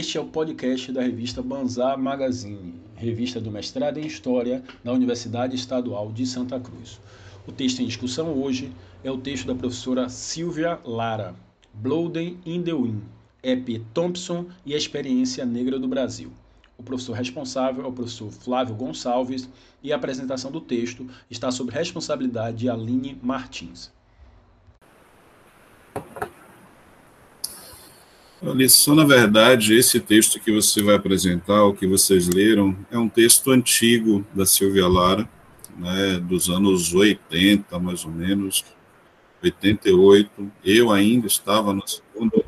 Este é o podcast da revista Banzar Magazine, revista do mestrado em História da Universidade Estadual de Santa Cruz. O texto em discussão hoje é o texto da professora Silvia Lara, Bloden in the Wind, Ep Thompson e a Experiência Negra do Brasil. O professor responsável é o professor Flávio Gonçalves e a apresentação do texto está sob responsabilidade de Aline Martins. Só na verdade, esse texto que você vai apresentar, o que vocês leram, é um texto antigo da Silvia Lara, né, dos anos 80, mais ou menos, 88. Eu ainda estava no segundo,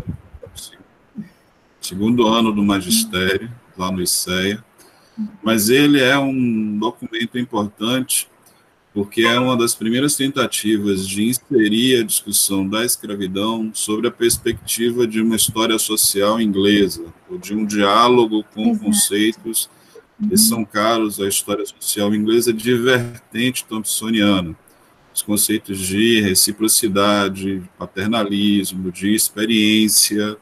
segundo ano do magistério, lá no ICEA, mas ele é um documento importante porque é uma das primeiras tentativas de inserir a discussão da escravidão sobre a perspectiva de uma história social inglesa, ou de um diálogo com Exato. conceitos que são caros à história social inglesa de vertente thompsoniana. Os conceitos de reciprocidade, de paternalismo, de experiência,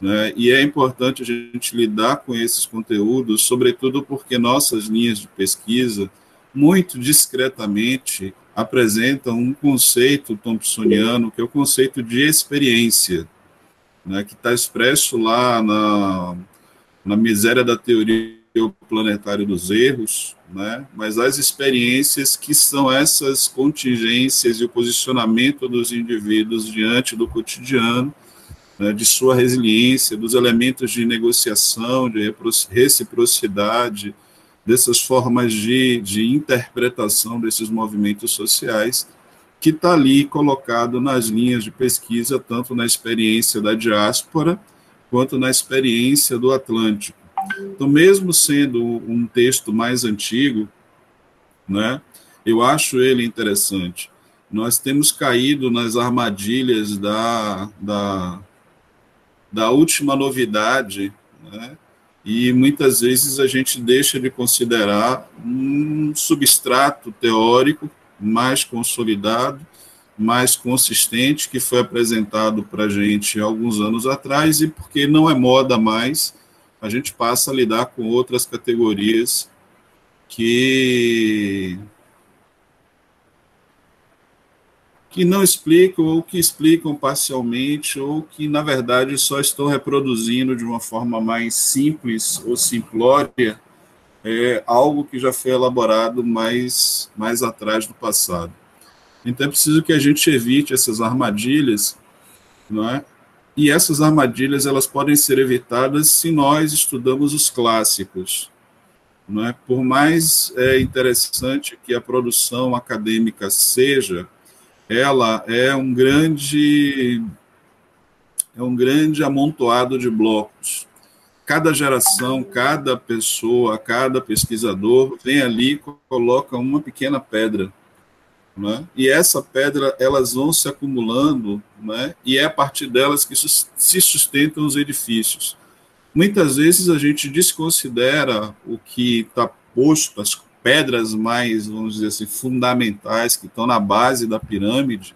né? e é importante a gente lidar com esses conteúdos, sobretudo porque nossas linhas de pesquisa muito discretamente, apresenta um conceito thompsoniano, que é o conceito de experiência, né, que está expresso lá na, na miséria da teoria planetária dos erros, né, mas as experiências que são essas contingências e o posicionamento dos indivíduos diante do cotidiano, né, de sua resiliência, dos elementos de negociação, de reciprocidade, dessas formas de, de interpretação desses movimentos sociais, que está ali colocado nas linhas de pesquisa, tanto na experiência da diáspora, quanto na experiência do Atlântico. Então, mesmo sendo um texto mais antigo, né, eu acho ele interessante. Nós temos caído nas armadilhas da, da, da última novidade, né, e muitas vezes a gente deixa de considerar um substrato teórico mais consolidado, mais consistente, que foi apresentado para a gente alguns anos atrás, e porque não é moda mais, a gente passa a lidar com outras categorias que que não explicam ou que explicam parcialmente ou que, na verdade, só estão reproduzindo de uma forma mais simples ou simplória é, algo que já foi elaborado mais, mais atrás do passado. Então é preciso que a gente evite essas armadilhas, não é? E essas armadilhas elas podem ser evitadas se nós estudamos os clássicos. Não é? Por mais é, interessante que a produção acadêmica seja, ela é um grande é um grande amontoado de blocos. Cada geração, cada pessoa, cada pesquisador vem ali e coloca uma pequena pedra, né? e essa pedra elas vão se acumulando, né? e é a partir delas que se sustentam os edifícios. Muitas vezes a gente desconsidera o que está posto, as pedras mais, vamos dizer assim, fundamentais, que estão na base da pirâmide,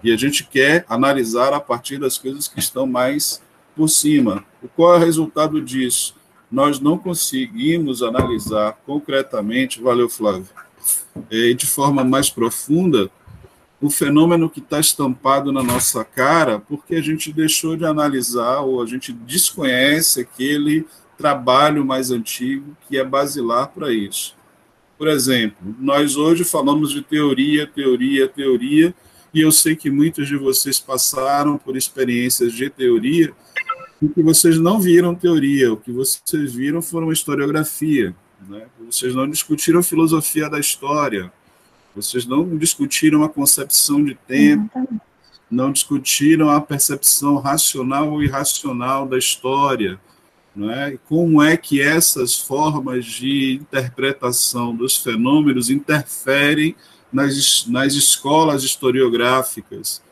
e a gente quer analisar a partir das coisas que estão mais por cima. Qual é o resultado disso? Nós não conseguimos analisar concretamente, valeu, Flávio, é, de forma mais profunda, o fenômeno que está estampado na nossa cara, porque a gente deixou de analisar ou a gente desconhece aquele trabalho mais antigo que é basilar para isso. Por exemplo, nós hoje falamos de teoria, teoria, teoria, e eu sei que muitos de vocês passaram por experiências de teoria em que vocês não viram teoria, o que vocês viram foram historiografia. Né? Vocês não discutiram filosofia da história, vocês não discutiram a concepção de tempo, não discutiram a percepção racional ou irracional da história, não é? como é que essas formas de interpretação dos fenômenos interferem nas, nas escolas historiográficas,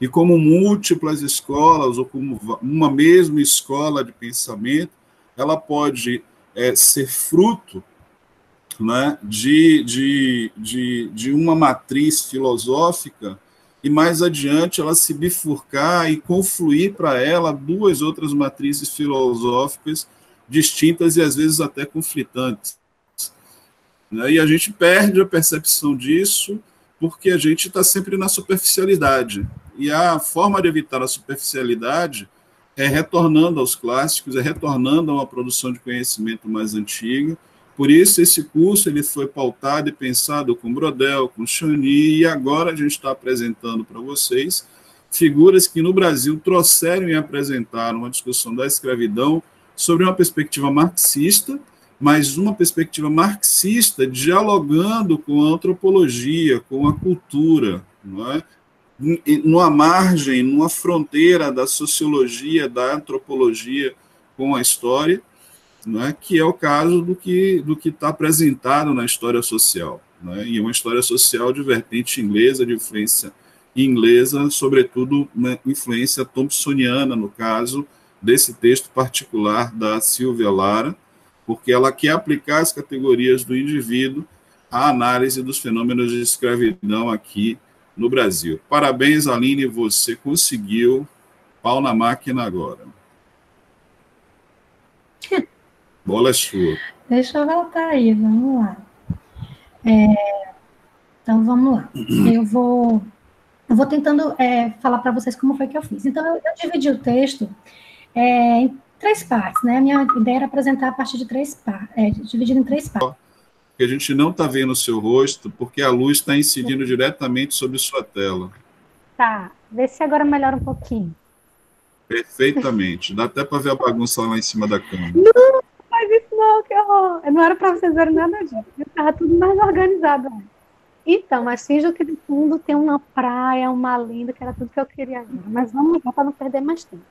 e como múltiplas escolas, ou como uma mesma escola de pensamento, ela pode é, ser fruto né, de, de, de, de uma matriz filosófica e mais adiante ela se bifurcar e confluir para ela duas outras matrizes filosóficas distintas e às vezes até conflitantes. Né? E a gente perde a percepção disso porque a gente está sempre na superficialidade. E a forma de evitar a superficialidade é retornando aos clássicos, é retornando a uma produção de conhecimento mais antiga. Por isso, esse curso ele foi pautado e pensado com Brodel, com Chani, e agora a gente está apresentando para vocês figuras que no Brasil trouxeram e apresentaram uma discussão da escravidão sobre uma perspectiva marxista, mas uma perspectiva marxista dialogando com a antropologia, com a cultura, não é? numa margem, numa fronteira da sociologia, da antropologia com a história, né, que é o caso do que do está apresentado na história social, né, e uma história social de vertente inglesa, de influência inglesa, sobretudo uma influência thompsoniana, no caso desse texto particular da Silvia Lara, porque ela quer aplicar as categorias do indivíduo à análise dos fenômenos de escravidão aqui no Brasil. Parabéns, Aline, você conseguiu. Pau na máquina agora. Bola é sua. Deixa eu voltar aí, vamos lá. É, então, vamos lá. Eu vou, eu vou tentando é, falar para vocês como foi que eu fiz. Então, eu, eu dividi o texto é, em três partes, né? A minha ideia era apresentar a partir de três partes, é, dividido em três partes que a gente não está vendo o seu rosto, porque a luz está incidindo diretamente sobre sua tela. Tá, vê se agora melhora um pouquinho. Perfeitamente. Dá até para ver a bagunça lá em cima da cama. Não, não, que horror. Não era para vocês verem nada disso. Estava tudo mais organizado. Então, mas finge que no fundo tem uma praia, uma linda, que era tudo que eu queria ver. Mas vamos lá para não perder mais tempo.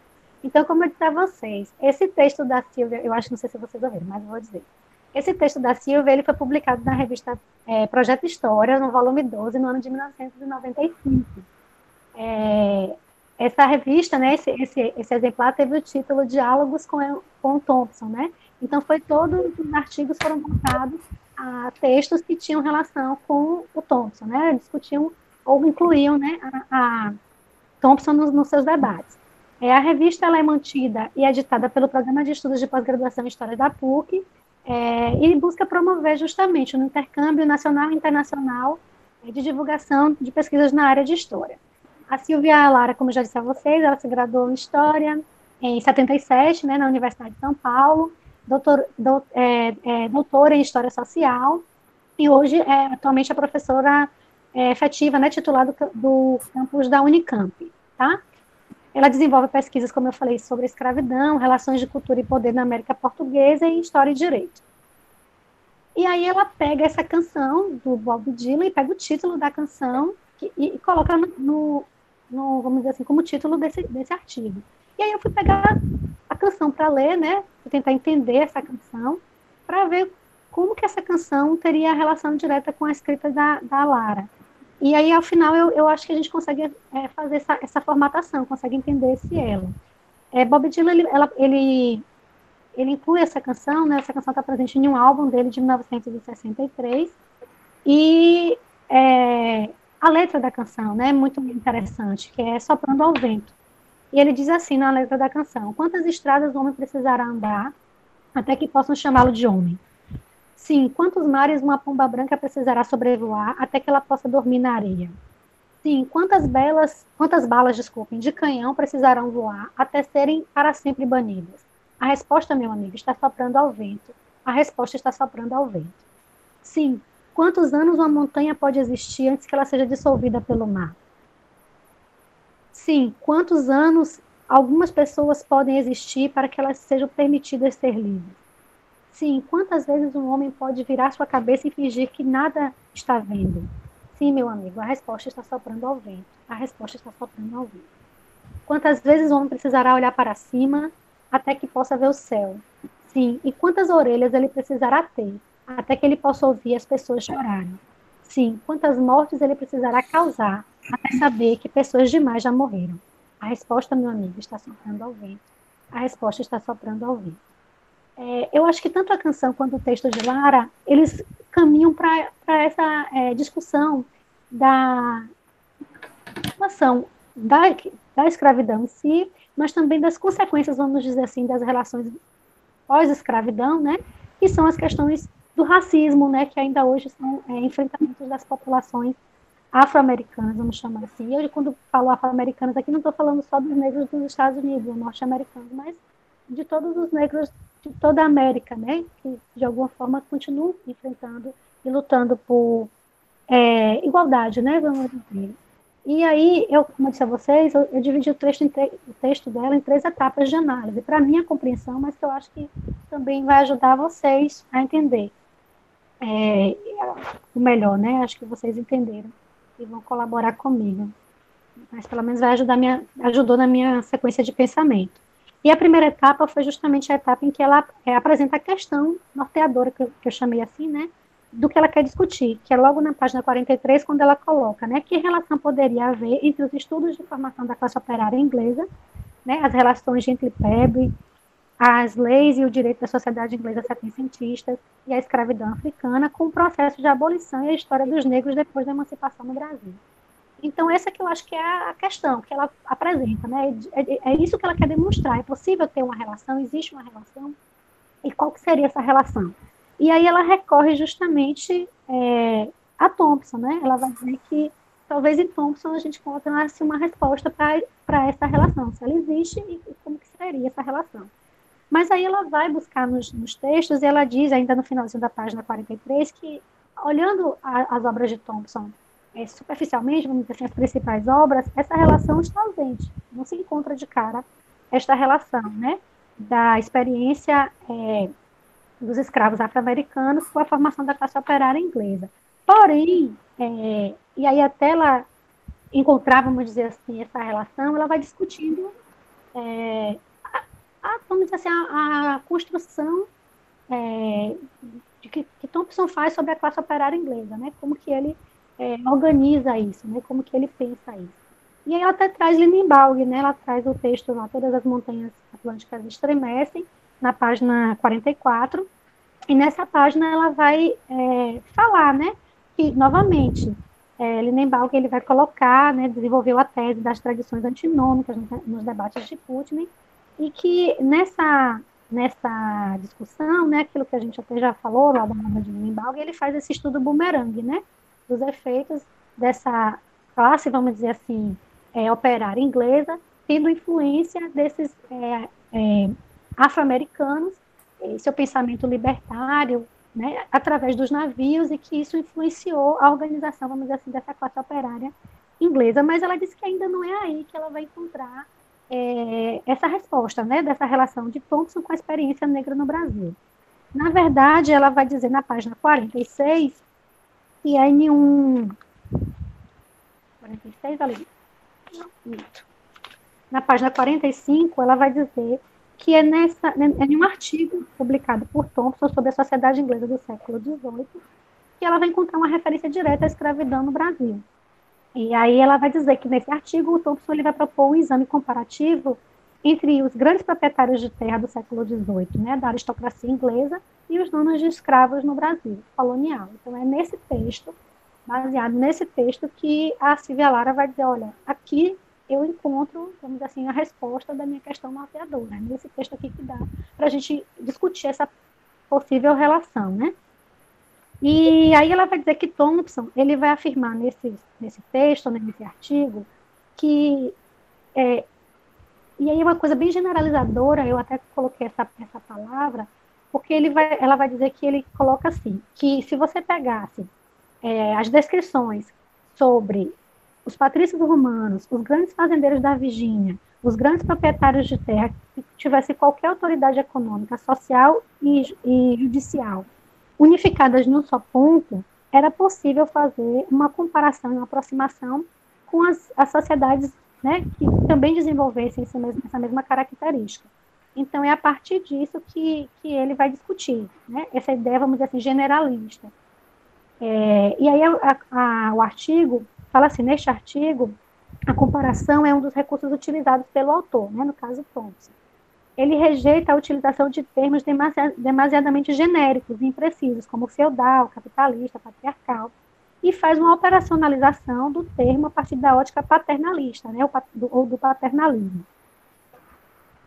Então, como eu disse a vocês, esse texto da Silvia, eu acho não sei se vocês ouviram, mas vou dizer. Esse texto da Silvia ele foi publicado na revista é, Projeto História, no volume 12, no ano de 1995. É, essa revista, né, esse, esse, esse, exemplar teve o título Diálogos com, com Thompson, né? Então, foi todos os artigos foram voltados a textos que tinham relação com o Thompson, né? Discutiam ou incluíam, né, a, a Thompson nos, nos, seus debates. É, a revista ela é mantida e editada pelo Programa de Estudos de Pós-Graduação em História da PUC é, e busca promover justamente o intercâmbio nacional e internacional é, de divulgação de pesquisas na área de História. A Silvia Lara, como já disse a vocês, ela se graduou em História em 77, né, na Universidade de São Paulo, doutor, do, é, é, doutora em História Social, e hoje é atualmente a professora é, efetiva, né, titulada do, do campus da Unicamp, tá? Ela desenvolve pesquisas, como eu falei, sobre escravidão, relações de cultura e poder na América Portuguesa e história e direito. E aí ela pega essa canção do Bob Dylan e pega o título da canção e, e coloca no, no, vamos dizer assim, como título desse, desse artigo. E aí eu fui pegar canção para ler, né, tentar entender essa canção, para ver como que essa canção teria relação direta com a escrita da, da Lara. E aí, ao final, eu, eu acho que a gente consegue é, fazer essa, essa formatação, consegue entender esse elo. É, Bob Dylan, ele, ela, ele, ele inclui essa canção, né? Essa canção está presente em um álbum dele de 1963. E é, a letra da canção, né? Muito interessante, que é Soprando ao Vento. E ele diz assim na letra da canção: Quantas estradas o homem precisará andar até que possam chamá-lo de homem? Sim, quantos mares uma pomba branca precisará sobrevoar até que ela possa dormir na areia? Sim, quantas belas, quantas balas, desculpem, de canhão precisarão voar até serem para sempre banidas? A resposta, meu amigo, está soprando ao vento. A resposta está soprando ao vento. Sim, quantos anos uma montanha pode existir antes que ela seja dissolvida pelo mar? Sim, quantos anos algumas pessoas podem existir para que elas sejam permitidas ser livres? Sim, quantas vezes um homem pode virar sua cabeça e fingir que nada está vendo? Sim, meu amigo, a resposta está soprando ao vento. A resposta está soprando ao vento. Quantas vezes o homem precisará olhar para cima até que possa ver o céu? Sim, e quantas orelhas ele precisará ter até que ele possa ouvir as pessoas chorarem? Sim, quantas mortes ele precisará causar até saber que pessoas demais já morreram? A resposta, meu amigo, está soprando ao vento. A resposta está soprando ao vento é, eu acho que tanto a canção quanto o texto de Lara, eles caminham para essa é, discussão da, situação da, da escravidão em si, mas também das consequências, vamos dizer assim, das relações pós-escravidão, né, que são as questões do racismo, né, que ainda hoje são é, enfrentamentos das populações afro-americanas, vamos chamar assim. Eu, quando falo afro-americanas aqui, não estou falando só dos negros dos Estados Unidos, norte-americanos, mas de todos os negros de toda a América, né, que de alguma forma continuam enfrentando e lutando por é, igualdade, né, vamos dizer. E aí, eu, como eu disse a vocês, eu, eu dividi o texto, o texto dela em três etapas de análise, para minha compreensão, mas que eu acho que também vai ajudar vocês a entender é, o melhor, né? Acho que vocês entenderam e vão colaborar comigo. Mas pelo menos vai ajudar minha, ajudou na minha sequência de pensamento. E a primeira etapa foi justamente a etapa em que ela é, apresenta a questão norteadora, que eu, que eu chamei assim, né? do que ela quer discutir, que é logo na página 43, quando ela coloca, né, que relação poderia haver entre os estudos de formação da classe operária inglesa, né, as relações entre plebe, as leis e o direito da sociedade inglesa setecentista e a escravidão africana, com o processo de abolição e a história dos negros depois da emancipação no Brasil. Então, essa que eu acho que é a questão que ela apresenta, né? É, é, é isso que ela quer demonstrar. É possível ter uma relação? Existe uma relação? E qual que seria essa relação? E aí ela recorre justamente é, a Thompson, né? Ela vai dizer que talvez em Thompson a gente encontrasse uma resposta para essa relação, se ela existe e, como que seria essa relação. Mas aí ela vai buscar nos, nos, textos e ela diz, ainda no finalzinho da página 43, que olhando a, as obras de Thompson é, superficialmente, vamos dizer assim, as principais obras, essa relação está ausente, não se encontra de cara esta relação, né? Da experiência é, dos escravos afro-americanos com a formação da classe operária inglesa. Porém, é, e aí até ela encontrar, vamos dizer assim, essa relação, ela vai discutindo é, a, vamos dizer assim, a, a construção é, de que, que, Thompson faz sobre a classe operária inglesa, né? Como que ele é, organiza isso, né? Como que ele pensa isso. E aí ela até traz Lindenbaum, né? Ela traz o texto lá, todas as montanhas atlânticas estremecem, na página 44, e nessa página ela vai é, falar, né, que, novamente, é, Lindenbaum, ele vai colocar, né, desenvolveu a tese das tradições antinômicas nos debates de Putney, e que nessa, nessa discussão, né, aquilo que a gente até já falou lá da obra de Lindenbaum, ele faz esse estudo bumerangue, né, dos efeitos dessa classe, vamos dizer assim, é, operária inglesa, tendo influência desses é, é, afro-americanos, seu pensamento libertário, né, através dos navios, e que isso influenciou a organização, vamos dizer assim, dessa classe operária inglesa. Mas ela disse que ainda não é aí que ela vai encontrar é, essa resposta, né, dessa relação de Thompson com a experiência negra no Brasil. Na verdade, ela vai dizer na página 46 que é em um. 46 ali. Na página 45, ela vai dizer que é, nessa, é em um artigo publicado por Thompson sobre a sociedade inglesa do século XVIII, que ela vai encontrar uma referência direta à escravidão no Brasil. E aí ela vai dizer que nesse artigo o Thompson ele vai propor um exame comparativo entre os grandes proprietários de terra do século XVIII, né, da aristocracia inglesa, e os donos de escravos no Brasil colonial. Então é nesse texto, baseado nesse texto, que a Silvia Lara vai dizer, olha, aqui eu encontro, vamos dizer assim, a resposta da minha questão mapeadora. É nesse texto aqui que dá para a gente discutir essa possível relação, né? E aí ela vai dizer que Thompson, ele vai afirmar nesse, nesse texto, né, nesse artigo, que é, e aí uma coisa bem generalizadora, eu até coloquei essa, essa palavra, porque ele vai, ela vai dizer que ele coloca assim, que se você pegasse é, as descrições sobre os patrícios romanos, os grandes fazendeiros da Virgínia, os grandes proprietários de terra que tivessem qualquer autoridade econômica, social e, e judicial unificadas num só ponto, era possível fazer uma comparação e uma aproximação com as, as sociedades né, que também desenvolvessem essa mesma, essa mesma característica. Então, é a partir disso que, que ele vai discutir, né, essa ideia, vamos dizer assim, generalista. É, e aí, a, a, o artigo fala assim, neste artigo, a comparação é um dos recursos utilizados pelo autor, né, no caso Thompson. Ele rejeita a utilização de termos demasiadamente genéricos e imprecisos, como feudal, capitalista, patriarcal, e faz uma operacionalização do termo a partir da ótica paternalista, né, ou do paternalismo.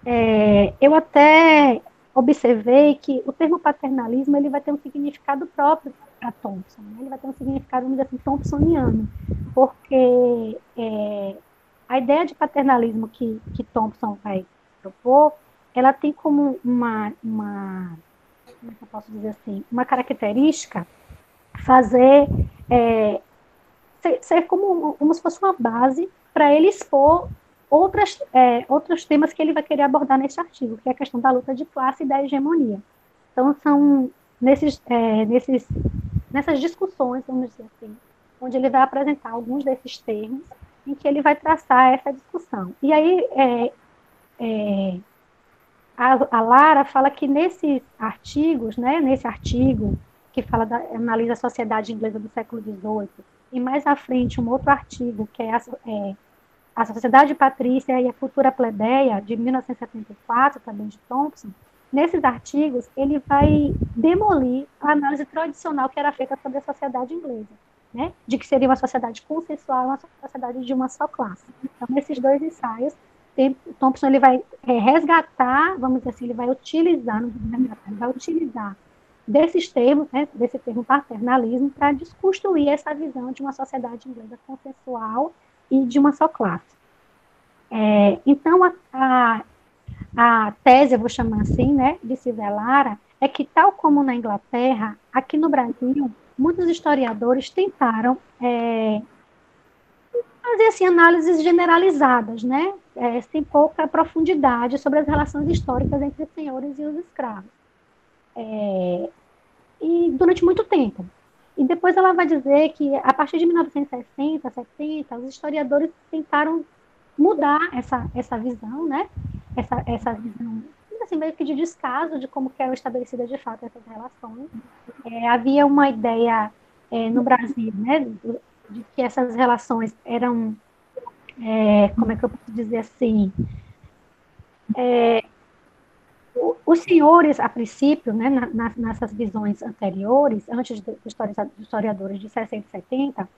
É, eu até observei que o termo paternalismo ele vai ter um significado próprio para Thompson, né? ele vai ter um significado, vamos dizer assim, thompsoniano, porque é, a ideia de paternalismo que, que Thompson vai propor, ela tem como uma, uma como é que eu posso dizer assim, uma característica fazer é, ser, ser, como, como se fosse uma base para ele expor outras, é, outros temas que ele vai querer abordar neste artigo, que é a questão da luta de classe e da hegemonia. Então, são nesses, é, nesses, nessas discussões, vamos dizer assim, onde ele vai apresentar alguns desses termos, em que ele vai traçar essa discussão. E aí, é, é a, a, Lara fala que nesses artigos, né, nesse artigo que fala da, analisa a sociedade inglesa do século XVIII, e mais à frente um outro artigo que é, a, é a Sociedade Patrícia e a Futura Plebeia, de 1974, também de Thompson, nesses artigos, ele vai demolir a análise tradicional que era feita sobre a sociedade inglesa, né? de que seria uma sociedade consensual, uma sociedade de uma só classe. Então, nesses dois ensaios, Thompson ele vai é, resgatar, vamos dizer assim, ele vai utilizar, não resgatar, ele vai utilizar desses termos, né, desse termo paternalismo, para desconstruir essa visão de uma sociedade inglesa consensual e de uma só classe. É, então, a, a, a, tese, eu vou chamar assim, né, de Silvia Lara, é que, tal como na Inglaterra, aqui no Brasil, muitos historiadores tentaram é, fazer assim, análises generalizadas, né, é, sem pouca profundidade sobre as relações históricas entre os senhores e os escravos. É, e durante muito tempo. E depois ela vai dizer que, a partir de 1960, 70, os historiadores tentaram mudar essa, essa visão, né? Essa, essa visão, assim, meio que de descaso de como que eram estabelecidas de fato essas relações. É, havia uma ideia é, no Brasil, né? De que essas relações eram, é, como é que eu posso dizer assim, é, os senhores, a princípio, né, na, nessas visões anteriores, antes dos historiadores de 60 e 70,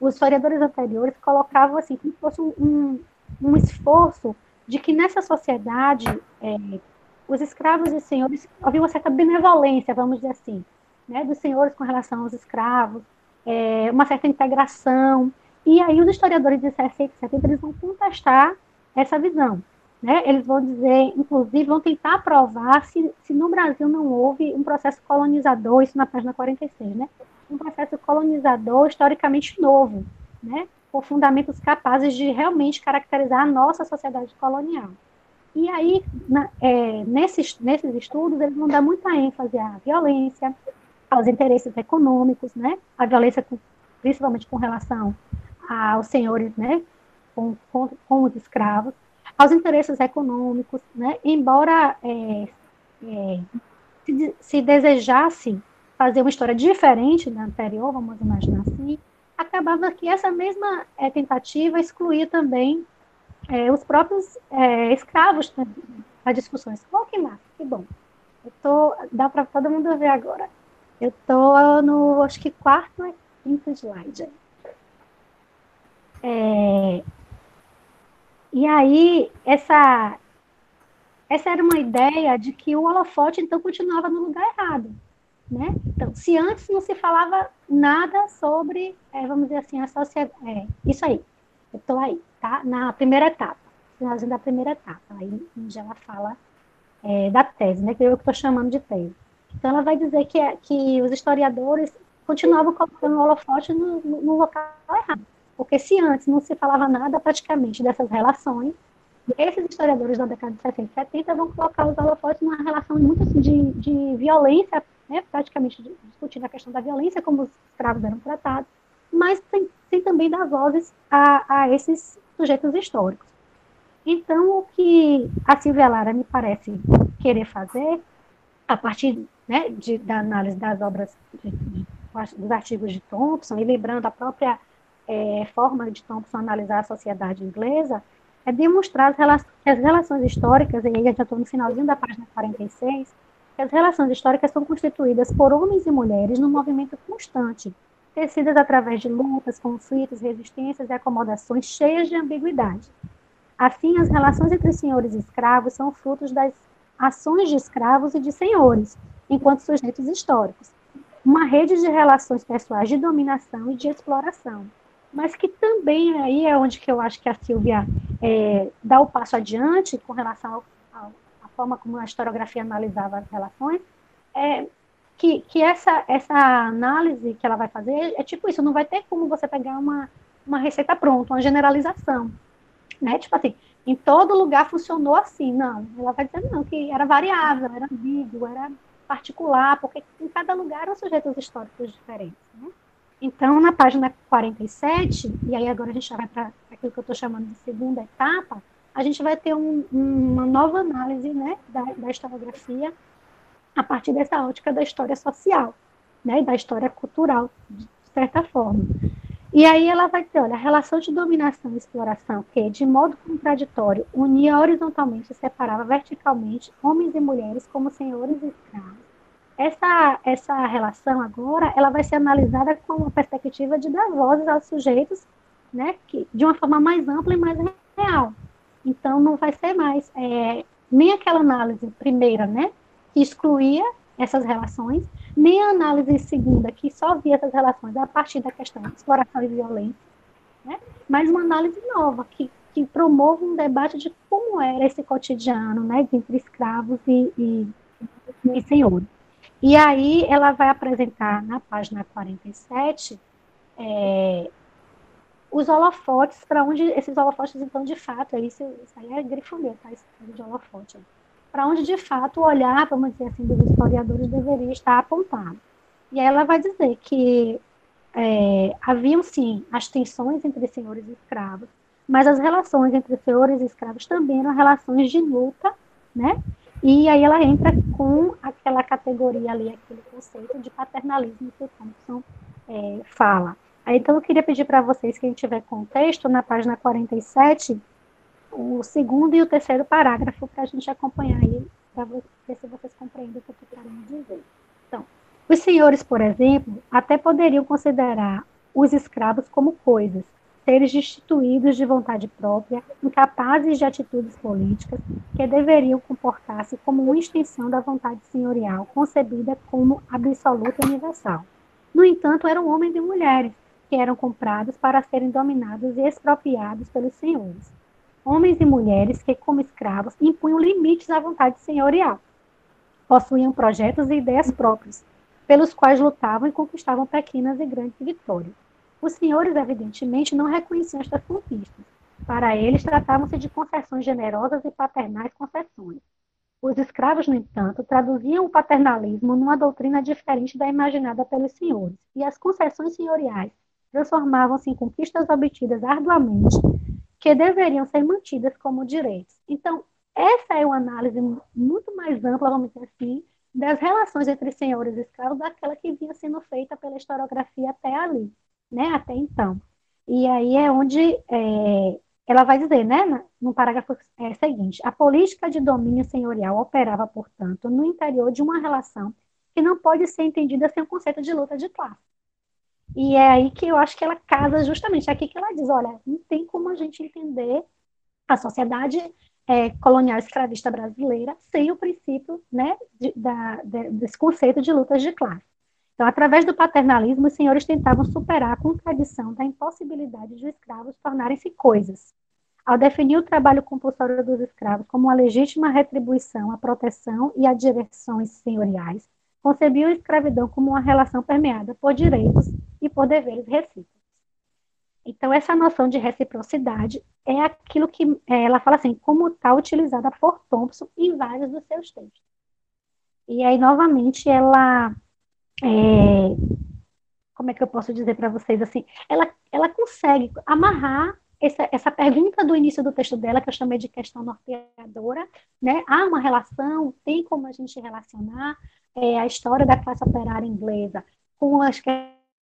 os historiadores anteriores colocavam assim, como se fosse um, um esforço de que nessa sociedade é, os escravos e os senhores havia uma certa benevolência, vamos dizer assim, né, dos senhores com relação aos escravos, é, uma certa integração. E aí os historiadores de 60 e 70 eles vão contestar essa visão. Né? Eles vão dizer, inclusive, vão tentar provar se, se no Brasil não houve um processo colonizador, isso na página 46, né? um processo colonizador historicamente novo, né? com fundamentos capazes de realmente caracterizar a nossa sociedade colonial. E aí, na, é, nesses, nesses estudos, eles vão dar muita ênfase à violência, aos interesses econômicos, né? A violência, principalmente com relação aos senhores, né? Com, com, com os escravos aos interesses econômicos, né? embora é, é, se, se, desejasse fazer uma história diferente da anterior, vamos imaginar assim, acabava que essa mesma é, tentativa excluía também é, os próprios é, escravos né, das discussões. Oh, que massa, que bom. Eu tô, dá para todo mundo ver agora. Eu estou no, acho que quarto e quinto slide. É, e aí, essa, essa era uma ideia de que o holofote, então, continuava no lugar errado. Né? Então, se antes não se falava nada sobre, é, vamos dizer assim, a sociedade. É, isso aí, eu estou aí, tá? Na primeira etapa, finalzinho da primeira etapa, aí onde ela fala é, da tese, né? Que eu estou chamando de tese. Então, ela vai dizer que, é, que os historiadores continuavam colocando o holofote no, no, local errado. Porque se antes não se falava nada praticamente dessas relações, esses historiadores da década de 60 e 70 vão colocar os holofotes numa relação muito assim, de, de violência, né, praticamente discutindo a questão da violência, como os escravos eram tratados, mas sem, sem também dar vozes a, a esses sujeitos históricos. Então, o que a Silvia Lara me parece querer fazer, a partir né, de, da análise das obras, de, de, dos artigos de Thompson, e lembrando a própria é, forma de Thompson analisar a sociedade inglesa é demonstrar as, relações, as relações históricas, e aí já estou no finalzinho da página 46, que as relações históricas são constituídas por homens e mulheres num movimento constante tecidas através de lutas, conflitos, resistências e acomodações cheias de ambiguidade. Assim, as relações entre senhores e escravos são frutos das ações de escravos e de senhores, enquanto sujeitos históricos. Uma rede de relações pessoais de dominação e de exploração. Mas que também aí é onde que eu acho que a Silvia é, dá o passo adiante com relação à forma como a historiografia analisava as relações, é, que, que essa, essa análise que ela vai fazer é tipo isso, não vai ter como você pegar uma, uma receita pronta, uma generalização, né? Tipo assim, em todo lugar funcionou assim, não. Ela vai dizer não, que era variável, era ambíguo, era particular, porque em cada lugar eram sujeitos históricos diferentes, né? Então, na página 47, e aí agora a gente já vai para aquilo que eu estou chamando de segunda etapa, a gente vai ter um, uma nova análise né, da, da historiografia a partir dessa ótica da história social, né, da história cultural, de certa forma. E aí ela vai ter, olha, a relação de dominação e exploração que, de modo contraditório, unia horizontalmente e separava verticalmente homens e mulheres como senhores e escravos. Essa, essa relação agora, ela vai ser analisada com uma perspectiva de dar vozes aos sujeitos, né, que, de uma forma mais ampla e mais real. Então, não vai ser mais é, nem aquela análise primeira, né, que excluía essas relações, nem a análise segunda, que só via essas relações a partir da questão de exploração e violência, né? mas uma análise nova, que, que promove um debate de como era esse cotidiano né, entre escravos e, e, e senhores. E aí ela vai apresentar na página 47 é, os holofotes, para onde esses holofotes, então, de fato, isso, isso aí é grifolia, tá? Esse de holofote para onde de fato o olhar, vamos dizer assim, dos historiadores deveria estar apontado. E aí ela vai dizer que é, haviam sim as tensões entre senhores e escravos, mas as relações entre senhores e escravos também eram relações de luta, né? E aí ela entra com aquela categoria ali, aquele conceito de paternalismo que o Thompson é, fala. Aí, então eu queria pedir para vocês, quem tiver contexto, na página 47, o segundo e o terceiro parágrafo para a gente acompanhar aí, para ver se vocês compreendem o que eu estou querendo dizer. Então, os senhores, por exemplo, até poderiam considerar os escravos como coisas, seres destituídos de vontade própria, incapazes de atitudes políticas, que deveriam comportar-se como uma extensão da vontade senhorial, concebida como absoluta e universal. No entanto, eram homens e mulheres, que eram comprados para serem dominados e expropriados pelos senhores homens e mulheres que, como escravos, impunham limites à vontade senhorial. Possuíam projetos e ideias próprios, pelos quais lutavam e conquistavam pequenas e grandes vitórias. Os senhores, evidentemente, não reconheciam estas conquistas. Para eles, tratavam-se de concessões generosas e paternais concessões. Os escravos, no entanto, traduziam o paternalismo numa doutrina diferente da imaginada pelos senhores, e as concessões senhoriais transformavam-se em conquistas obtidas arduamente que deveriam ser mantidas como direitos. Então, essa é uma análise muito mais ampla, vamos dizer assim, das relações entre senhores e escravos daquela que vinha sendo feita pela historiografia até ali, né, até então. E aí é onde é, ela vai dizer, né, no parágrafo é, seguinte, a política de domínio senhorial operava, portanto, no interior de uma relação que não pode ser entendida sem o conceito de luta de classe. E é aí que eu acho que ela casa justamente, é aqui que ela diz, olha, não tem como a gente entender a sociedade é, colonial escravista brasileira sem o princípio né, de, da, de, desse conceito de lutas de classe. Então, através do paternalismo, os senhores tentavam superar a contradição da impossibilidade de os escravos tornarem-se coisas. Ao definir o trabalho compulsório dos escravos como uma legítima retribuição à proteção e a direções senhoriais, concebiam a escravidão como uma relação permeada por direitos e por deveres recíprocos. Então, essa noção de reciprocidade é aquilo que é, ela fala assim, como está utilizada por Thompson em vários dos seus textos. E aí, novamente, ela. É, como é que eu posso dizer para vocês assim? Ela, ela consegue amarrar essa, essa pergunta do início do texto dela, que eu chamei de questão norteadora, né? Há uma relação, tem como a gente relacionar é, a história da classe operária inglesa com as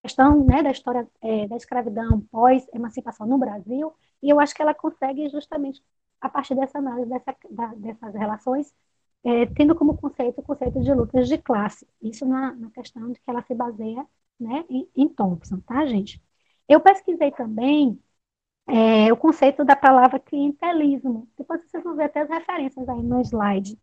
questão né, da história é, da escravidão pós-emancipação no Brasil, e eu acho que ela consegue justamente, a partir dessa análise dessa, da, dessas relações, é, tendo como conceito o conceito de lutas de classe. Isso na, na, questão de que ela se baseia né, em, em Thompson, tá, gente? Eu pesquisei também é, o conceito da palavra clientelismo. Depois vocês vão ver até as referências aí no slide.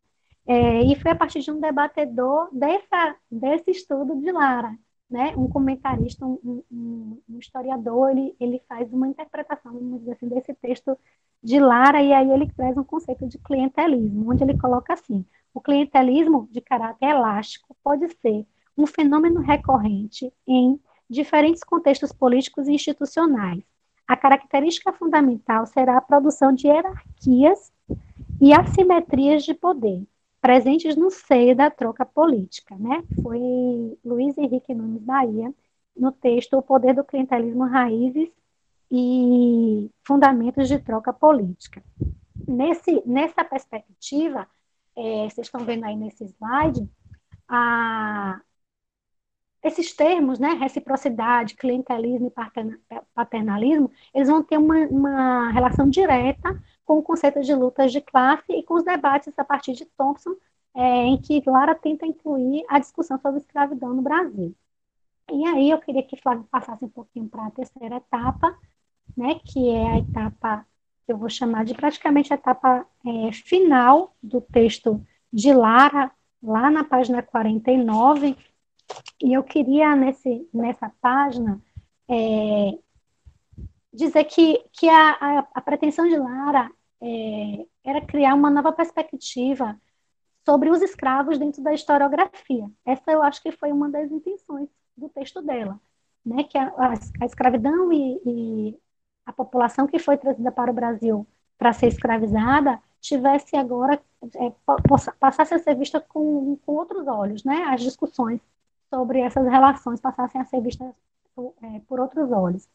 É, e foi a partir de um debatedor dessa, desse estudo de Lara, né? um comentarista, um, um, um, historiador, ele, ele faz uma interpretação, vamos dizer assim, desse texto de Lara, e aí ele traz um conceito de clientelismo, onde ele coloca assim, o clientelismo de caráter elástico pode ser um fenômeno recorrente em diferentes contextos políticos e institucionais. A característica fundamental será a produção de hierarquias e assimetrias de poder, presentes no seio da troca política, né? Foi Luiz Henrique Nunes Bahia, no texto O Poder do Clientelismo Raízes e Fundamentos de Troca Política. Nesse, nessa perspectiva, é, vocês estão vendo aí nesse slide, a, esses termos, né, reciprocidade, clientelismo e paternalismo, eles vão ter uma, uma relação direta com o conceito de lutas de classe e com os debates a partir de Thompson, é, em que Lara tenta incluir a discussão sobre escravidão no Brasil. E aí eu queria que Flávio passasse um pouquinho para a terceira etapa, né, que é a etapa que eu vou chamar de praticamente a etapa é, final do texto de Lara, lá na página 49, e eu queria, nesse, nessa página, é, dizer que, que a, a, a, pretensão de Lara é, era criar uma nova perspectiva sobre os escravos dentro da historiografia. Essa eu acho que foi uma das intenções do texto dela, né, que a, a, a escravidão e, e, a população que foi trazida para o Brasil para ser escravizada tivesse agora é, passasse a ser vista com, com outros olhos, né, as discussões sobre essas relações passassem a ser vistas por, é, por outros olhos.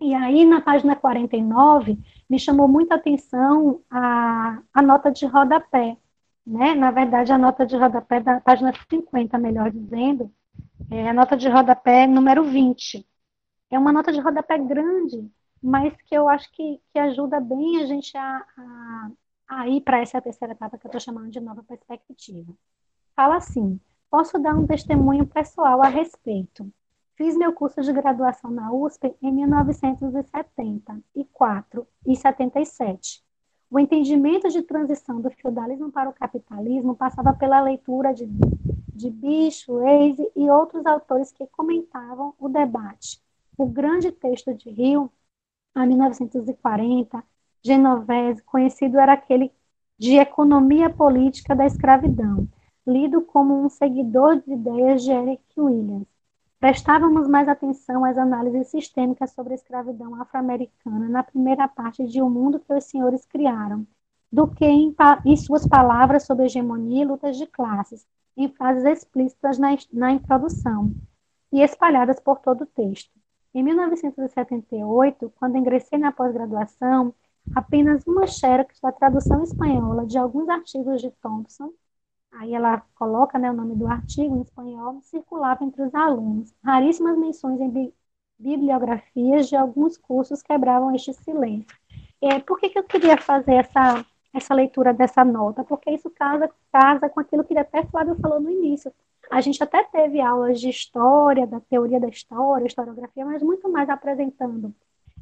E aí, na página 49, me chamou muita atenção a, a nota de rodapé, né? Na verdade, a nota de rodapé da página 50, melhor dizendo, é a nota de rodapé número 20. É uma nota de rodapé grande, mas que eu acho que, que ajuda bem a gente a, a, a ir para essa terceira etapa que eu estou chamando de nova perspectiva. Fala assim: Posso dar um testemunho pessoal a respeito. Fiz meu curso de graduação na USP em 1974 e 77. O entendimento de transição do feudalismo para o capitalismo passava pela leitura de, de Bicho, Weise e outros autores que comentavam o debate. O grande texto de Rio, a 1940, Genovese, conhecido era aquele de economia política da escravidão, lido como um seguidor de ideias de Eric Williams. Prestávamos mais atenção às análises sistêmicas sobre a escravidão afro-americana na primeira parte de O Mundo que os Senhores Criaram, do que em, em suas palavras sobre hegemonia e lutas de classes, em frases explícitas na, na introdução e espalhadas por todo o texto. Em 1978, quando ingressei na pós-graduação, apenas uma xerox da tradução espanhola de alguns artigos de Thompson aí ela coloca né, o nome do artigo em espanhol, circulava entre os alunos. Raríssimas menções em bi bibliografias de alguns cursos quebravam este silêncio. É, por que, que eu queria fazer essa, essa leitura dessa nota? Porque isso casa, casa com aquilo que até Flávio falou no início. A gente até teve aulas de história, da teoria da história, historiografia, mas muito mais apresentando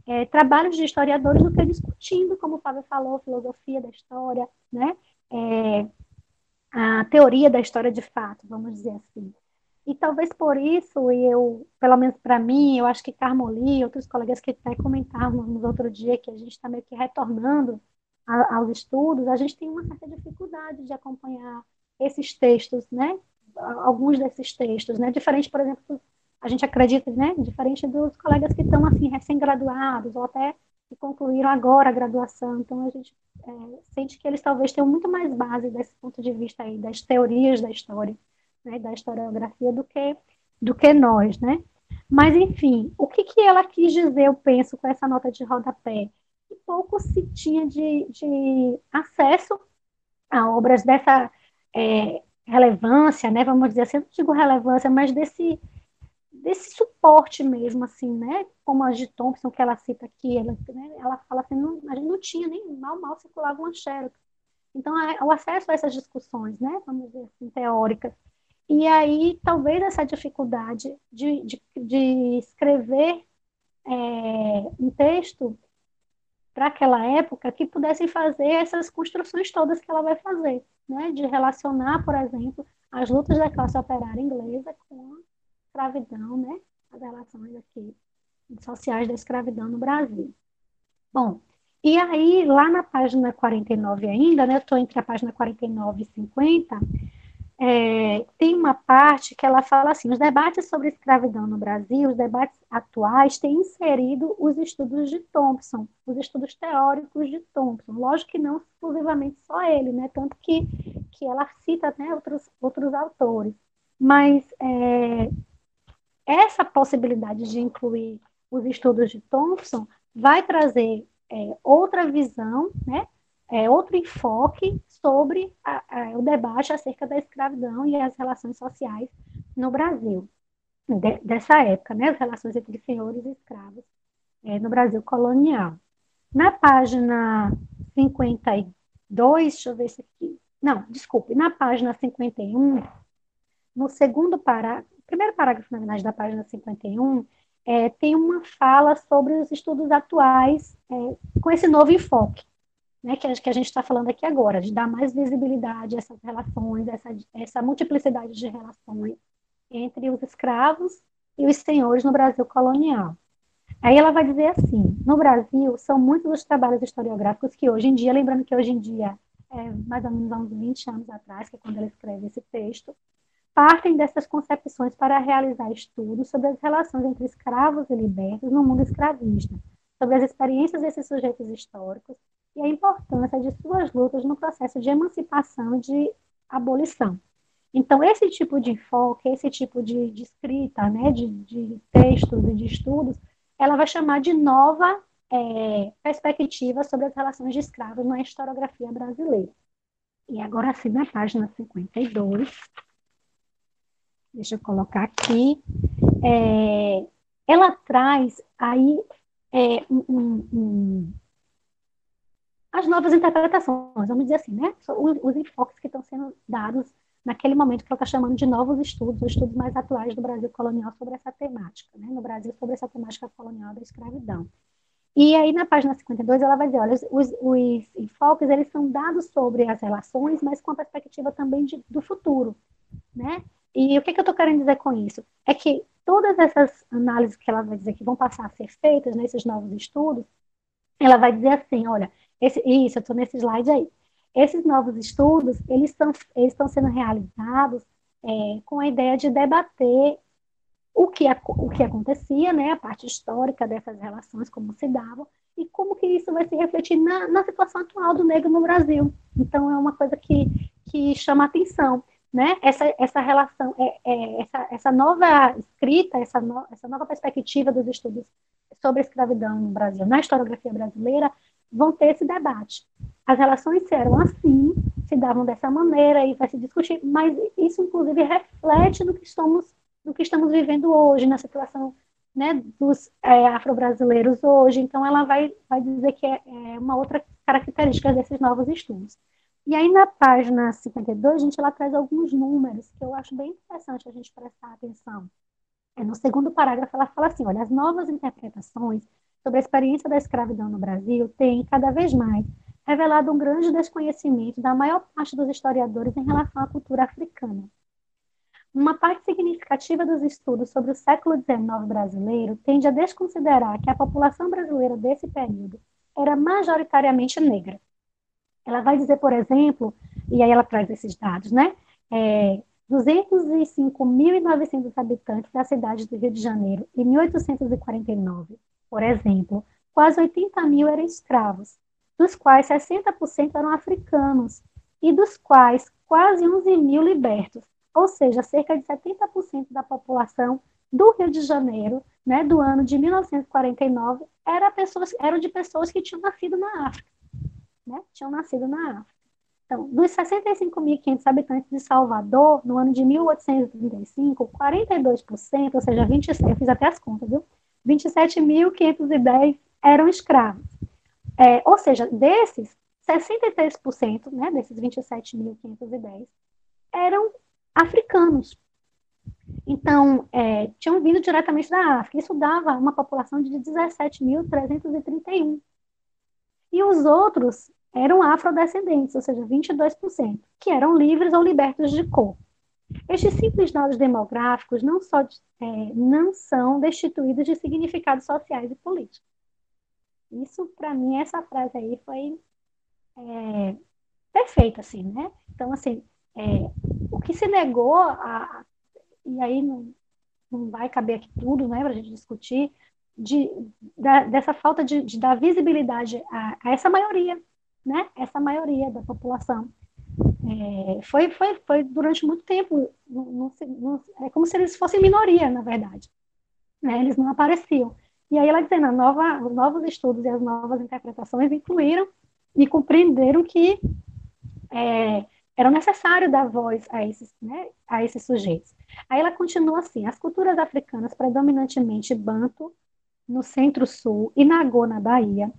é, trabalhos de historiadores do que discutindo, como o Flávio falou, filosofia da história, né? É, a teoria da história de fato, vamos dizer assim. E talvez por isso, eu, pelo menos para mim, eu acho que Carmoli e outros colegas que até comentaram no outro dia que a gente está meio que retornando a, aos estudos, a gente tem uma certa dificuldade de acompanhar esses textos, né? Alguns desses textos, né? Diferente, por exemplo, a gente acredita, né? Diferente dos colegas que estão assim recém-graduados ou até que concluíram agora a graduação. Então, a gente é, sente que eles talvez tenham muito mais base desse ponto de vista aí, das teorias da história, né, da historiografia, do que, do que nós, né? Mas, enfim, o que, que ela quis dizer, eu penso, com essa nota de rodapé? Que pouco se tinha de, de acesso a obras dessa é, relevância, né? Vamos dizer assim, não digo relevância, mas desse desse suporte mesmo, assim, né? Como a de Thompson, que ela cita aqui, ela, né? ela fala assim, não, a gente não tinha nem mal, mal circulava uma xerox. Então, o acesso a essas discussões, né? Vamos dizer assim, teóricas, E aí, talvez essa dificuldade de, de, de escrever é, um texto para aquela época que pudesse fazer essas construções todas que ela vai fazer, né? de relacionar, por exemplo, as lutas da classe operária inglesa com escravidão, né? as relações aqui sociais da escravidão no Brasil. Bom, e aí, lá na página 49 ainda, né, eu estou entre a página 49 e 50, é, tem uma parte que ela fala assim: os debates sobre escravidão no Brasil, os debates atuais, têm inserido os estudos de Thompson, os estudos teóricos de Thompson. Lógico que não exclusivamente só ele, né? Tanto que, que ela cita né, outros, outros autores. Mas é, essa possibilidade de incluir os estudos de Thompson vai trazer é, outra visão, né? É, outro enfoque sobre a, a, o debate acerca da escravidão e as relações sociais no Brasil, de, dessa época, né, as relações entre senhores e escravos é, no Brasil colonial. Na página 52, deixa eu ver se aqui. Não, desculpe, na página 51, no segundo parágrafo, primeiro parágrafo, na verdade, da página 51, é, tem uma fala sobre os estudos atuais é, com esse novo enfoque né, que, que a gente está falando aqui agora, de dar mais visibilidade a essas relações, essa, essa multiplicidade de relações entre os escravos e os senhores no Brasil colonial. Aí ela vai dizer assim: no Brasil, são muitos os trabalhos historiográficos que hoje em dia, lembrando que hoje em dia, é mais ou menos há uns 20 anos atrás, que é quando ela escreve esse texto, partem dessas concepções para realizar estudos sobre as relações entre escravos e libertos no mundo escravista, sobre as experiências desses sujeitos históricos e a importância de suas lutas no processo de emancipação e de abolição. Então, esse tipo de enfoque, esse tipo de, de escrita, né, de, de, textos e de estudos, ela vai chamar de nova é, perspectiva sobre as relações de escravos na historiografia brasileira. E agora sim, na página 52, deixa eu colocar aqui, é, ela traz aí é, um, um, as novas interpretações, vamos dizer assim, né? Os, enfoques que estão sendo dados naquele momento que ela está chamando de novos estudos, os estudos mais atuais do Brasil colonial sobre essa temática, né? no Brasil sobre essa temática colonial da escravidão. E aí na página 52 ela vai dizer, olha, os, os enfoques eles são dados sobre as relações, mas com a perspectiva também de, do futuro, né? E o que, que eu estou querendo dizer com isso? É que todas essas análises que ela vai dizer que vão passar a ser feitas nesses novos estudos, ela vai dizer assim, olha, esse, isso, eu estou nesse slide aí. Esses novos estudos, eles estão eles estão sendo realizados é, com a ideia de debater o que, o que acontecia, né, a parte histórica dessas relações, como se davam, e como que isso vai se refletir na, na situação atual do negro no Brasil. Então, é uma coisa que, que chama atenção, né, essa, essa relação, é, é, essa, essa nova escrita, essa, no, essa nova perspectiva dos estudos sobre a escravidão no Brasil, na historiografia brasileira, vão ter esse debate. As relações eram assim, se davam dessa maneira e vai se discutir, mas isso inclusive reflete no que estamos, no que estamos vivendo hoje, na situação né, dos é, afro-brasileiros hoje. Então, ela vai, vai dizer que é, é, uma outra característica desses novos estudos. E aí, na página 52, a gente ela traz alguns números que eu acho bem interessante a gente prestar atenção. É, no segundo parágrafo, ela fala assim: olha, as novas interpretações sobre a experiência da escravidão no Brasil tem, cada vez mais, revelado um grande desconhecimento da maior parte dos historiadores em relação à cultura africana. Uma parte significativa dos estudos sobre o século XIX brasileiro tende a desconsiderar que a população brasileira desse período era majoritariamente negra. Ela vai dizer, por exemplo, e aí ela traz esses dados, né? É, 205.900 habitantes da cidade do Rio de Janeiro em 1849 por exemplo, quase 80 mil eram escravos, dos quais 60% eram africanos, e dos quais quase 11 mil libertos, ou seja, cerca de 70% da população do Rio de Janeiro, né, do ano de 1949, era pessoas, eram de pessoas que tinham nascido na África. Né, tinham nascido na África. Então, dos 65.500 habitantes de Salvador, no ano de 1835, 42%, ou seja, 26, eu fiz até as contas, viu? 27.510 eram escravos. É, ou seja, desses, 63%, né, desses 27.510, eram africanos. Então, é, tinham vindo diretamente da África. Isso dava uma população de 17.331. E os outros eram afrodescendentes, ou seja, 22%, que eram livres ou libertos de cor. Estes simples dados demográficos não, só, é, não são destituídos de significados sociais e políticos. Isso, para mim, essa frase aí foi é, perfeita, assim, né? Então, assim, é, o que se negou, a, e aí não, não vai caber aqui tudo, né, para a gente discutir, de, da, dessa falta de, de, dar visibilidade a, a essa maioria, né? Essa maioria da população. É, foi, foi, foi durante muito tempo, não, não, não, é como se eles fossem minoria, na verdade. Né? Eles não apareciam. E aí ela dizendo, nova, os novos estudos e as novas interpretações incluíram e compreenderam que é, era necessário dar voz a esses, né, a esses sujeitos. Aí ela continua assim: as culturas africanas, predominantemente banto, no centro-sul, e Nagô, na Bahia,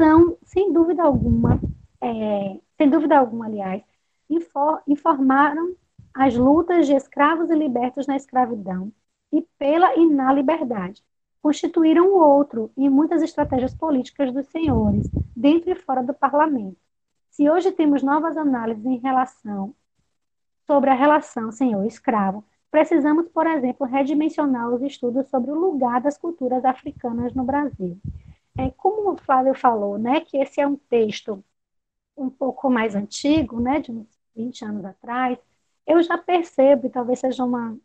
são, sem dúvida alguma, é, sem dúvida alguma, aliás, infor, informaram as lutas de escravos e libertos na escravidão e pela e na liberdade. Constituíram o outro em muitas estratégias políticas dos senhores, dentro e fora do parlamento. Se hoje temos novas análises em relação sobre a relação senhor-escravo, precisamos, por exemplo, redimensionar os estudos sobre o lugar das culturas africanas no Brasil. É, como o Flávio falou, né, que esse é um texto um pouco mais antigo, né, de uns 20 anos atrás, eu já percebo, e talvez seja uma,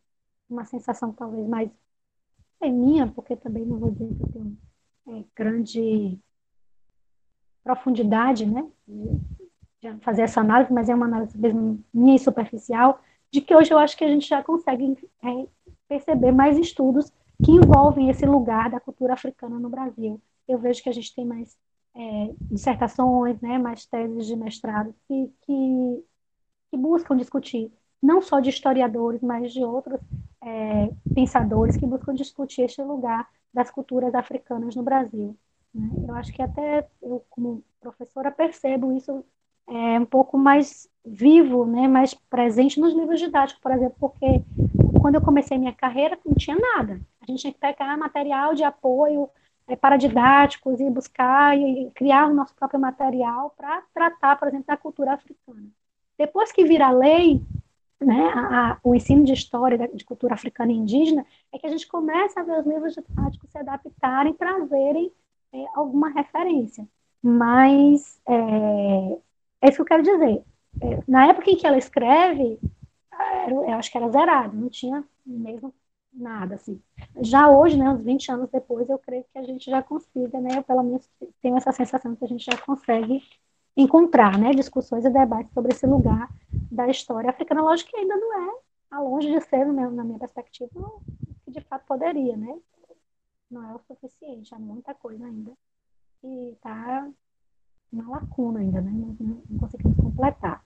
uma sensação talvez mais é minha, porque também não vou dizer que eu tenho é, grande profundidade, né, de fazer essa análise, mas é uma análise mesmo minha e superficial, de que hoje eu acho que a gente já consegue é, perceber mais estudos que envolvem esse lugar da cultura africana no Brasil. Eu vejo que a gente tem mais é, dissertações, né, mais teses de mestrado que, que que buscam discutir, não só de historiadores, mas de outros é, pensadores que buscam discutir este lugar das culturas africanas no Brasil. Né? Eu acho que até eu, como professora, percebo isso é, um pouco mais vivo, né, mais presente nos livros didáticos, por exemplo, porque quando eu comecei minha carreira não tinha nada. A gente tinha que pegar material de apoio é, paradidáticos e buscar e criar o nosso próprio material para tratar, por exemplo, da cultura africana. Depois que vira lei, né, a, a, o ensino de história de cultura africana e indígena, é que a gente começa a ver os livros didáticos se adaptarem, trazerem é, alguma referência. Mas é, é, isso que eu quero dizer. É, na época em que ela escreve, eu acho que era zerado, não tinha mesmo nada, assim. Já hoje, né, uns 20 anos depois, eu creio que a gente já consiga, né, eu pelo menos tenho essa sensação que a gente já consegue encontrar né, discussões e debates sobre esse lugar da história africana. Lógico que ainda não é, a longe de ser, meu, na minha perspectiva, que de fato poderia, né? Não é o suficiente, há muita coisa ainda e está uma lacuna ainda, né? Não, não, não conseguimos completar.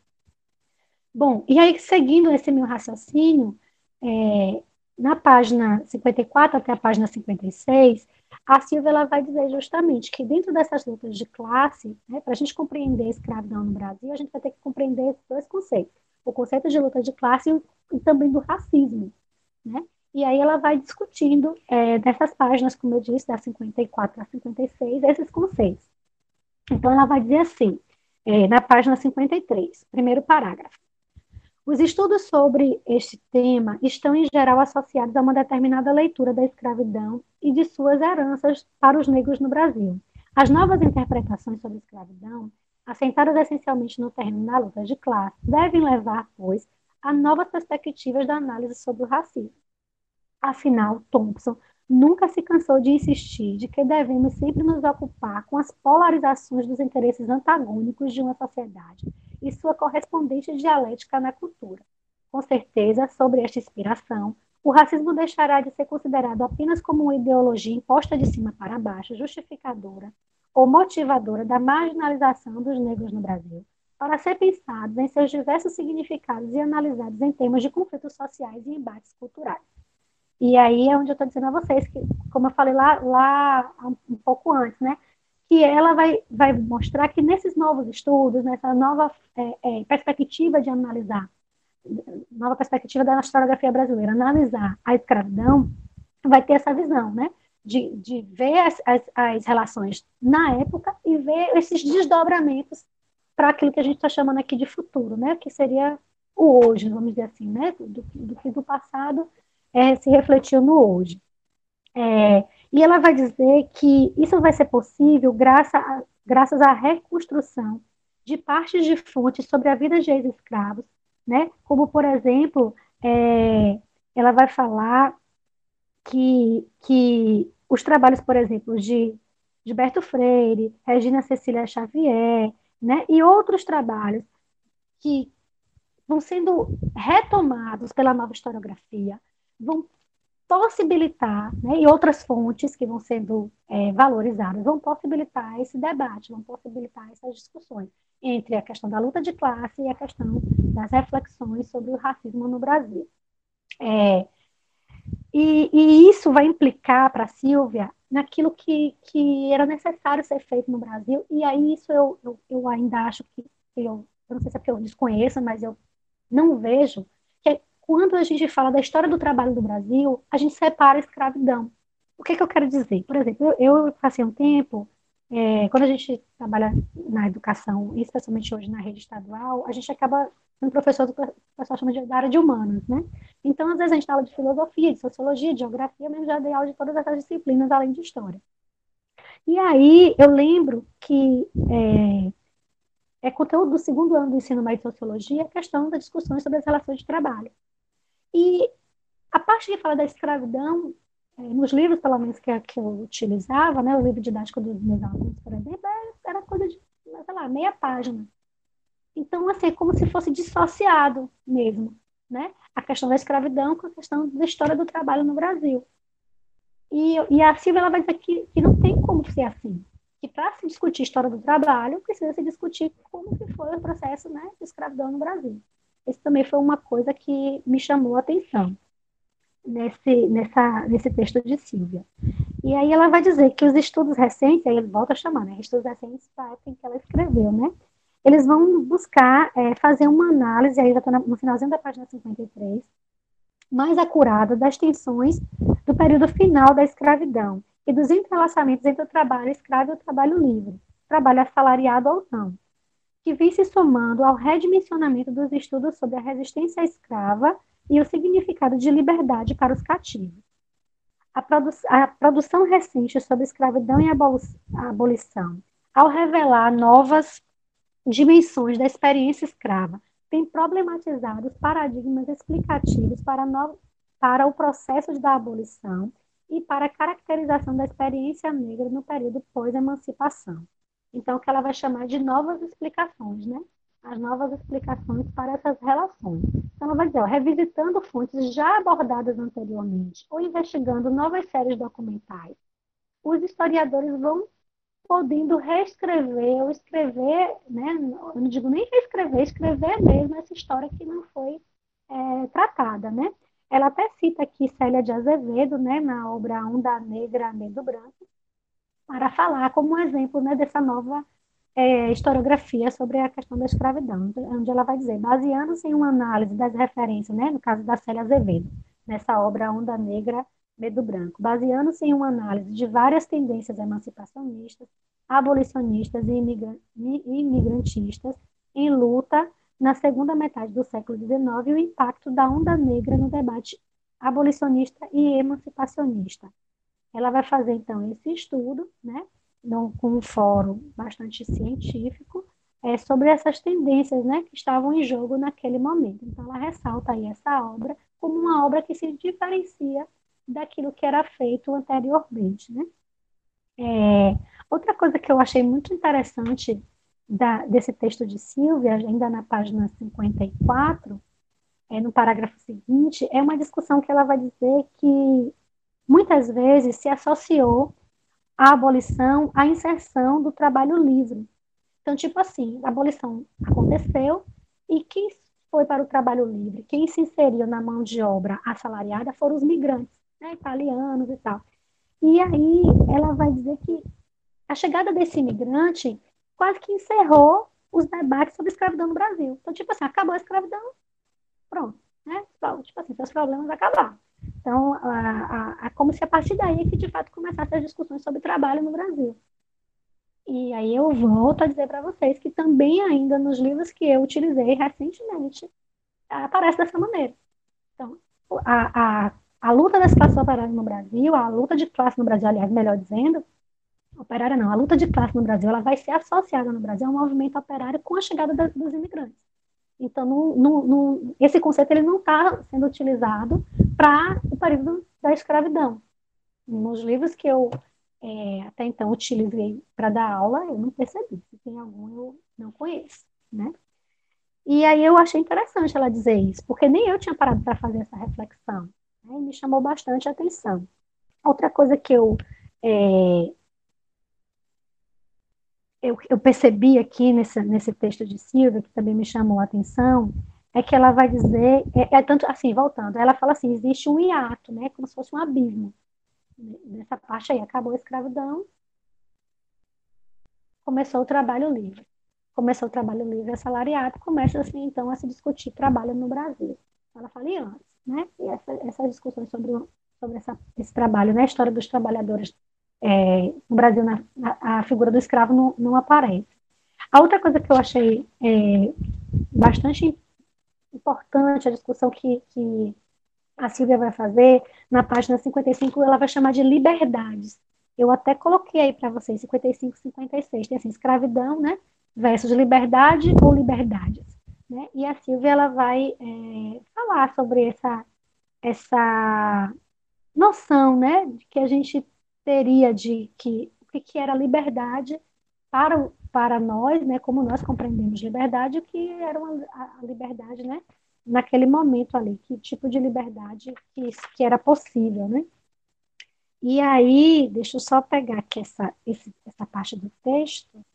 Bom, e aí, seguindo esse meu raciocínio, é, na página 54 até a página 56, a Silvia ela vai dizer justamente que dentro dessas lutas de classe, né, para a gente compreender a escravidão no Brasil, a gente vai ter que compreender dois conceitos: o conceito de luta de classe e, também do racismo. Né? E aí ela vai discutindo é, páginas, como eu disse, da 54 a 56, esses conceitos. Então ela vai dizer assim, é, na página 53, primeiro parágrafo. Os estudos sobre este tema estão, em geral, associados a uma determinada leitura da escravidão e de suas heranças para os negros no Brasil. As novas interpretações sobre a escravidão, assentadas essencialmente no terreno da luta de classe, devem levar, pois, a novas perspectivas da análise sobre o racismo. Afinal, Thompson nunca se cansou de insistir de que devemos sempre nos ocupar com as polarizações dos interesses antagônicos de uma sociedade e sua correspondente dialética na cultura. Com certeza, sobre esta inspiração, o racismo deixará de ser considerado apenas como uma ideologia imposta de cima para baixo, justificadora ou motivadora da marginalização dos negros no Brasil, para ser pensado em seus diversos significados e analisados em termos de conflitos sociais e embates culturais. E aí é onde eu estou dizendo a vocês que, como eu falei lá, lá um pouco antes, né, que ela vai, vai mostrar que nesses novos estudos, nessa nova é, é, perspectiva de analisar nova perspectiva da historiografia brasileira, analisar a escravidão, vai ter essa visão, né? De, de ver as, as, as relações na época e ver esses desdobramentos para aquilo que a gente está chamando aqui de futuro, né? Que seria o hoje, vamos dizer assim, né? Do, do do passado é, se refletiu no hoje. É, e ela vai dizer que isso vai ser possível graças, graças à reconstrução de partes de fontes sobre a vida de ex-escravos, né? Como, por exemplo, é, ela vai falar que, que os trabalhos, por exemplo, de Gilberto Freire, Regina Cecília Xavier, né? E outros trabalhos que vão sendo retomados pela nova historiografia, vão possibilitar, né, e outras fontes que vão sendo é, valorizadas, vão possibilitar esse debate, vão possibilitar essas discussões entre a questão da luta de classe e a questão das reflexões sobre o racismo no Brasil. É, e, e, isso vai implicar para a Silvia naquilo que, que era necessário ser feito no Brasil, e aí isso eu, eu, eu ainda acho que, eu, eu não sei se é porque eu desconheço, mas eu não vejo quando a gente fala da história do trabalho do Brasil, a gente separa a escravidão. O que, é que eu quero dizer? Por exemplo, eu, eu passei um tempo, é, quando a gente trabalha na educação, especialmente hoje na rede estadual, a gente acaba sendo professor do que o pessoal chama de da área de humanas, né? Então, às vezes, a gente dá aula de filosofia, de sociologia, de geografia, mas já dei aula de todas essas disciplinas, além de história. E aí, eu lembro que é, é conteúdo do segundo ano do ensino médio de sociologia a questão das discussões sobre as relações de trabalho. E a parte que fala da escravidão, é, nos livros, pelo menos, que, que eu utilizava, né, o livro didático dos meus alunos, por exemplo, é, era coisa de, sei lá, meia página. Então, assim, é como se fosse dissociado mesmo, né? A questão da escravidão com a questão da história do trabalho no Brasil. E, e a Silvia ela vai dizer que, que não tem como ser assim. Que para se discutir história do trabalho, precisa se discutir como que foi o processo né, de escravidão no Brasil. Isso também foi uma coisa que me chamou a atenção nesse, nessa, nesse texto de Silvia. E aí ela vai dizer que os estudos recentes, aí ele volta a chamar, né, estudos recentes para a época em que ela escreveu, né, eles vão buscar é, fazer uma análise, aí já está no finalzinho da página 53, mais acurada das tensões do período final da escravidão e dos entrelaçamentos entre o trabalho escravo e o trabalho livre, trabalho assalariado ou não, que vem se somando ao redimensionamento dos estudos sobre a resistência escrava e o significado de liberdade para os cativos. A, produ a produção recente sobre escravidão e abolição, ao revelar novas dimensões da experiência escrava, tem problematizado os paradigmas explicativos para, no, para o processo da abolição e para a caracterização da experiência negra no período pós-emancipação. Então, o que ela vai chamar de novas explicações, né? As novas explicações para essas relações. Então, ela vai dizer, ó, revisitando fontes já abordadas anteriormente ou investigando novas séries documentais, os historiadores vão podendo reescrever ou escrever, né? Eu não digo nem reescrever, escrever mesmo essa história que não foi é, tratada, né? Ela até cita aqui Célia de Azevedo, né, na obra Onda Negra, Medo Branco, para falar como um exemplo né, dessa nova é, historiografia sobre a questão da escravidão, onde ela vai dizer, baseando-se em uma análise das referências, né, no caso da Célia Azevedo, nessa obra Onda Negra, Medo Branco, baseando-se em uma análise de várias tendências emancipacionistas, abolicionistas e imigrantistas em luta na segunda metade do século XIX e o impacto da onda negra no debate abolicionista e emancipacionista, ela vai fazer, então, esse estudo, né, no, com um fórum bastante científico, é, sobre essas tendências né, que estavam em jogo naquele momento. Então, ela ressalta aí essa obra como uma obra que se diferencia daquilo que era feito anteriormente. Né? É, outra coisa que eu achei muito interessante da, desse texto de Silvia, ainda na página 54, é, no parágrafo seguinte, é uma discussão que ela vai dizer que muitas vezes se associou a abolição à inserção do trabalho livre. Então, tipo assim, a abolição aconteceu e quem foi para o trabalho livre, quem se inseriu na mão de obra assalariada foram os migrantes, né, italianos e tal. E aí ela vai dizer que a chegada desse imigrante quase que encerrou os debates sobre escravidão no Brasil. Então, tipo assim, acabou a escravidão, Pronto, né? Tipo assim, seus problemas acabaram. Então, é como se a partir daí que de fato começassem as discussões sobre trabalho no Brasil. E aí eu volto a dizer para vocês que também ainda nos livros que eu utilizei recentemente aparece dessa maneira. Então, a, a, a luta das classes operárias no Brasil, a luta de classe no Brasil, aliás, melhor dizendo, operária não, a luta de classe no Brasil, ela vai ser associada no Brasil ao movimento operário com a chegada dos imigrantes. Então, esse conceito ele não está sendo utilizado para o período da escravidão. Nos livros que eu é, até então utilizei para dar aula, eu não percebi. Se tem algum, eu não conheço, né? E aí eu achei interessante ela dizer isso, porque nem eu tinha parado para fazer essa reflexão. Né? E me chamou bastante a atenção. Outra coisa que eu, é, eu, eu, percebi aqui nesse, nesse texto de Silvia, que também me chamou a atenção, é que ela vai dizer, é, é tanto assim, voltando, ela fala assim, existe um hiato, né, como se fosse um abismo nessa parte aí, acabou a escravidão, começou o trabalho livre. Começou o trabalho livre assalariado, começa assim, então, a se discutir trabalho no Brasil. Ela fala antes, né? E essa, essas discussões sobre, sobre essa, esse trabalho, né? A história dos trabalhadores é, no Brasil, na, na, a figura do escravo não, não aparece. A outra coisa que eu achei é, bastante importante, a discussão que, que a Silvia vai fazer, na página 55, ela vai chamar de liberdades. Eu até coloquei aí para vocês, 55, 56. Tem assim, escravidão, né? Versus liberdade ou liberdades. Né? E a Silvia, ela vai é, falar sobre essa, essa noção, né? De que a gente teria de que o que, era liberdade para, para nós, né? Como nós compreendemos liberdade, o que era uma, a liberdade, né? naquele momento ali, que tipo de liberdade que, que era possível, né? E aí, deixa eu só pegar aqui essa, esse, essa parte do texto,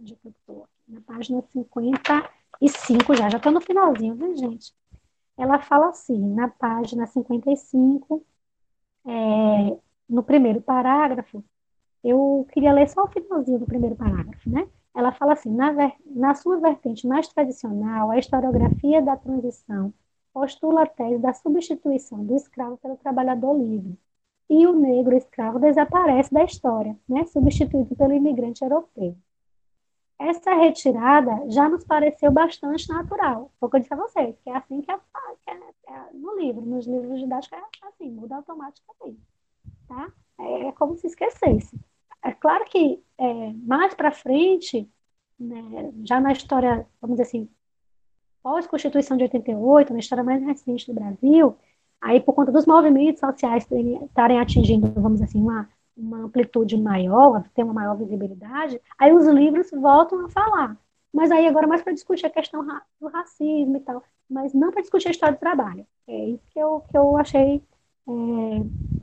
onde eu estou? Na página 55 já, já estou no finalzinho, viu, gente? Ela fala assim, na página 55, é, no primeiro parágrafo, eu queria ler só o finalzinho do primeiro parágrafo, né? ela fala assim: na, ver, na sua vertente mais tradicional, a historiografia da transição postula a tese da substituição do escravo pelo trabalhador livre. E o negro escravo desaparece da história, né, substituído pelo imigrante europeu. Essa retirada já nos pareceu bastante natural. Foi o que eu disse a vocês, que é assim que é, que é, é no livro, nos livros didáticos é assim, muda automaticamente. Tá? É, como se esquecesse. É claro que é, mais para frente, né, já na história, vamos dizer assim, pós-Constituição de 88, na história mais recente do Brasil, aí por conta dos movimentos sociais estarem atingindo, vamos dizer assim, uma, uma amplitude maior, ter uma maior visibilidade, aí os livros voltam a falar. Mas aí agora mais para discutir a questão do racismo e tal, mas não para discutir a história do trabalho. É isso que eu, que eu achei é,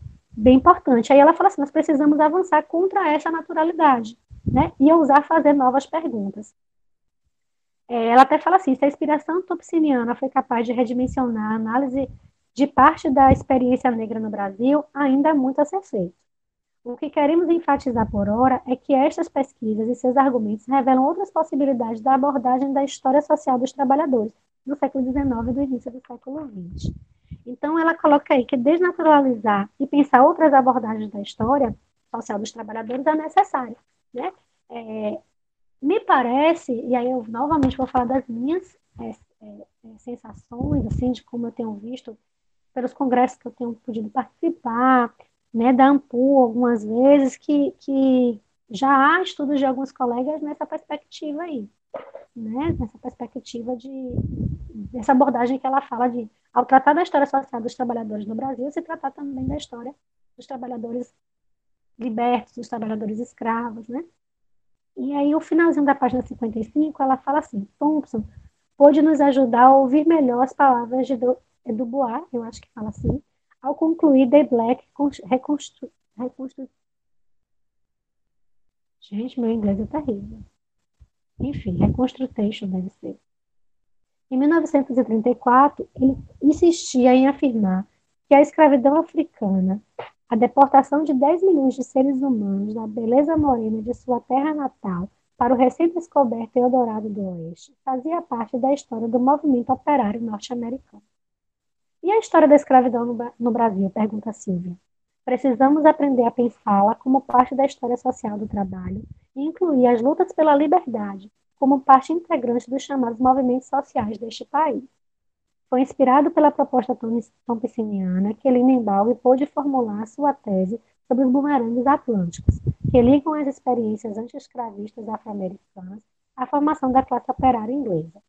bem importante. Aí ela fala assim: nós precisamos avançar contra essa naturalidade, né? E ousar fazer novas perguntas. É, ela até fala assim: se a inspiração topsiniana foi capaz de redimensionar a análise de parte da experiência negra no Brasil, ainda há muito a ser feito. O que queremos enfatizar por ora é que estas pesquisas e seus argumentos revelam outras possibilidades da abordagem da história social dos trabalhadores do século XIX e do início do século XX. Então, ela coloca aí que desnaturalizar e pensar outras abordagens da história social dos trabalhadores é necessário. Né? É, me parece, e aí eu novamente vou falar das minhas é, é, é, sensações, assim, de como eu tenho visto pelos congressos que eu tenho podido participar, né, da AMPU algumas vezes, que, que já há estudos de alguns colegas nessa perspectiva aí, né, nessa perspectiva de, dessa abordagem que ela fala de ao tratar da história social dos trabalhadores no Brasil, se tratar também da história dos trabalhadores libertos, dos trabalhadores escravos, né? E aí, o finalzinho da página 55, ela fala assim: Thompson pôde nos ajudar a ouvir melhor as palavras de Dubois, eu acho que fala assim, ao concluir The Black reconstru... reconstru... Gente, meu inglês é terrível. Enfim, Reconstruction deve ser. Em 1934, ele insistia em afirmar que a escravidão africana, a deportação de 10 milhões de seres humanos da beleza morena de sua terra natal para o recém-descoberto Eldorado do Oeste, fazia parte da história do movimento operário norte-americano. E a história da escravidão no, Brasil? Pergunta Silvia. Precisamos aprender a pensá-la como parte da história social do trabalho e incluir as lutas pela liberdade como parte integrante dos chamados movimentos sociais deste país. Foi inspirado pela proposta thompsoniana que Lindenbaum pôde formular sua tese sobre os bumerangues atlânticos, que ligam as experiências anti-escravistas afro-americanas à formação da classe operária inglesa.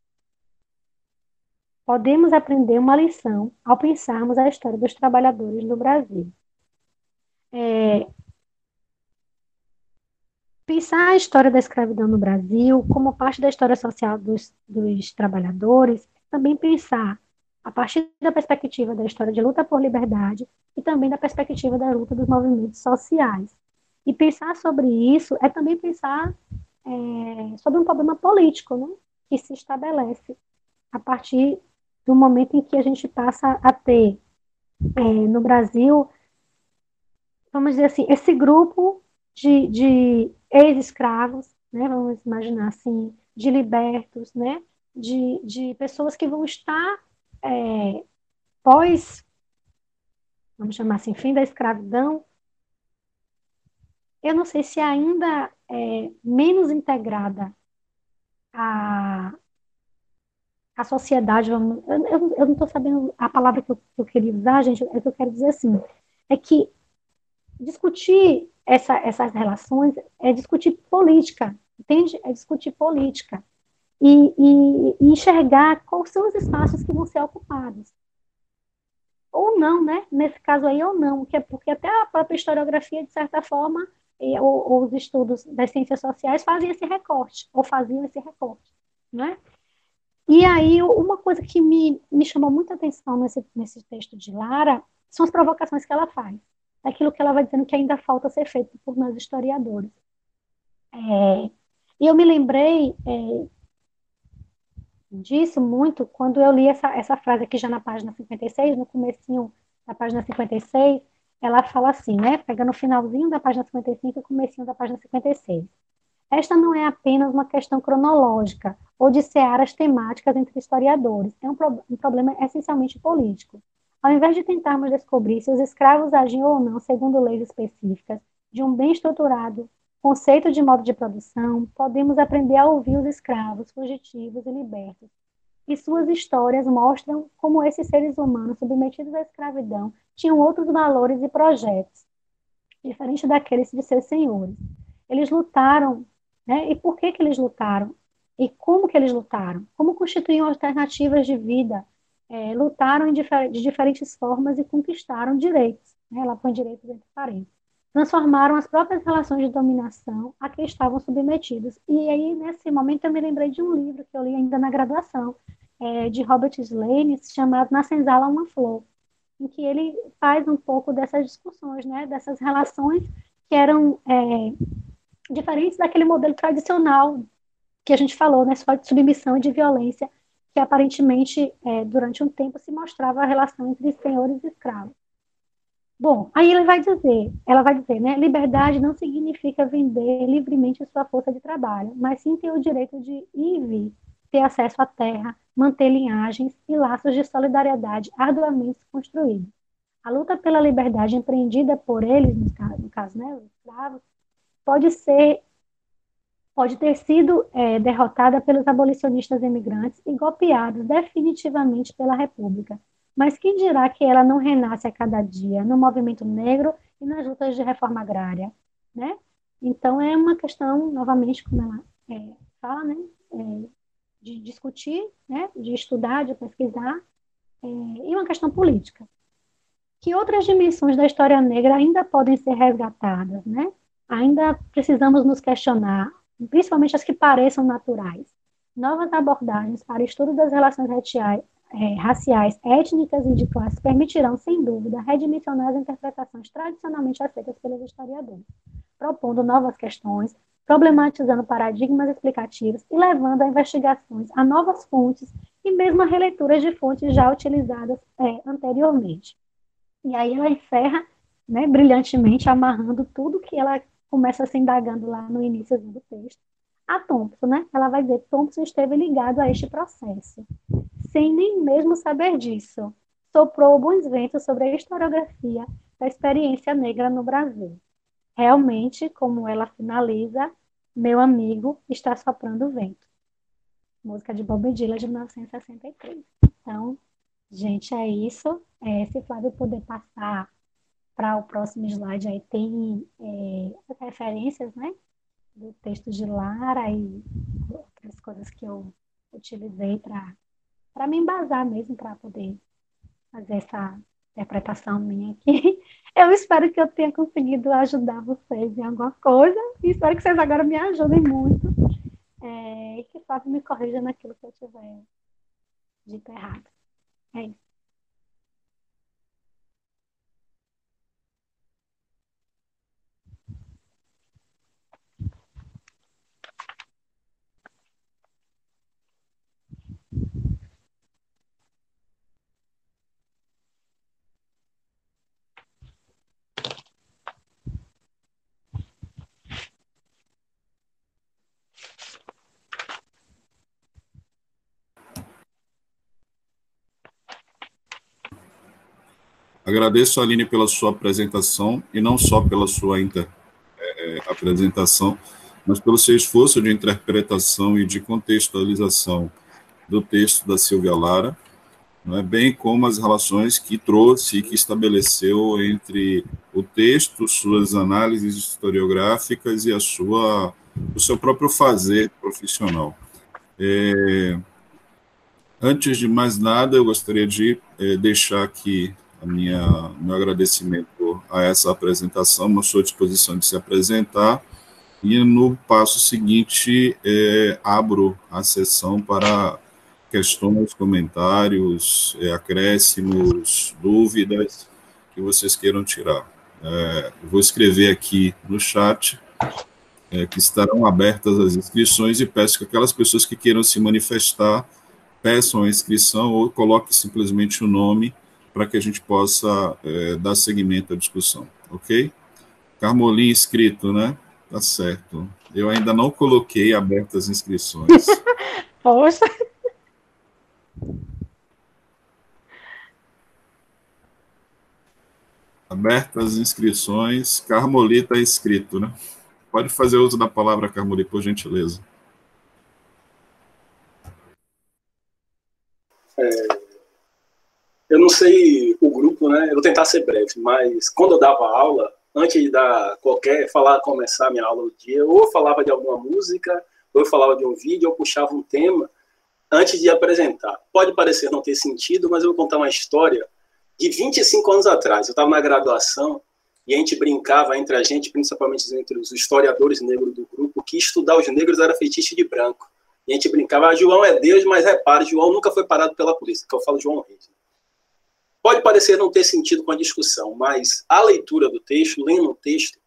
Podemos aprender uma lição ao pensarmos a história dos trabalhadores no Brasil. É, pensar a história da escravidão no Brasil como parte da história social dos, dos trabalhadores, também pensar a partir da perspectiva da história de luta por liberdade e também da perspectiva da luta dos movimentos sociais. E pensar sobre isso é também pensar é, sobre um problema político né, que se estabelece a partir do momento em que a gente passa a ter é, no Brasil, vamos dizer assim, esse grupo de, de ex-escravos, né, vamos imaginar assim, de libertos, né, de, de pessoas que vão estar é, pós, vamos chamar assim, fim da escravidão, eu não sei se ainda é menos integrada a, a sociedade, vamos, eu, eu, não estou sabendo a palavra que eu, que eu, queria usar, gente, é que eu quero dizer assim, é que discutir essa, essas relações é discutir política, entende? É discutir política e, e, e enxergar quais são os espaços que vão ser ocupados. Ou não, né? Nesse caso aí, ou não, que é porque até a própria historiografia, de certa forma, e, ou, ou, os estudos das ciências sociais fazem esse recorte, ou faziam esse recorte, né? E aí, uma coisa que me, me chamou muita atenção nesse, nesse texto de Lara são as provocações que ela faz daquilo que ela vai dizendo que ainda falta ser feito por nós historiadores. É, e eu me lembrei é, disso muito quando eu li essa, essa frase aqui já na página 56, no comecinho da página 56, ela fala assim, né, pegando o finalzinho da página 55 e comecinho da página 56. Esta não é apenas uma questão cronológica ou de searas temáticas entre historiadores, é um, pro, um problema essencialmente político. Ao invés de tentarmos descobrir se os escravos agiam ou não segundo leis específicas de um bem estruturado conceito de modo de produção, podemos aprender a ouvir os escravos, fugitivos e libertos. E suas histórias mostram como esses seres humanos submetidos à escravidão tinham outros valores e projetos, diferentes daqueles de seus senhores. Eles lutaram, né? E por que que eles lutaram? E como que eles lutaram? Como constituíam alternativas de vida é, lutaram difer de diferentes formas e conquistaram direitos. Né? Ela põe direitos entre parênteses. Transformaram as próprias relações de dominação a que estavam submetidos. E aí, nesse momento, eu me lembrei de um livro que eu li ainda na graduação, é, de Robert Slane, chamado Na Senzala Uma Flor, em que ele faz um pouco dessas discussões, né, dessas relações que eram é, diferentes daquele modelo tradicional que a gente falou, né, só de submissão e de violência que aparentemente, é, durante um tempo, se mostrava a relação entre senhores e escravos. Bom, aí ele vai dizer, ela vai dizer, né, liberdade não significa vender livremente sua força de trabalho, mas sim ter o direito de ir e vir, ter acesso à terra, manter linhagens e laços de solidariedade arduamente construídos. A luta pela liberdade empreendida por eles, no caso, no caso né, os escravos, pode ser pode ter sido é, derrotada pelos abolicionistas imigrantes e golpeados definitivamente pela República. Mas quem dirá que ela não renasce a cada dia no movimento negro e nas lutas de reforma agrária, né? Então é uma questão, novamente, como ela é, fala, né, é, de discutir, né, de estudar, de pesquisar, é, e uma questão política. Que outras dimensões da história negra ainda podem ser resgatadas, né? Ainda precisamos nos questionar principalmente as que pareçam naturais. Novas abordagens para estudo das relações raciais, é, raciais, étnicas e de classe permitirão, sem dúvida, redimensionar as interpretações tradicionalmente aceitas pelos historiadores, propondo novas questões, problematizando paradigmas explicativos e levando a investigações a novas fontes e mesmo a releituras de fontes já utilizadas é, anteriormente. E aí ela encerra né, brilhantemente, amarrando tudo que ela começa se indagando lá no início do texto, a Thompson, né? Ela vai dizer: Thompson esteve ligado a este processo, sem nem mesmo saber disso. Soprou bons ventos sobre a historiografia da experiência negra no Brasil. Realmente, como ela finaliza, meu amigo está soprando vento. Música de Bob Dylan de 1963. Então, gente, é isso. É, se Flávio puder passar para o próximo slide, aí tem é, as referências, né? Do texto de Lara e outras coisas que eu utilizei para me embasar mesmo, para poder fazer essa interpretação minha aqui. Eu espero que eu tenha conseguido ajudar vocês em alguma coisa e espero que vocês agora me ajudem muito é, e que Flávio me corrija naquilo que eu tiver dito errado. É isso. Agradeço, Aline, pela sua apresentação, e não só pela sua inter, é, apresentação, mas pelo seu esforço de interpretação e de contextualização do texto da Silvia Lara, é bem como as relações que trouxe e que estabeleceu entre o texto, suas análises historiográficas e a sua, o seu próprio fazer profissional. É, antes de mais nada, eu gostaria de é, deixar aqui a minha, meu agradecimento a essa apresentação, a sua disposição de se apresentar, e no passo seguinte é, abro a sessão para questões, comentários, é, acréscimos, dúvidas que vocês queiram tirar. É, vou escrever aqui no chat é, que estarão abertas as inscrições e peço que aquelas pessoas que queiram se manifestar peçam a inscrição ou coloquem simplesmente o nome para que a gente possa é, dar seguimento à discussão, ok? Carmolim inscrito, né? Tá certo. Eu ainda não coloquei abertas inscrições. Poxa! Abertas inscrições. Carmoli está inscrito, né? Pode fazer uso da palavra Carmoli, por gentileza. É, eu não sei o grupo, né? Eu vou tentar ser breve, mas quando eu dava aula, antes de dar qualquer, falar, começar a minha aula do dia, ou eu falava de alguma música, ou eu falava de um vídeo, ou puxava um tema antes de apresentar. Pode parecer não ter sentido, mas eu vou contar uma história de 25 anos atrás. Eu estava na graduação e a gente brincava entre a gente, principalmente entre os historiadores negros do grupo, que estudar os negros era feitiço de branco. E a gente brincava, ah, João é Deus, mas repare, João nunca foi parado pela polícia, que eu falo João Reis. Pode parecer não ter sentido com a discussão, mas a leitura do texto, lendo o texto,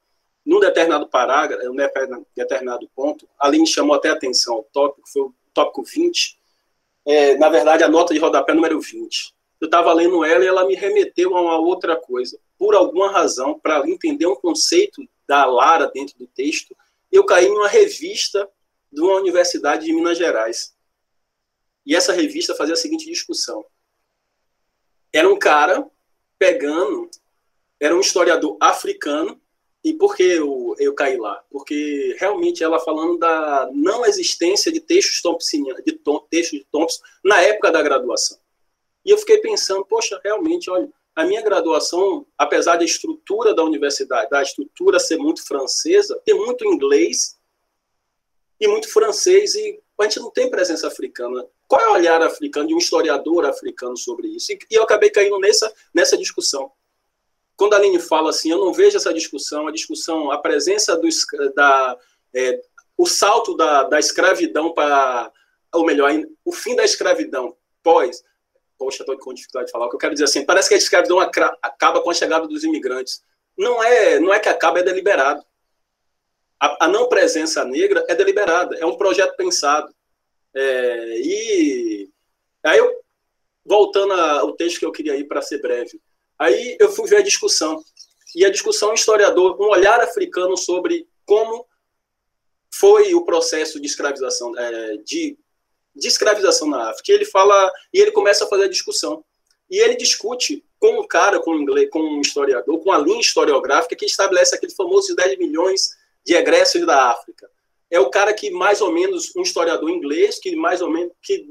num determinado parágrafo, num determinado ponto, ali me chamou até a atenção o tópico, foi o tópico 20, é, na verdade, a nota de rodapé número 20. Eu estava lendo ela e ela me remeteu a uma outra coisa. Por alguma razão, para entender um conceito da Lara dentro do texto, eu caí em uma revista de uma universidade de Minas Gerais. E essa revista fazia a seguinte discussão: era um cara pegando, era um historiador africano, e por que eu, eu caí lá? Porque realmente ela falando da não existência de textos thompsonianos, de tom, textos de Thompson na época da graduação. E eu fiquei pensando, poxa, realmente, olha, a minha graduação, apesar da estrutura da universidade, da estrutura ser muito francesa, tem muito inglês e muito francês, e a gente não tem presença africana. Qual é o olhar africano de um historiador africano sobre isso? E, eu acabei caindo nessa, nessa discussão. Quando a Aline fala assim, eu não vejo essa discussão, a discussão, a presença do, da, é, o salto da, da escravidão para, ou melhor, o fim da escravidão pós, poxa, estou com dificuldade de falar, o que eu quero dizer assim, parece que a escravidão acaba com a chegada dos imigrantes. Não é, não é que acaba, é deliberado. A, a não presença negra é deliberada, é um projeto pensado. É, e aí eu, voltando ao texto que eu queria ir para ser breve, aí eu fui ver a discussão. E a discussão historiador, um olhar africano sobre como foi o processo de escravização, é, de, de escravização na África. Ele fala, e ele começa a fazer a discussão. E ele discute com um cara, com um, inglês, com um historiador, com a linha historiográfica que estabelece aquele famoso 10 milhões de egressos da África. É o cara que mais ou menos, um historiador inglês, que mais ou menos, que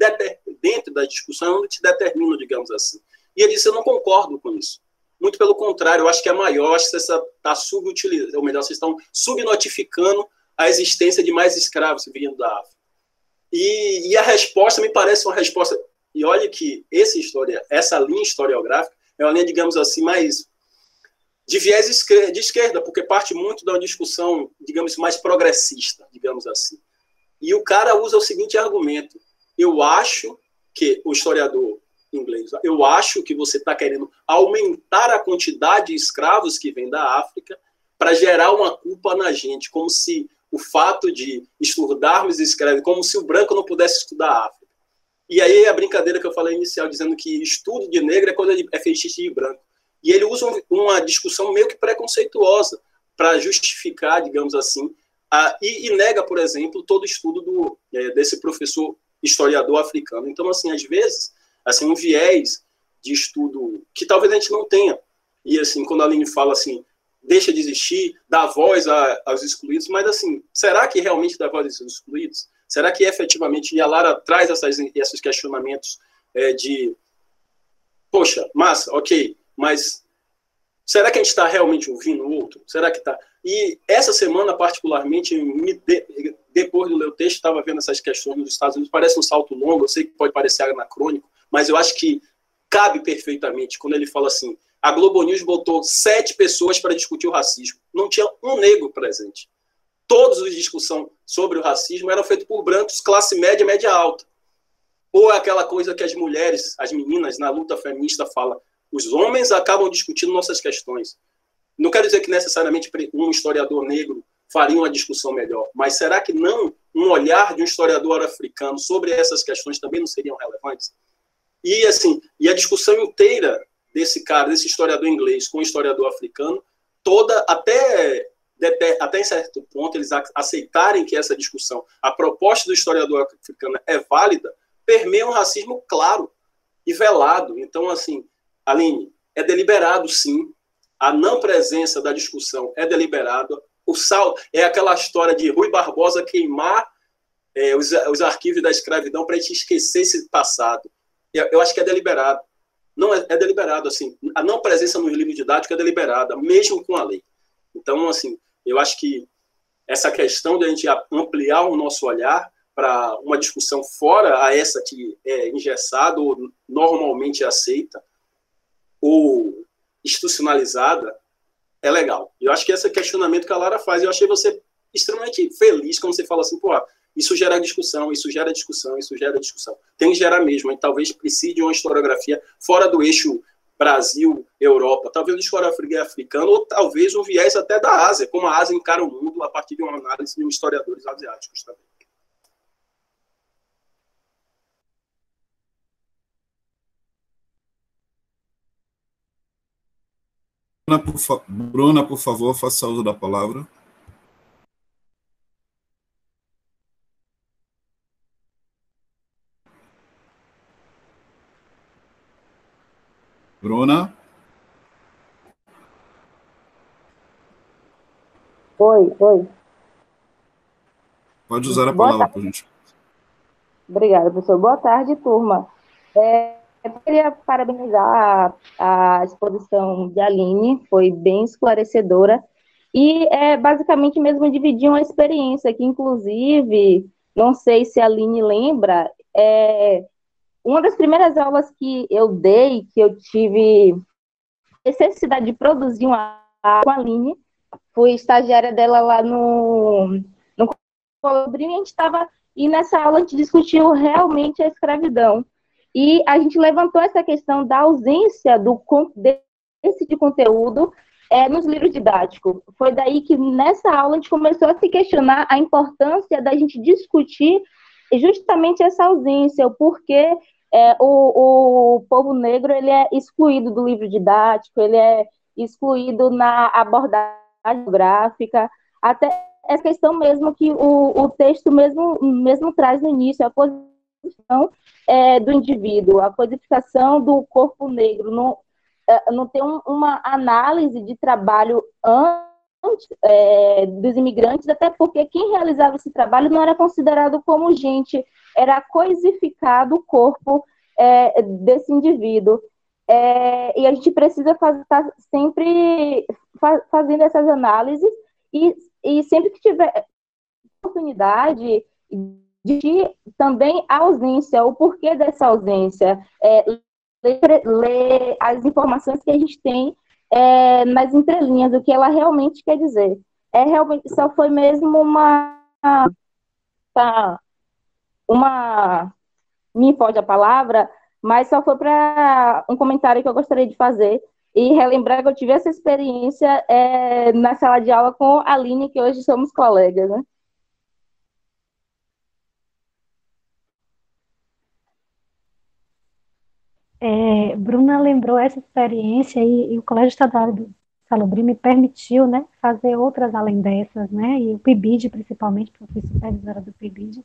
dentro da discussão, te determina, digamos assim. E ele disse, eu não concordo com isso. Muito pelo contrário, eu acho que é maior, acho que você está subutilizando, ou melhor, vocês estão subnotificando a existência de mais escravos vindo da África. E, e, a resposta me parece uma resposta. E olha que essa história, essa linha historiográfica é uma linha, digamos assim, mais de viés de esquerda, porque parte muito da discussão, digamos, mais progressista, digamos assim. E o cara usa o seguinte argumento: eu acho que o historiador inglês, eu acho que você está querendo aumentar a quantidade de escravos que vem da África para gerar uma culpa na gente, como se o fato de estudarmos escravos, como se o branco não pudesse estudar a África. E aí a brincadeira que eu falei inicial, dizendo que estudo de negro é coisa de, é fetiche de branco. E ele usa uma discussão meio que preconceituosa para justificar, digamos assim, a, e, e, nega, por exemplo, todo estudo do, é, desse professor historiador africano. Então, assim, às vezes, assim, um viés de estudo que talvez a gente não tenha. E, assim, quando a Aline fala assim, deixa de existir, dá voz a, aos excluídos, mas, assim, será que realmente dá voz aos excluídos? Será que efetivamente, e a Lara traz essas, esses questionamentos é, de, poxa, massa, ok, mas será que a gente está realmente ouvindo o outro? Será que está? E essa semana, particularmente, de, depois do o texto, estava vendo essas questões nos Estados Unidos, parece um salto longo, eu sei que pode parecer anacrônico, mas eu acho que cabe perfeitamente quando ele fala assim, a Globo News botou sete pessoas para discutir o racismo. Não tinha um negro presente. Todos os discussão sobre o racismo eram feitos por brancos, classe média, média alta. Ou é aquela coisa que as mulheres, as meninas na luta feminista falam, os homens acabam discutindo nossas questões. Não quero dizer que necessariamente um historiador negro faria uma discussão melhor, mas será que não um olhar de um historiador africano sobre essas questões também não seriam relevantes? E assim, e a discussão inteira desse cara, desse historiador inglês com o historiador africano, toda até até em certo ponto eles aceitarem que essa discussão, a proposta do historiador africano é válida, permeia um racismo claro e velado. Então, assim, Aline, é deliberado, sim. A não presença da discussão é deliberado. O sal é aquela história de Rui Barbosa queimar é, os, os, arquivos da escravidão para a gente esquecer esse passado. Eu, eu, acho que é deliberado. Não é, é, deliberado, assim. A não presença no livro didático é deliberada, mesmo com a lei. Então, assim, eu acho que essa questão de a gente ampliar o nosso olhar para uma discussão fora a essa que é engessada ou normalmente aceita, ou institucionalizada é legal. Eu acho que esse questionamento que a Lara faz, eu achei você extremamente feliz quando você fala assim, pô, isso gera discussão, isso gera discussão, isso gera discussão. Tem que gerar mesmo, e talvez precise de uma historiografia fora do eixo Brasil, Europa, talvez uma historiografia africana, ou talvez um viés até da Ásia, como a Ásia encara o mundo a partir de uma análise de historiadores asiáticos também. Bruna por, fa... Bruna, por favor, faça uso da palavra. Bruna? Oi, oi. Pode usar a Boa palavra, por gente. Obrigada, professor. Boa tarde, turma. É, eu queria parabenizar a, a, exposição de Aline, foi bem esclarecedora. E é basicamente mesmo dividir uma experiência que, inclusive, não sei se a Aline lembra, é, uma das primeiras aulas que eu dei, que eu tive necessidade de produzir uma com a Aline, fui estagiária dela lá no, no Colobrinho, e a gente estava, e nessa aula a gente discutiu realmente a escravidão. E a gente levantou essa questão da ausência do, desse de conteúdo é, nos livros didáticos. Foi daí que nessa aula a gente começou a se questionar a importância da gente discutir justamente essa ausência, o porquê é, o, o povo negro ele é excluído do livro didático, ele é excluído na abordagem gráfica, até essa questão mesmo que o, o texto mesmo, mesmo traz no início, a posição é, do indivíduo, a codificação do corpo negro, não, é, não tem um, uma análise de trabalho antes é, dos imigrantes, até porque quem realizava esse trabalho não era considerado como gente, era coisificado o corpo é, desse indivíduo. É, e a gente precisa estar tá sempre fazendo essas análises e, e sempre que tiver oportunidade de também a ausência, o porquê dessa ausência, é, ler, ler, as informações que a gente tem é, nas entrelinhas, o que ela realmente quer dizer. É realmente só foi mesmo uma tá, uma me foge a palavra, mas só foi para um comentário que eu gostaria de fazer e relembrar que eu tive essa experiência é, na sala de aula com a Aline, que hoje somos colegas, né? É, Bruna lembrou essa experiência e, e, o Colégio Estadual do Salobrim me permitiu, né, fazer outras além dessas, né, e o PIBID principalmente, porque eu fui supervisora do PIBID.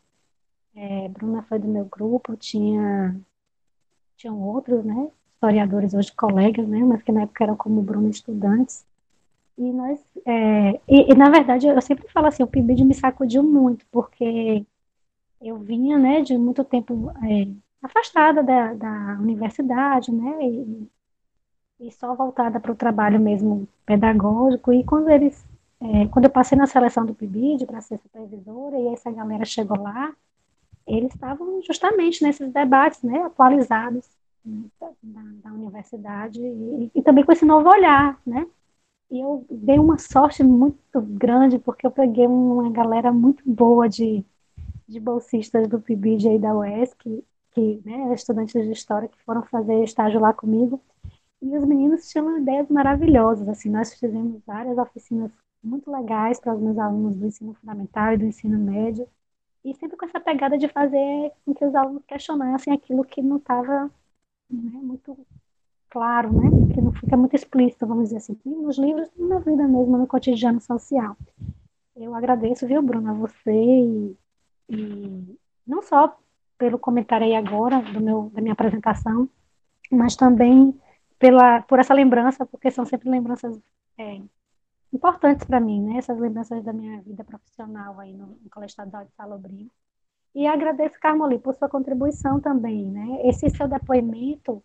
É, Bruna foi do meu grupo, tinha tinham outros, né, historiadores hoje colegas, né, mas que na época eram como Bruno estudantes. E nós, é, e, e, na verdade eu sempre falo assim, o PIBID me sacudiu muito, porque eu vinha, né, de muito tempo é, afastada da, da universidade, né, e, e só voltada para o trabalho mesmo pedagógico. E quando eles, é, quando eu passei na seleção do PIBID para ser supervisora e essa galera chegou lá, eles estavam justamente nesses debates, né, atualizados né, da, da, universidade e, e, também com esse novo olhar, né? E eu dei uma sorte muito grande porque eu peguei uma galera muito boa de, de bolsistas do PIBID aí da UESC, que, né, estudantes de história que foram fazer estágio lá comigo. E os meninos tinham ideias maravilhosas, assim, nós fizemos várias oficinas muito legais para os meus alunos do ensino fundamental e do ensino médio, e sempre com essa pegada de fazer com que os alunos questionassem aquilo que não estava né, muito claro, né, que não fica muito explícito, vamos dizer assim, nos livros e na vida mesmo, no cotidiano social. Eu agradeço, viu, Bruna, a você e, e não só pelo comentário aí agora do meu, da minha apresentação, mas também pela, por essa lembrança, porque são sempre lembranças é, importantes para mim, né? Essas lembranças da minha vida profissional aí no, no Colégio Estadual de Salobrinho. E agradeço, Carmoli, por sua contribuição também, né? Esse seu depoimento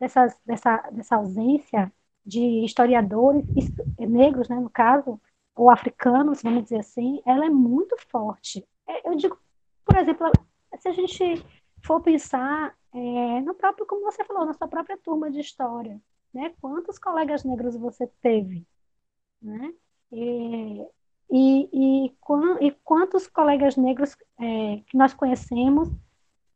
dessas, dessa, dessa ausência de historiadores negros, né, no caso, ou africanos, vamos dizer assim, ela é muito forte. É, eu digo, por exemplo, se a gente for pensar é, no próprio, como você falou, na sua própria turma de história, né? Quantos colegas negros você teve, né? E, e, e, e quantos colegas negros é, que nós conhecemos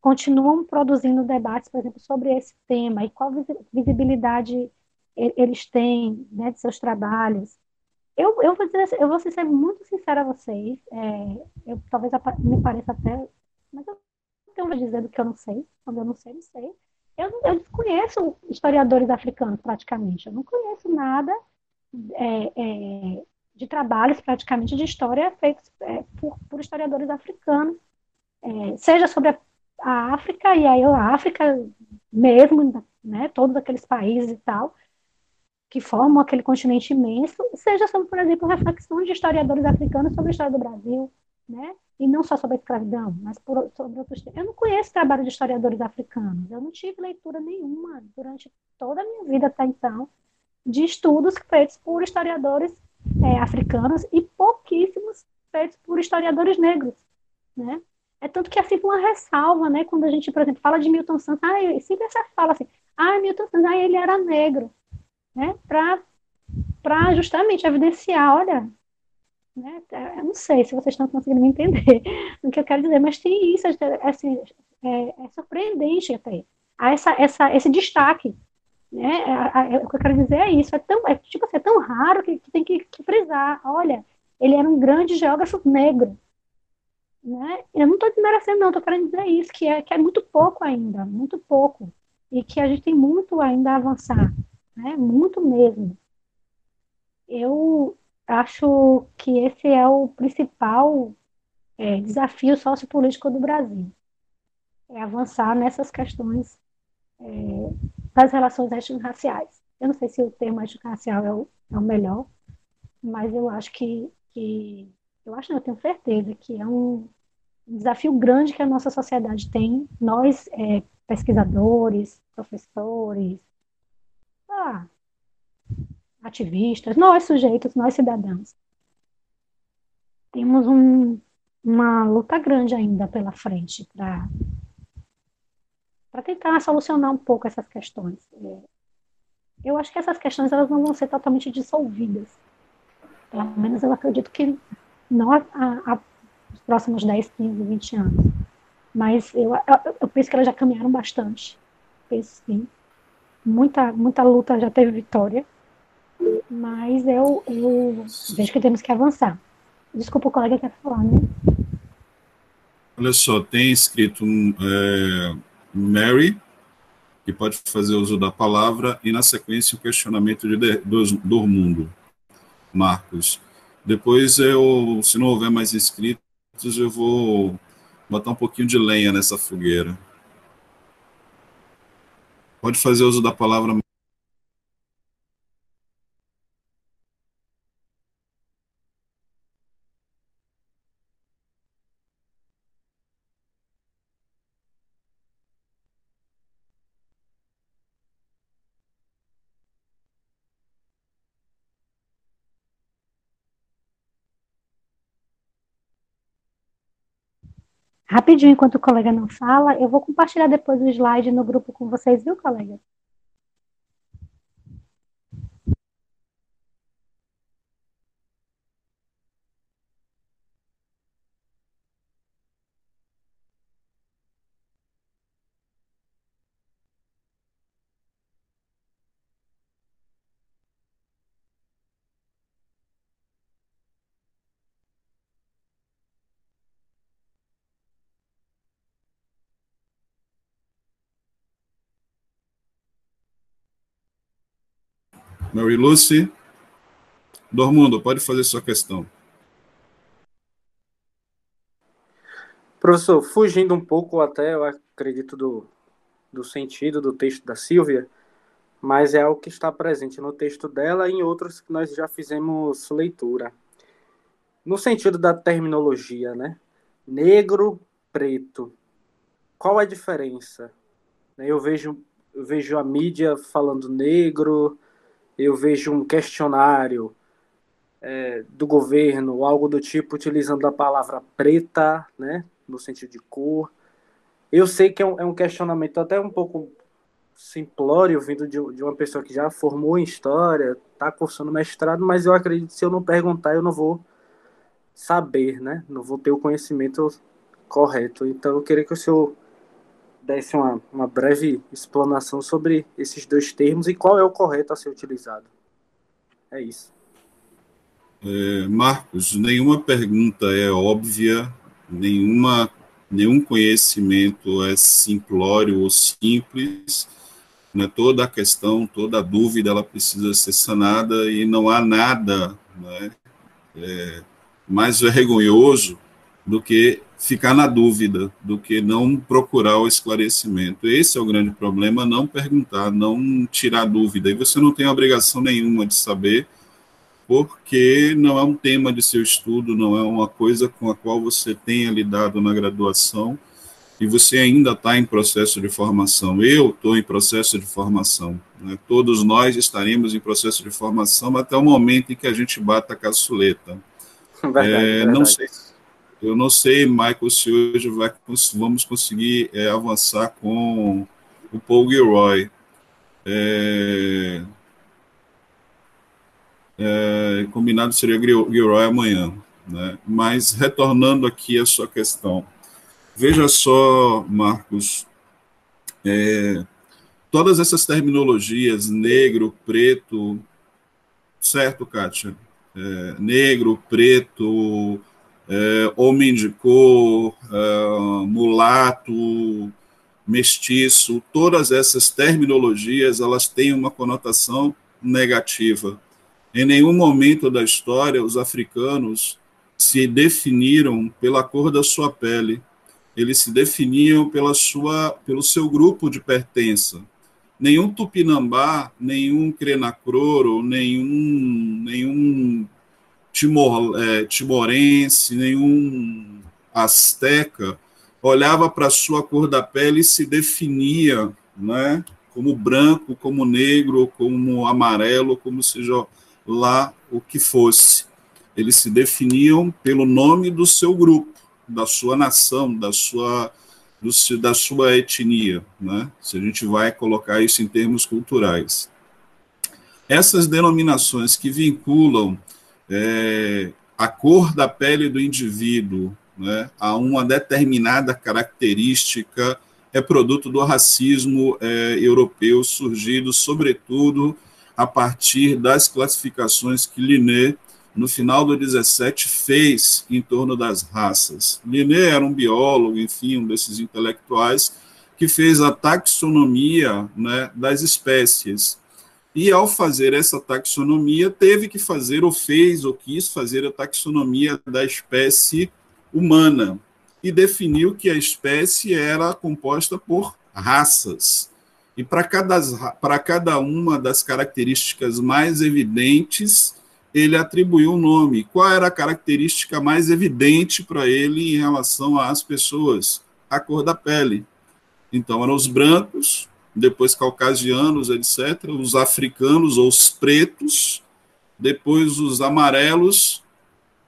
continuam produzindo debates, por exemplo, sobre esse tema e qual visibilidade eles têm né, de seus trabalhos. Eu, eu, vou dizer, eu vou ser muito sincera a vocês, é, eu, talvez me pareça até, mas eu tenho que dizer do que eu não sei, quando eu não sei, não sei. Eu, eu desconheço historiadores africanos, praticamente, eu não conheço nada é, é, de trabalhos praticamente de história feitos é, por, por, historiadores africanos, é, seja sobre a, a, África, e aí a África mesmo, né, todos aqueles países e tal, que formam aquele continente imenso, seja sobre, por exemplo, reflexões de historiadores africanos sobre a história do Brasil, né, e não só sobre a escravidão, mas por, sobre outros temas. Eu não conheço trabalho de historiadores africanos, eu não tive leitura nenhuma durante toda a minha vida até então, de estudos feitos por historiadores é, africanos e pouquíssimos feitos por historiadores negros, né? É tanto que é sempre uma ressalva, né? Quando a gente, por exemplo, fala de Milton Santos, ah, sempre essa fala assim, ah, Milton Santos, ah, ele era negro, né? Para justamente evidenciar, olha, né? Eu não sei se vocês estão conseguindo me entender o que eu quero dizer, mas tem isso, assim, é, é surpreendente até, há essa, essa, esse destaque né? o que eu quero dizer é isso, é tão, é, tipo assim, é tão raro que, que tem que, que, frisar. Olha, ele era um grande geógrafo negro. Né? Eu não estou desmerecendo, não, estou querendo dizer isso, que é, que é muito pouco ainda, muito pouco. E que a gente tem muito ainda a avançar, né? muito mesmo. Eu, acho que esse é o principal é, desafio sociopolítico do Brasil. É avançar nessas questões é, das relações étnico-raciais. Eu não sei se o termo étnico-racial é, é o, melhor, mas eu acho que, que eu acho, não, eu tenho certeza que é um, um desafio grande que a nossa sociedade tem, nós, é, pesquisadores, professores, ah, ativistas, nós sujeitos, nós cidadãos. Temos um, uma luta grande ainda pela frente para para tentar solucionar um pouco essas questões. É, eu acho que essas questões elas não vão ser totalmente dissolvidas. Pelo menos eu acredito que não a, a, os próximos 10, 15, 20 anos. Mas eu, eu, eu penso que elas já caminharam bastante. Penso sim. Muita, muita luta já teve vitória mas eu, eu vejo que temos que avançar. Desculpa, o colega quer falar, né? Olha só, tem escrito é, Mary, que pode fazer uso da palavra, e na sequência o questionamento de, do, do mundo, Marcos. Depois, eu, se não houver mais inscritos, eu vou botar um pouquinho de lenha nessa fogueira. Pode fazer uso da palavra Rapidinho, enquanto o colega não fala, eu vou compartilhar depois o slide no grupo com vocês, viu, colega? Mary Lucy. Dormundo, pode fazer sua questão. Professor, fugindo um pouco até, eu acredito, do, do sentido do texto da Silvia, mas é algo que está presente no texto dela e em outros que nós já fizemos leitura. No sentido da terminologia, né? Negro, preto. Qual a diferença? Eu vejo, eu vejo a mídia falando negro, eu vejo um questionário é, do governo, algo do tipo, utilizando a palavra preta, né, no sentido de cor. Eu sei que é um, é um questionamento até um pouco simplório, vindo de, de, uma pessoa que já formou em história, está cursando mestrado, mas eu acredito que se eu não perguntar, eu não vou saber, né? Não vou ter o conhecimento correto. Então, eu queria que o senhor desse uma, uma breve explanação sobre esses dois termos e qual é o correto a ser utilizado. É isso. É, Marcos, nenhuma pergunta é óbvia, nenhuma, nenhum conhecimento é simplório ou simples. Né? Toda a questão, toda a dúvida, ela precisa ser sanada e não há nada né, é, mais vergonhoso do que ficar na dúvida, do que não procurar o esclarecimento. Esse é o grande problema, não perguntar, não tirar dúvida. E você não tem obrigação nenhuma de saber, porque não é um tema de seu estudo, não é uma coisa com a qual você tenha lidado na graduação e você ainda está em processo de formação. Eu estou em processo de formação. Né? Todos nós estaremos em processo de formação até o momento em que a gente bata a caçuleta. Verdade, é, verdade. Não sei eu não sei, Michael, se hoje vai, vamos conseguir é, avançar com o Paul Gilroy. É, é, combinado seria Gilroy amanhã. Né? Mas retornando aqui à sua questão, veja só, Marcos, é, todas essas terminologias, negro, preto, certo, Kátia? É, negro, preto, é, homem de cor, é, mulato, mestiço, todas essas terminologias elas têm uma conotação negativa. Em nenhum momento da história os africanos se definiram pela cor da sua pele, eles se definiam pela sua, pelo seu grupo de pertença. Nenhum tupinambá, nenhum crenacroro, nenhum, nenhum timor, é, timorense, nenhum asteca olhava para a sua cor da pele e se definia né, como branco, como negro, como amarelo, como seja lá o que fosse. Eles se definiam pelo nome do seu grupo, da sua nação, da sua, do, da sua etnia, né? se a gente vai colocar isso em termos culturais. Essas denominações que vinculam é, a cor da pele do indivíduo né, a uma determinada característica é produto do racismo é, europeu surgido, sobretudo, a partir das classificações que Linné, no final do 17, fez em torno das raças. Linné era um biólogo, enfim, um desses intelectuais, que fez a taxonomia né, das espécies. E, ao fazer essa taxonomia, teve que fazer, ou fez, ou quis fazer a taxonomia da espécie humana, e definiu que a espécie era composta por raças. E para cada, cada uma das características mais evidentes, ele atribuiu um nome. Qual era a característica mais evidente para ele em relação às pessoas? A cor da pele. Então, eram os brancos, depois caucasianos, etc., os africanos ou os pretos, depois os amarelos,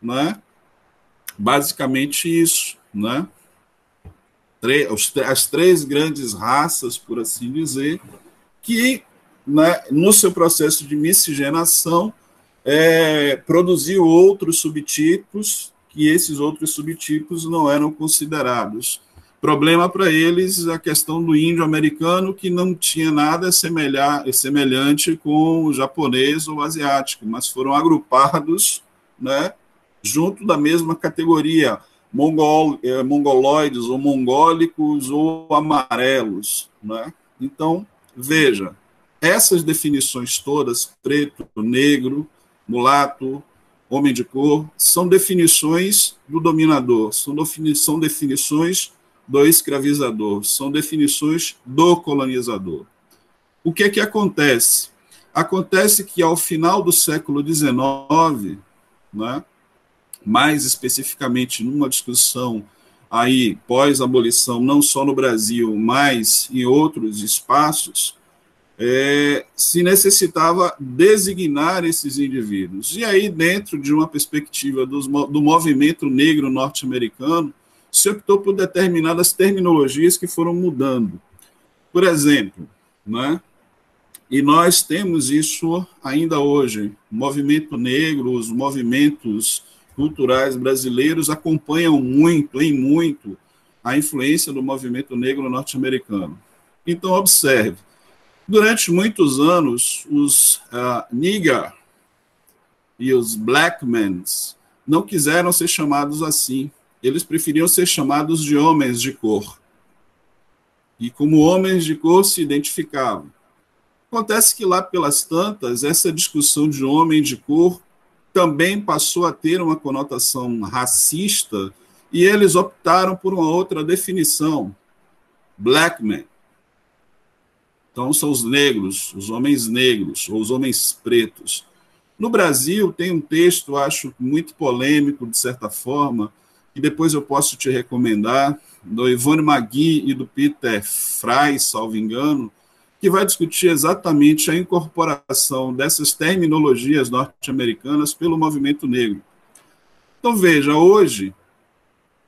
né? basicamente isso, né? As três grandes raças, por assim dizer, que né, no seu processo de miscigenação é, produziu outros subtipos, que esses outros subtipos não eram considerados. Problema para eles a questão do índio americano, que não tinha nada semelhante com o japonês ou asiático, mas foram agrupados né, junto da mesma categoria, mongol, eh, mongoloides ou mongólicos ou amarelos. Né? Então, veja, essas definições todas, preto, negro, mulato, homem de cor, são definições do dominador, são, defini são definições do escravizador, são definições do colonizador. O que é que acontece? Acontece que ao final do século XIX, né, mais especificamente numa discussão aí pós-abolição, não só no Brasil, mas em outros espaços, é, se necessitava designar esses indivíduos. E aí, dentro de uma perspectiva dos, do movimento negro norte-americano, se optou por determinadas terminologias que foram mudando. Por exemplo, né, e nós temos isso ainda hoje, movimento negro, os movimentos culturais brasileiros acompanham muito, em muito, a influência do movimento negro norte-americano. Então, observe, durante muitos anos, os uh, nigger e os black men não quiseram ser chamados assim. Eles preferiam ser chamados de homens de cor. E como homens de cor se identificavam. Acontece que lá pelas tantas, essa discussão de homem de cor também passou a ter uma conotação racista e eles optaram por uma outra definição, black man. Então são os negros, os homens negros ou os homens pretos. No Brasil tem um texto, acho muito polêmico de certa forma, que depois eu posso te recomendar, do Ivone Magui e do Peter Fry, salvo engano, que vai discutir exatamente a incorporação dessas terminologias norte-americanas pelo movimento negro. Então, veja, hoje,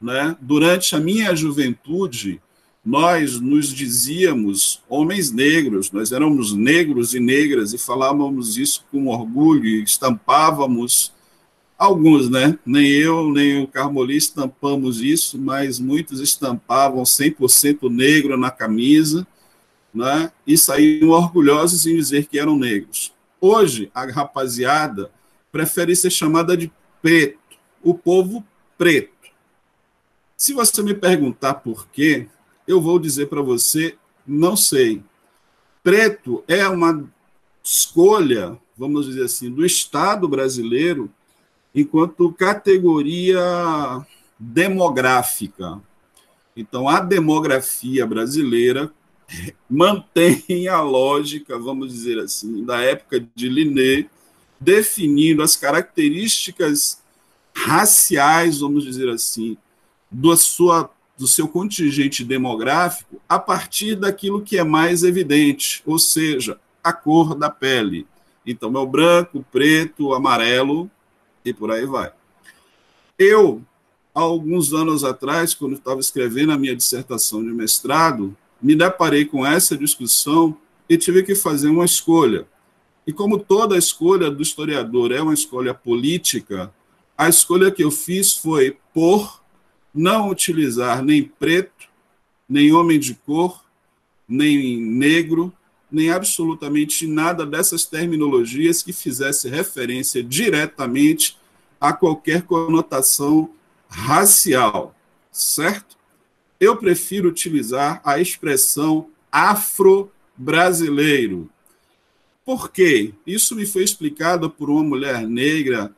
né, durante a minha juventude, nós nos dizíamos homens negros, nós éramos negros e negras e falávamos isso com orgulho e estampávamos alguns, né? Nem eu, nem o Carmoli estampamos isso, mas muitos estampavam 100% negro na camisa né, e saíam orgulhosos em dizer que eram negros. Hoje, a rapaziada prefere ser chamada de preto, o povo preto. Se você me perguntar por quê, eu vou dizer para você, não sei. Preto é uma escolha vamos dizer assim, do Estado brasileiro enquanto categoria demográfica. Então, a demografia brasileira mantém a lógica, vamos dizer assim, da época de Linné, definindo as características raciais, vamos dizer assim, do, sua, do seu contingente demográfico a partir daquilo que é mais evidente, ou seja, a cor da pele. Então, é o branco, preto, amarelo e por aí vai. Eu, há alguns anos atrás, quando estava escrevendo a minha dissertação de mestrado, me deparei com essa discussão e tive que fazer uma escolha. E como toda escolha do historiador é uma escolha política, a escolha que eu fiz foi por não utilizar nem preto, nem homem de cor, nem negro, nem absolutamente nada dessas terminologias que fizesse referência diretamente a qualquer conotação racial, certo? Eu prefiro utilizar a expressão afro-brasileiro. Por quê? Isso me foi explicado por uma mulher negra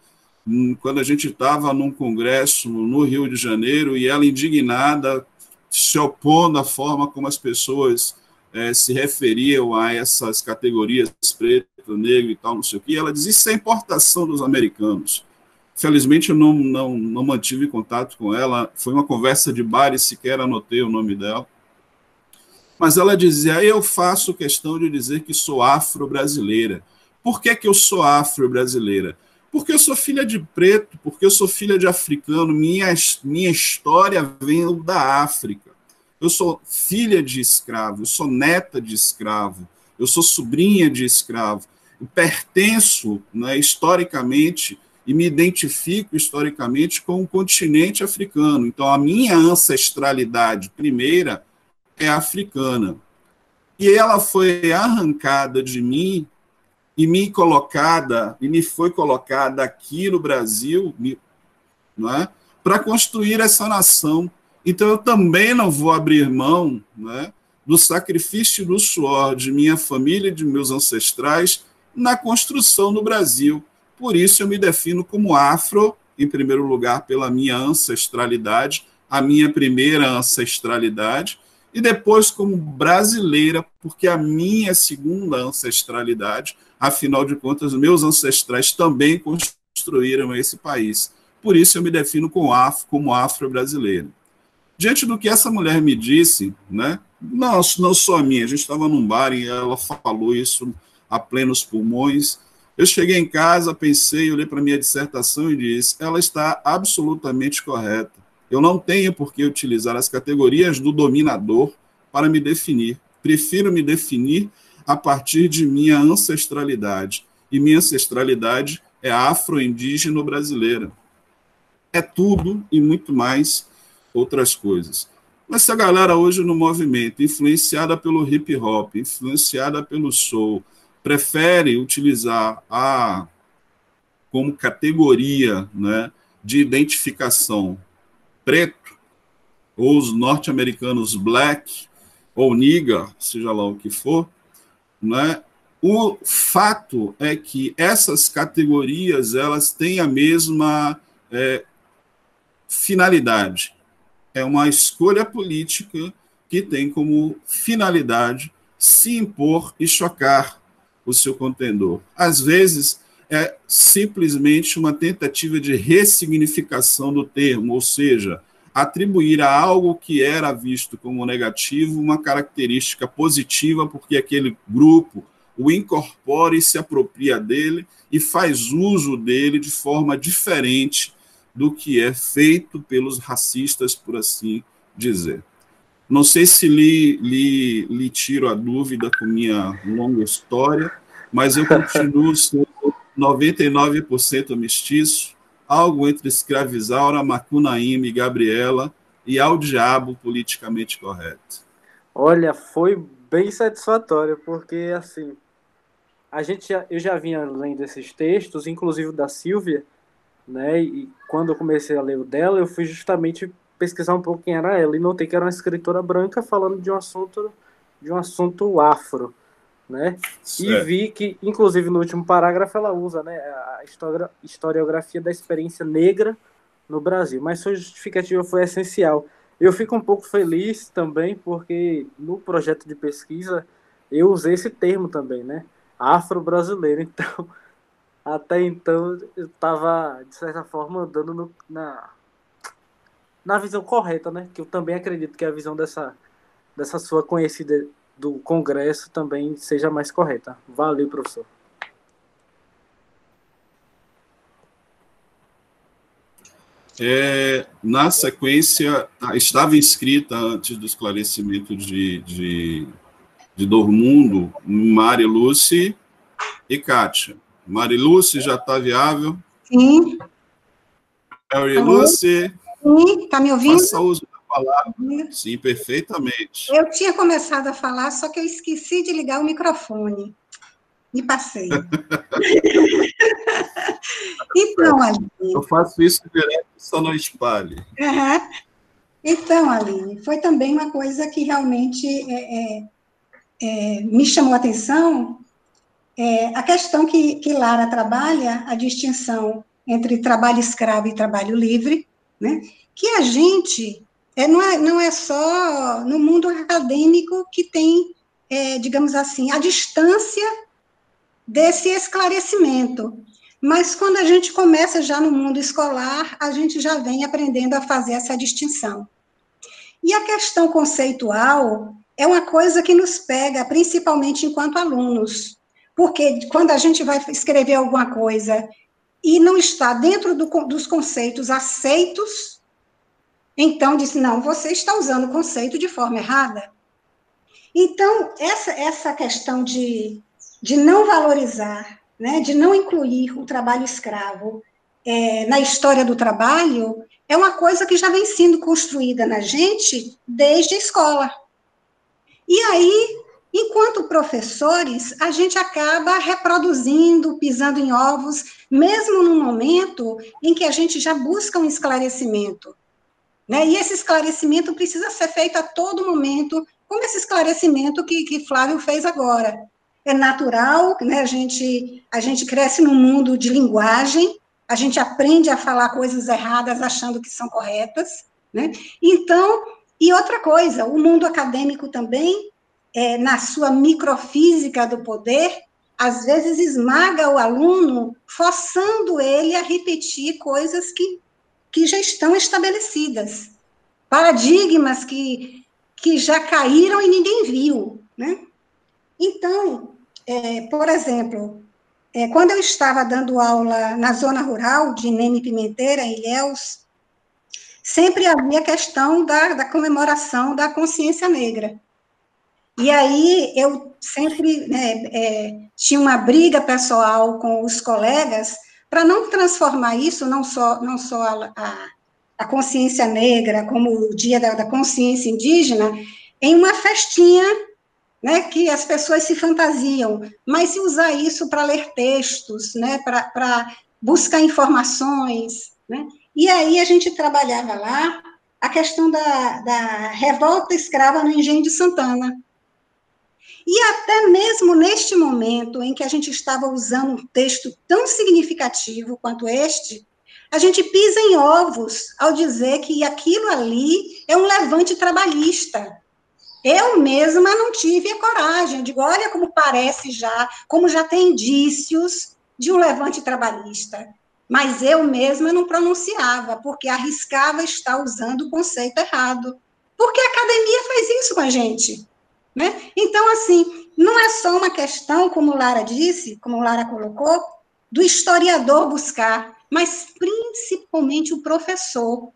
hum, quando a gente estava num congresso no Rio de Janeiro e ela indignada, se opondo à forma como as pessoas é, se referiam a essas categorias preto, negro e tal, não sei o que, ela diz, isso é importação dos americanos. Felizmente eu não, não, não mantive contato com ela, foi uma conversa de bar e sequer anotei o nome dela. Mas ela dizia: Eu faço questão de dizer que sou afro-brasileira. Por que, que eu sou afro-brasileira? Porque eu sou filha de preto, porque eu sou filha de africano, minha, minha história vem da África. Eu sou filha de escravo, eu sou neta de escravo, eu sou sobrinha de escravo. Eu pertenço, né, historicamente, e me identifico historicamente com o continente africano. Então, a minha ancestralidade primeira é africana. E ela foi arrancada de mim e me colocada, e me foi colocada aqui no Brasil, não é? para construir essa nação. Então, eu também não vou abrir mão é? do sacrifício do suor de minha família e de meus ancestrais na construção do Brasil. Por isso eu me defino como afro, em primeiro lugar, pela minha ancestralidade, a minha primeira ancestralidade, e depois como brasileira, porque a minha segunda ancestralidade, afinal de contas, meus ancestrais também construíram esse país. Por isso eu me defino como afro, como afro-brasileiro. Diante do que essa mulher me disse, né? Não, não só a minha, a gente estava num bar e ela falou isso a plenos pulmões, eu cheguei em casa, pensei, olhei para minha dissertação e disse: ela está absolutamente correta. Eu não tenho por que utilizar as categorias do dominador para me definir. Prefiro me definir a partir de minha ancestralidade. E minha ancestralidade é afro-indígena brasileira. É tudo e muito mais outras coisas. Mas se a galera hoje no movimento, influenciada pelo hip hop, influenciada pelo soul, prefere utilizar a como categoria né, de identificação preto, ou os norte-americanos black, ou nigger, seja lá o que for, né, o fato é que essas categorias elas têm a mesma é, finalidade. É uma escolha política que tem como finalidade se impor e chocar o seu contendor. Às vezes, é simplesmente uma tentativa de ressignificação do termo, ou seja, atribuir a algo que era visto como negativo uma característica positiva, porque aquele grupo o incorpora e se apropria dele e faz uso dele de forma diferente do que é feito pelos racistas, por assim dizer. Não sei se lhe, lhe, lhe tiro a dúvida com minha longa história, mas eu continuo sendo 99% mestiço, algo entre escravizaura, Macunaíma e Gabriela, e ao diabo politicamente correto. Olha, foi bem satisfatório, porque assim, a gente eu já vinha lendo esses textos, inclusive da Silvia, né? E quando eu comecei a ler o dela, eu fui justamente pesquisar um pouco quem era ela e notei que era uma escritora branca falando de um assunto de um assunto afro, né? E vi que, inclusive, no último parágrafo ela usa, né, a historiografia da experiência negra no Brasil. Mas sua justificativa foi essencial. Eu fico um pouco feliz também porque no projeto de pesquisa eu usei esse termo também, né? Afro-brasileiro. Então, até então eu estava, de certa forma, andando no, na, na visão correta, né? Que eu também acredito que a visão dessa, dessa sua conhecida do Congresso também seja mais correta. Valeu, professor. É, na sequência, estava inscrita antes do esclarecimento de, de, de Dormundo, Mari Lúcia e Kátia. Mari Lúcia já está viável? Sim. Mary Lúcia. Sim, está me ouvindo? Faça uso da palavra. Sim, perfeitamente. Eu tinha começado a falar, só que eu esqueci de ligar o microfone. Me passei. então, Aline. Eu faço isso direto, só não espalhe. Uhum. Então, Aline, foi também uma coisa que realmente é, é, é, me chamou a atenção. É, a questão que, que Lara trabalha, a distinção entre trabalho escravo e trabalho livre, né? que a gente é, não, é, não é só no mundo acadêmico que tem, é, digamos assim, a distância desse esclarecimento. Mas quando a gente começa já no mundo escolar, a gente já vem aprendendo a fazer essa distinção. E a questão conceitual é uma coisa que nos pega, principalmente enquanto alunos, porque quando a gente vai escrever alguma coisa e não está dentro do, dos conceitos aceitos, então diz, não, você está usando o conceito de forma errada. Então, essa, essa questão de de não valorizar, né, de não incluir o trabalho escravo é, na história do trabalho, é uma coisa que já vem sendo construída na gente desde a escola. E aí, enquanto professores, a gente acaba reproduzindo, pisando em ovos, mesmo no momento em que a gente já busca um esclarecimento. Né? E esse esclarecimento precisa ser feito a todo momento, como esse esclarecimento que, que Flávio fez agora é natural, né? A gente, a gente cresce num mundo de linguagem, a gente aprende a falar coisas erradas achando que são corretas, né? Então, e outra coisa, o mundo acadêmico também, é, na sua microfísica do poder, às vezes esmaga o aluno, forçando ele a repetir coisas que, que já estão estabelecidas, paradigmas que, que já caíram e ninguém viu, né? Então, é, por exemplo, é, quando eu estava dando aula na zona rural de Neme Pimenteira, Ilhéus, sempre havia a questão da, da comemoração da consciência negra. E aí eu sempre né, é, tinha uma briga pessoal com os colegas para não transformar isso, não só, não só a, a, a consciência negra, como o dia da, da consciência indígena, em uma festinha né, que as pessoas se fantasiam, mas se usar isso para ler textos, né, para buscar informações, né, e aí a gente trabalhava lá a questão da, da revolta escrava no Engenho de Santana. E até mesmo neste momento em que a gente estava usando um texto tão significativo quanto este, a gente pisa em ovos ao dizer que aquilo ali é um levante trabalhista, eu mesma não tive a coragem. Eu digo, olha como parece já, como já tem indícios de um levante trabalhista. Mas eu mesma não pronunciava, porque arriscava estar usando o conceito errado. Porque a academia faz isso com a gente. Né? Então, assim, não é só uma questão, como Lara disse, como Lara colocou, do historiador buscar, mas principalmente o professor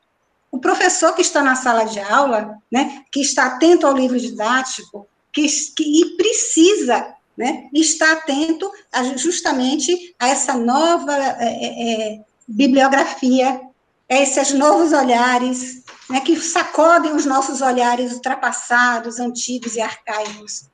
o professor que está na sala de aula, né, que está atento ao livro didático, que, que e precisa né, estar atento a, justamente a essa nova é, é, bibliografia, a esses novos olhares, né, que sacodem os nossos olhares ultrapassados, antigos e arcaicos.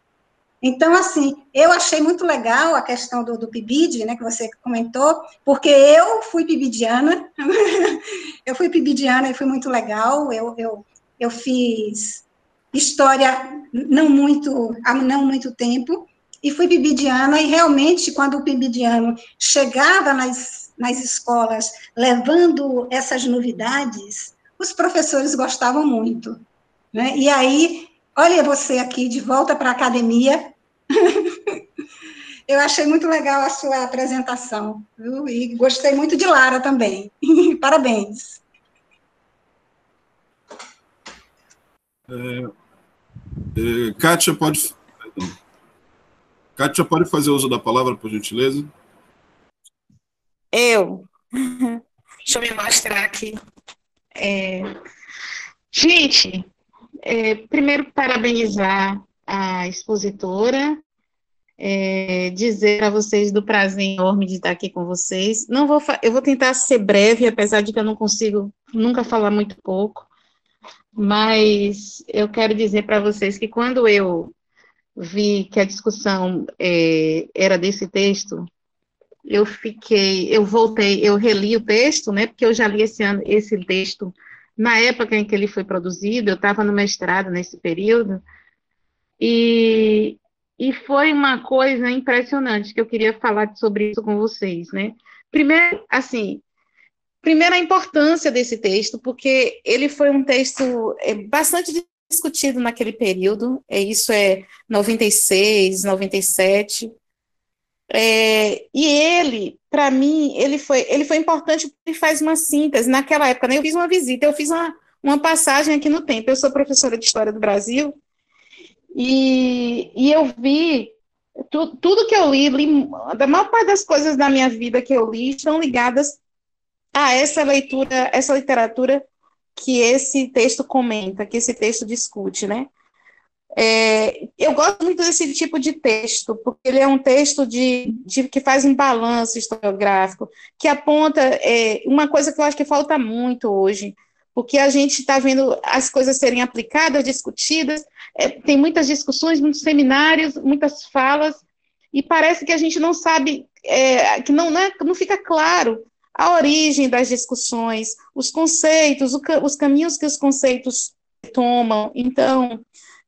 Então, assim, eu achei muito legal a questão do, do PIBID, né, que você comentou, porque eu fui pibidiana, eu fui pibidiana e foi muito legal, eu, eu, eu fiz história não muito, há não muito tempo, e fui pibidiana, e realmente, quando o pibidiano chegava nas, nas escolas levando essas novidades, os professores gostavam muito. Né? E aí, olha você aqui de volta para a academia. Eu achei muito legal a sua apresentação, viu? E gostei muito de Lara também. Parabéns. É, é, Kátia, pode. Kátia, pode fazer uso da palavra, por gentileza? Eu. Deixa eu me mostrar aqui. É... Gente, é, primeiro parabenizar a expositora, é, dizer a vocês do prazer enorme de estar aqui com vocês. Não vou, eu vou tentar ser breve, apesar de que eu não consigo nunca falar muito pouco, mas eu quero dizer para vocês que quando eu vi que a discussão é, era desse texto, eu fiquei, eu voltei, eu reli o texto, né, porque eu já li esse ano esse texto na época em que ele foi produzido, eu estava no mestrado nesse período, e, e foi uma coisa impressionante que eu queria falar sobre isso com vocês, né? Primeiro, assim, primeiro a importância desse texto, porque ele foi um texto é, bastante discutido naquele período, é, isso é 96, 97, é, e ele, para mim, ele foi, ele foi importante porque faz uma síntese. Naquela época, né, eu fiz uma visita, eu fiz uma, uma passagem aqui no tempo. Eu sou professora de História do Brasil e, e eu vi tu, tudo que eu li, li, da maior parte das coisas da minha vida que eu li estão ligadas a essa leitura, essa literatura que esse texto comenta, que esse texto discute, né? É, eu gosto muito desse tipo de texto, porque ele é um texto de, de que faz um balanço historiográfico, que aponta é, uma coisa que eu acho que falta muito hoje, porque a gente está vendo as coisas serem aplicadas, discutidas, é, tem muitas discussões, muitos seminários, muitas falas, e parece que a gente não sabe, é, que não, é, não fica claro a origem das discussões, os conceitos, o, os caminhos que os conceitos tomam. Então,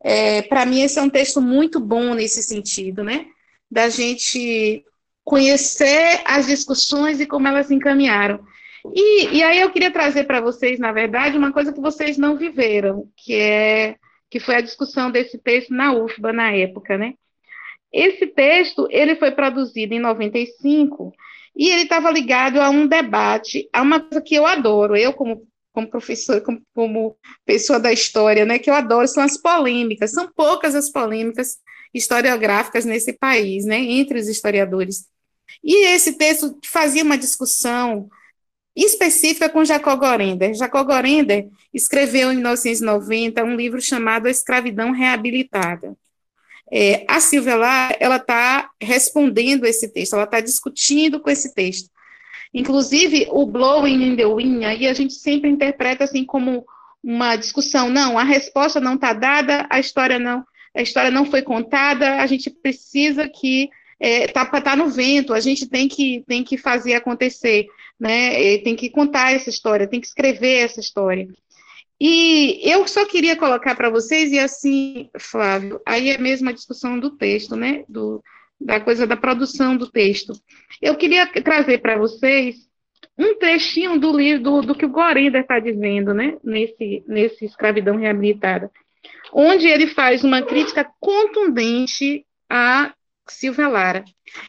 é, Para mim, esse é um texto muito bom nesse sentido, né? Da gente conhecer as discussões e como elas se encaminharam. E, e aí eu queria trazer para vocês, na verdade, uma coisa que vocês não viveram, que é que foi a discussão desse texto na UFBA na época, né? Esse texto ele foi produzido em 95 e ele estava ligado a um debate, a uma coisa que eu adoro. Eu como como professor, como, como, pessoa da história, né, que eu adoro, são as polêmicas. São poucas as polêmicas historiográficas nesse país, né, entre os historiadores. E esse texto fazia uma discussão específica com Jacó Gorender. Jacó Gorender escreveu em 1990 um livro chamado A Escravidão Reabilitada. É, a Silvia lá, ela está respondendo esse texto, ela está discutindo com esse texto. Inclusive, o blowing in the wind, aí a gente sempre interpreta assim como uma discussão. Não, a resposta não está dada, a história não, a história não foi contada, a gente precisa que está é, tá no vento, a gente tem que, tem que fazer acontecer, né? tem que contar essa história, tem que escrever essa história. E eu só queria colocar para vocês, e assim, Flávio, aí é mesmo a discussão do texto, né? Do, da coisa da produção do texto. Eu queria trazer para vocês um trechinho do livro do, do que o Gorinder está dizendo, né, nesse, nesse Escravidão Reabilitada, onde ele faz uma crítica contundente a Silvia Lara.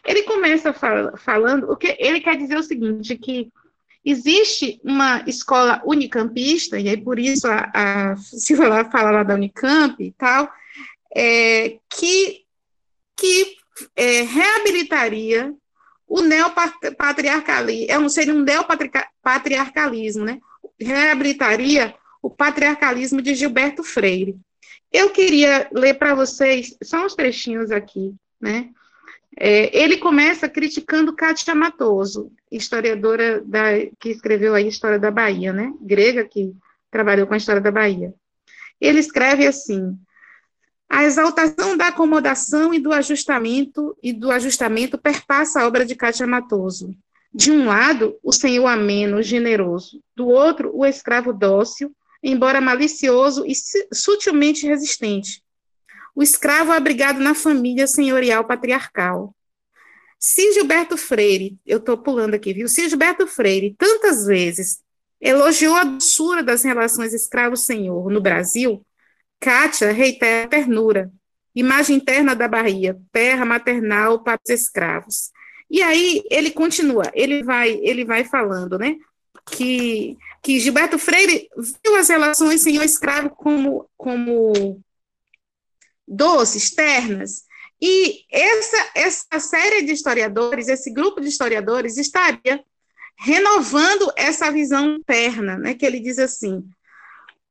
Ele começa fal falando, o que ele quer dizer o seguinte, que existe uma escola unicampista, e aí por isso a, a Lara fala lá da Unicamp e tal, é, que, que é, reabilitaria o neopatriarcalismo, é seria um neopatriarcalismo, né? Reabilitaria o patriarcalismo de Gilberto Freire. Eu queria ler para vocês só uns trechinhos aqui, né? É, ele começa criticando Cátia Matoso, historiadora da, que escreveu a História da Bahia, né? Grega que trabalhou com a História da Bahia. Ele escreve assim: a exaltação da acomodação e do ajustamento e do ajustamento perpassa a obra de Cátia Matoso. De um lado, o senhor ameno, generoso, do outro, o escravo dócil, embora malicioso e sutilmente resistente. o escravo abrigado na família senhorial patriarcal. Se Gilberto Freire, eu estou pulando aqui, viu? Se Gilberto Freire tantas vezes elogiou a doçura das relações escravo-senhor no Brasil, Kátia reitera a ternura, imagem interna da Bahia, terra maternal para os escravos. E aí ele continua, ele vai, ele vai falando, né? Que, que Gilberto Freire viu as relações senhor-escravo como, como doces, ternas, e essa, essa série de historiadores, esse grupo de historiadores, estaria renovando essa visão interna, né, que ele diz assim,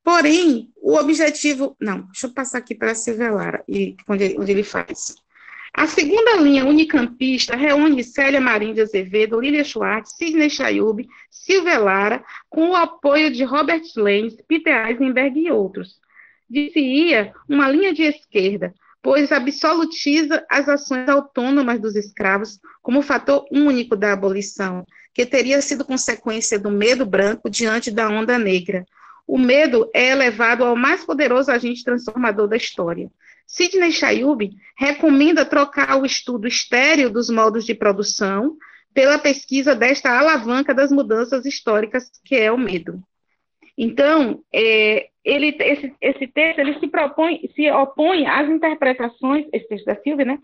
porém, o objetivo, não, deixa eu passar aqui para Silvia Lara, e, onde, onde ele faz. A segunda linha unicampista reúne Célia Marim de Azevedo, Lília Schwartz, Sidney Chayub, Silvia Lara, com o apoio de Robert Lenz, Peter Eisenberg e outros. Dizia uma linha de esquerda, pois absolutiza as ações autônomas dos escravos como fator único da abolição, que teria sido consequência do medo branco diante da onda negra. O medo é elevado ao mais poderoso agente transformador da história. Sidney Chayub recomenda trocar o estudo estéreo dos modos de produção pela pesquisa desta alavanca das mudanças históricas, que é o medo. Então, é, ele, esse, esse texto ele se propõe, se opõe às interpretações, esse texto da Silvia, né?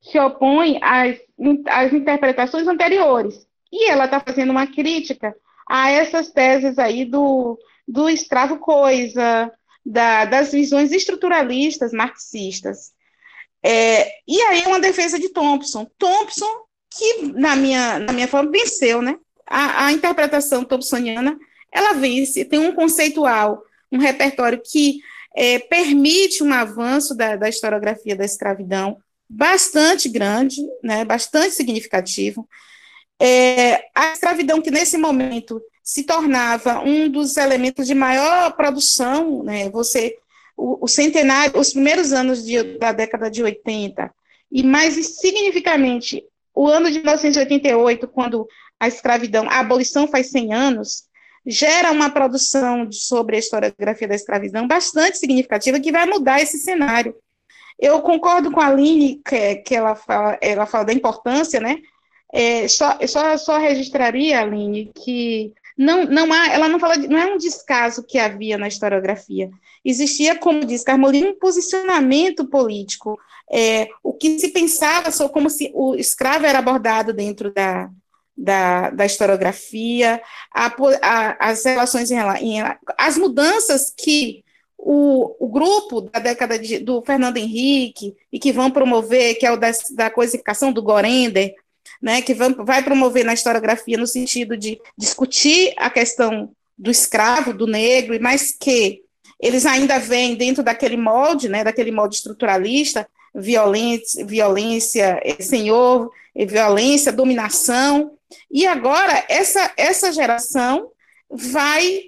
Se opõe às, às interpretações anteriores. E ela está fazendo uma crítica a essas teses aí do, do escravo coisa, da, das visões estruturalistas marxistas. É, e aí uma defesa de Thompson. Thompson, que na minha, na minha forma venceu, né? A, a interpretação thompsoniana ela vence, tem um conceitual, um repertório que é, permite um avanço da, da historiografia da escravidão bastante grande, né, bastante significativo. É, a escravidão que nesse momento se tornava um dos elementos de maior produção, né, você, o, o centenário, os primeiros anos de, da década de 80, e mais significativamente o ano de 1988, quando a escravidão, a abolição faz 100 anos, gera uma produção sobre a historiografia da escravidão bastante significativa que vai mudar esse cenário. Eu concordo com a Aline, que, que ela, fala, ela fala da importância, né? É, só, só, só registraria, Aline, que não, não há, ela não fala, de, não é um descaso que havia na historiografia. Existia, como diz Carmolino, um posicionamento político. É, o que se pensava sobre como se o escravo era abordado dentro da, da, da historiografia, a, a, as relações em, em, as mudanças que o, o grupo da década de, do Fernando Henrique e que vão promover, que é o da, da coisificação do Gorender, né, que vai promover na historiografia no sentido de discutir a questão do escravo, do negro, mais que eles ainda vêm dentro daquele molde, né, daquele molde estruturalista, violência, violência senhor, violência, dominação, e agora, essa, essa geração vai,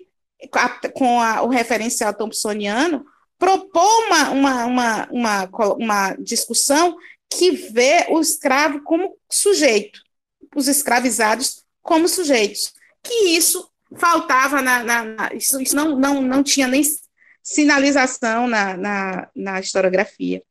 com a, o referencial thompsoniano, propor uma, uma, uma, uma, uma discussão que vê o escravo como sujeito, os escravizados como sujeitos. Que isso faltava na. na, na isso, isso não, não, não tinha nem sinalização na, na, na historiografia.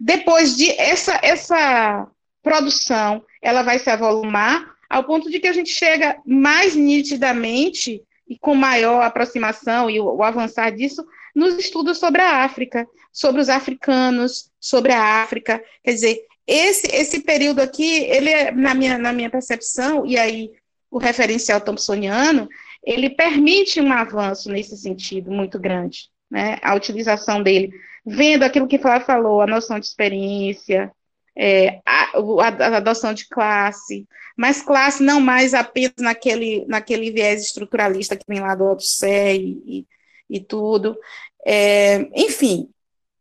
Depois de essa, essa produção, ela vai se avolumar ao ponto de que a gente chega mais nitidamente e com maior aproximação e o, o avançar disso nos estudos sobre a África, sobre os africanos, sobre a África. Quer dizer, esse, esse período aqui, ele é, na minha, na minha percepção, e aí o referencial thompsoniano, ele permite um avanço nesse sentido muito grande, né? A utilização dele, vendo aquilo que Flávio falou, a noção de experiência, é, a, a, adoção de classe, mas classe não mais apenas naquele, naquele viés estruturalista que vem lá do Althusser e, e, tudo. É, enfim,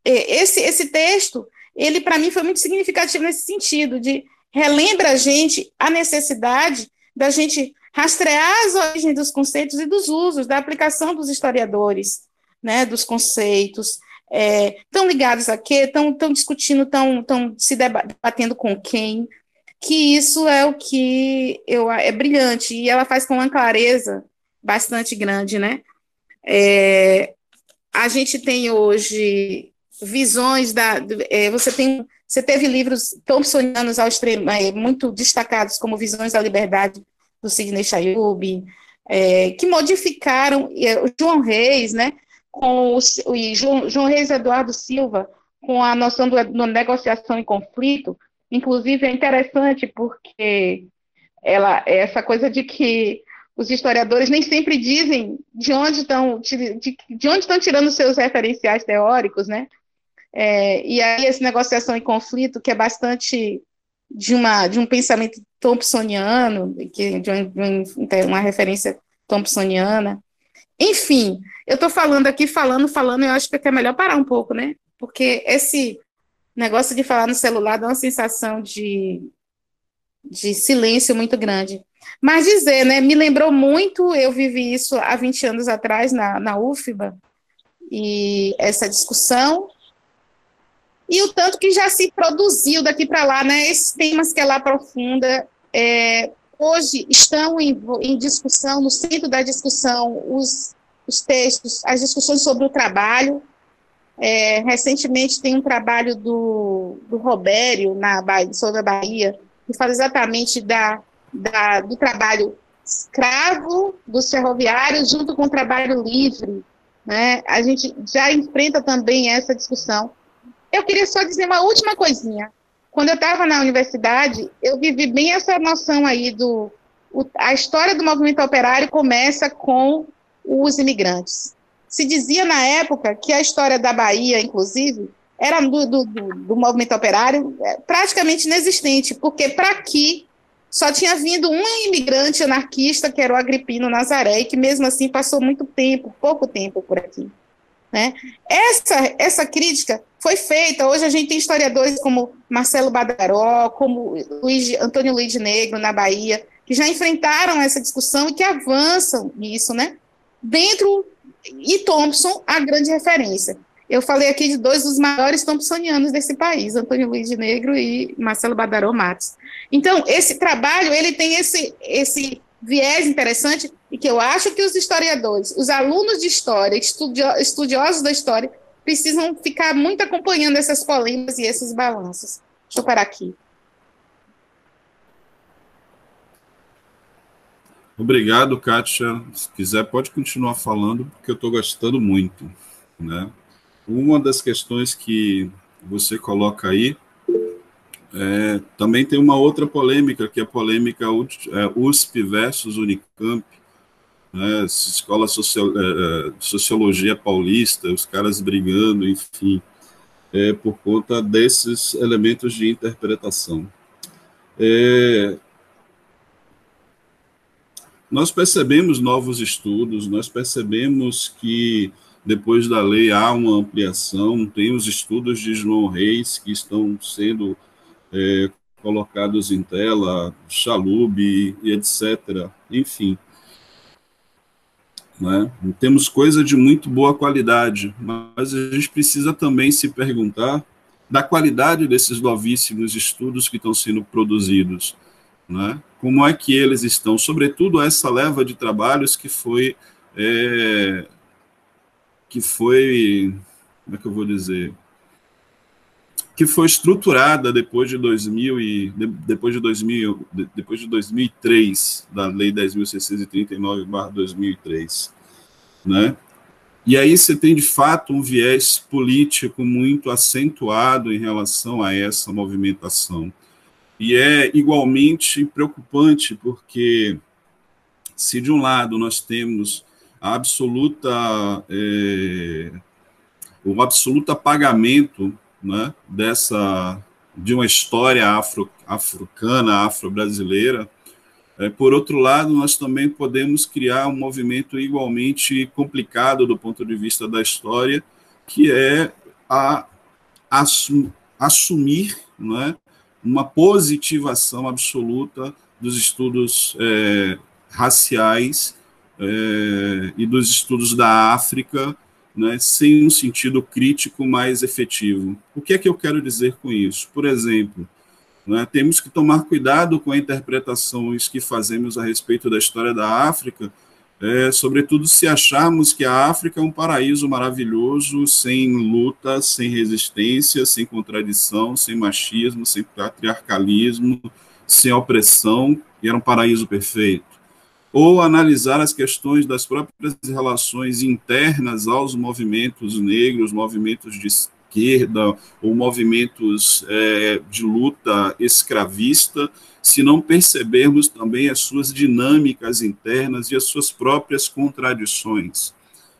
esse, esse texto, ele para mim foi muito significativo nesse sentido, de relembra a gente a necessidade da gente rastrear as origens dos conceitos e dos usos, da aplicação dos historiadores, né, dos conceitos, estão é, ligados a quê, estão discutindo, estão se debatendo com quem, que isso é o que eu, é brilhante, e ela faz com uma clareza bastante grande, né? É, a gente tem hoje visões da. É, você tem. Você teve livros thompsonianos ao extremo, é, muito destacados, como Visões da Liberdade, do Sidney Chayub, é, que modificaram é, o João Reis, né, com o, o João, João, Reis Eduardo Silva, com a noção da negociação e conflito, inclusive é interessante porque ela essa coisa de que os historiadores nem sempre dizem de onde estão de, de onde estão tirando seus referenciais teóricos, né? É, e aí essa negociação e conflito que é bastante de uma de um pensamento thompsoniano, que de, um, de uma referência thompsoniana. Enfim, eu estou falando aqui, falando, falando, eu acho que é melhor parar um pouco, né? Porque esse negócio de falar no celular dá uma sensação de, de silêncio muito grande. Mas dizer, né, me lembrou muito, eu vivi isso há 20 anos atrás na, na UFBA, e essa discussão, e o tanto que já se produziu daqui para lá, né, esses temas que ela aprofunda, é, hoje estão em, em, discussão, no centro da discussão, os, os textos, as discussões sobre o trabalho, é, recentemente tem um trabalho do, do Robério na Bahia, sobre a Bahia, que fala exatamente da da, do trabalho escravo dos ferroviários junto com o trabalho livre. Né? A gente já enfrenta também essa discussão. Eu queria só dizer uma última coisinha. Quando eu estava na universidade, eu vivi bem essa noção aí do. O, a história do movimento operário começa com os imigrantes. Se dizia na época que a história da Bahia, inclusive, era do, do, do, movimento operário é, praticamente inexistente, porque para aqui só tinha vindo um imigrante anarquista, que era o Agripino Nazaré, e que mesmo assim passou muito tempo, pouco tempo por aqui. Né? Essa, essa crítica foi feita, hoje a gente tem historiadores como Marcelo Badaró, como Luiz, Antônio Luiz Negro, na Bahia, que já enfrentaram essa discussão e que avançam nisso, né? Dentro, e Thompson, a grande referência. Eu falei aqui de dois dos maiores thompsonianos desse país, Antônio Luiz de Negro e Marcelo Badaró Matos. Então, esse trabalho, ele tem esse, esse viés interessante e que eu acho que os historiadores, os alunos de história, estudiosos da história, precisam ficar muito acompanhando essas polêmicas e esses balanços. Deixa eu parar aqui. Obrigado, Kátia. Se quiser, pode continuar falando, porque eu estou gostando muito. Né? Uma das questões que você coloca aí é, também tem uma outra polêmica, que é a polêmica USP é, versus Unicamp, né, escola social, é, é, sociologia paulista, os caras brigando, enfim, é, por conta desses elementos de interpretação. É, nós percebemos novos estudos, nós percebemos que depois da lei há uma ampliação, tem os estudos de João Reis que estão sendo é, colocados em tela, Chalub e etc. Enfim. Né? Temos coisa de muito boa qualidade, mas a gente precisa também se perguntar da qualidade desses novíssimos estudos que estão sendo produzidos. Né? Como é que eles estão, sobretudo essa leva de trabalhos que foi é, que foi, como é que eu vou dizer, que foi estruturada depois de 2000 e depois de 2000, depois de 2003, da lei 10.639/2003, né? E aí você tem de fato um viés político muito acentuado em relação a essa movimentação. E é igualmente preocupante porque se de um lado nós temos a absoluta, é, o absoluto apagamento né, dessa de uma história afro, africana, afro-brasileira. É, por outro lado, nós também podemos criar um movimento igualmente complicado do ponto de vista da história, que é a assumir né, uma positivação absoluta dos estudos é, raciais é, e dos estudos da África, né, sem um sentido crítico mais efetivo. O que é que eu quero dizer com isso? Por exemplo, né, temos que tomar cuidado com as interpretações que fazemos a respeito da história da África, é, sobretudo se acharmos que a África é um paraíso maravilhoso, sem luta, sem resistência, sem contradição, sem machismo, sem patriarcalismo, sem opressão, e era um paraíso perfeito. Ou analisar as questões das próprias relações internas aos movimentos negros, movimentos de esquerda, ou movimentos é, de luta escravista, se não percebermos também as suas dinâmicas internas e as suas próprias contradições.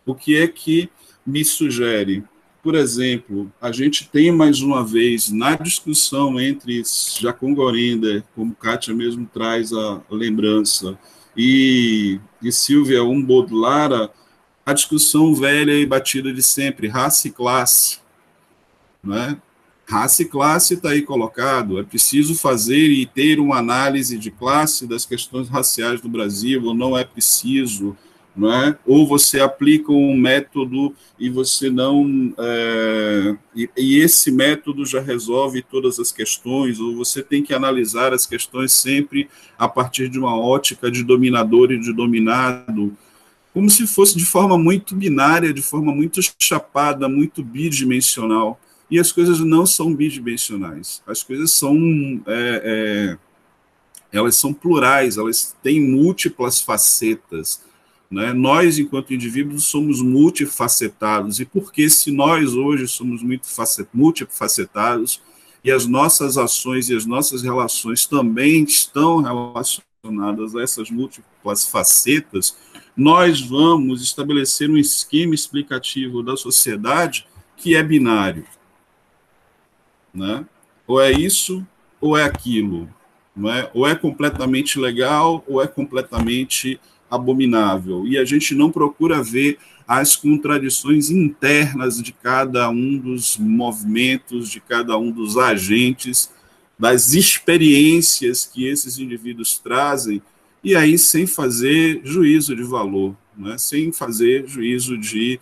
O que é que me sugere? Por exemplo, a gente tem mais uma vez na discussão entre Jacon Gorinder, como Kátia mesmo traz a lembrança, e, e Silvia Umbodlara, a discussão velha e batida de sempre, raça e classe. Né? Raça e classe está aí colocado. É preciso fazer e ter uma análise de classe das questões raciais do Brasil, ou não é preciso, não é? Ou você aplica um método e você não. É, e, e esse método já resolve todas as questões, ou você tem que analisar as questões sempre a partir de uma ótica de dominador e de dominado como se fosse de forma muito binária, de forma muito chapada, muito bidimensional. E as coisas não são bidimensionais. As coisas são. É, é, elas são plurais, elas têm múltiplas facetas. Né? Nós, enquanto indivíduos, somos multifacetados. E porque se nós hoje somos muito multifacetados e as nossas ações e as nossas relações também estão relacionadas a essas múltiplas facetas, nós vamos estabelecer um esquema explicativo da sociedade que é binário né? Ou é isso ou é aquilo, não é? Ou é completamente legal ou é completamente abominável. E a gente não procura ver as contradições internas de cada um dos movimentos, de cada um dos agentes, das experiências que esses indivíduos trazem, e aí sem fazer juízo de valor, né? sem fazer juízo de,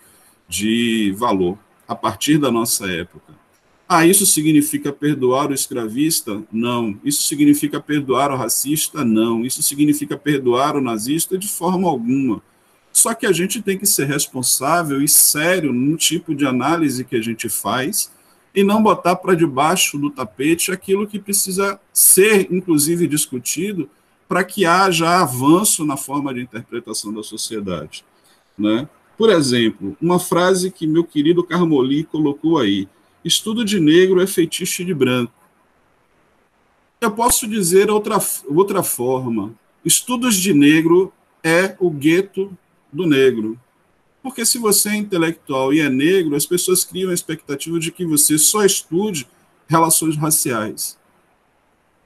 de valor, a partir da nossa época. Ah, isso significa perdoar o escravista? Não. Isso significa perdoar o racista? Não. Isso significa perdoar o nazista? De forma alguma. Só que a gente tem que ser responsável e sério no tipo de análise que a gente faz e não botar para debaixo do tapete aquilo que precisa ser, inclusive, discutido para que haja avanço na forma de interpretação da sociedade. Né? Por exemplo, uma frase que meu querido Carmoli colocou aí Estudo de negro é feitiço de branco. Eu posso dizer outra, outra forma. Estudos de negro é o gueto do negro. Porque se você é intelectual e é negro, as pessoas criam a expectativa de que você só estude relações raciais.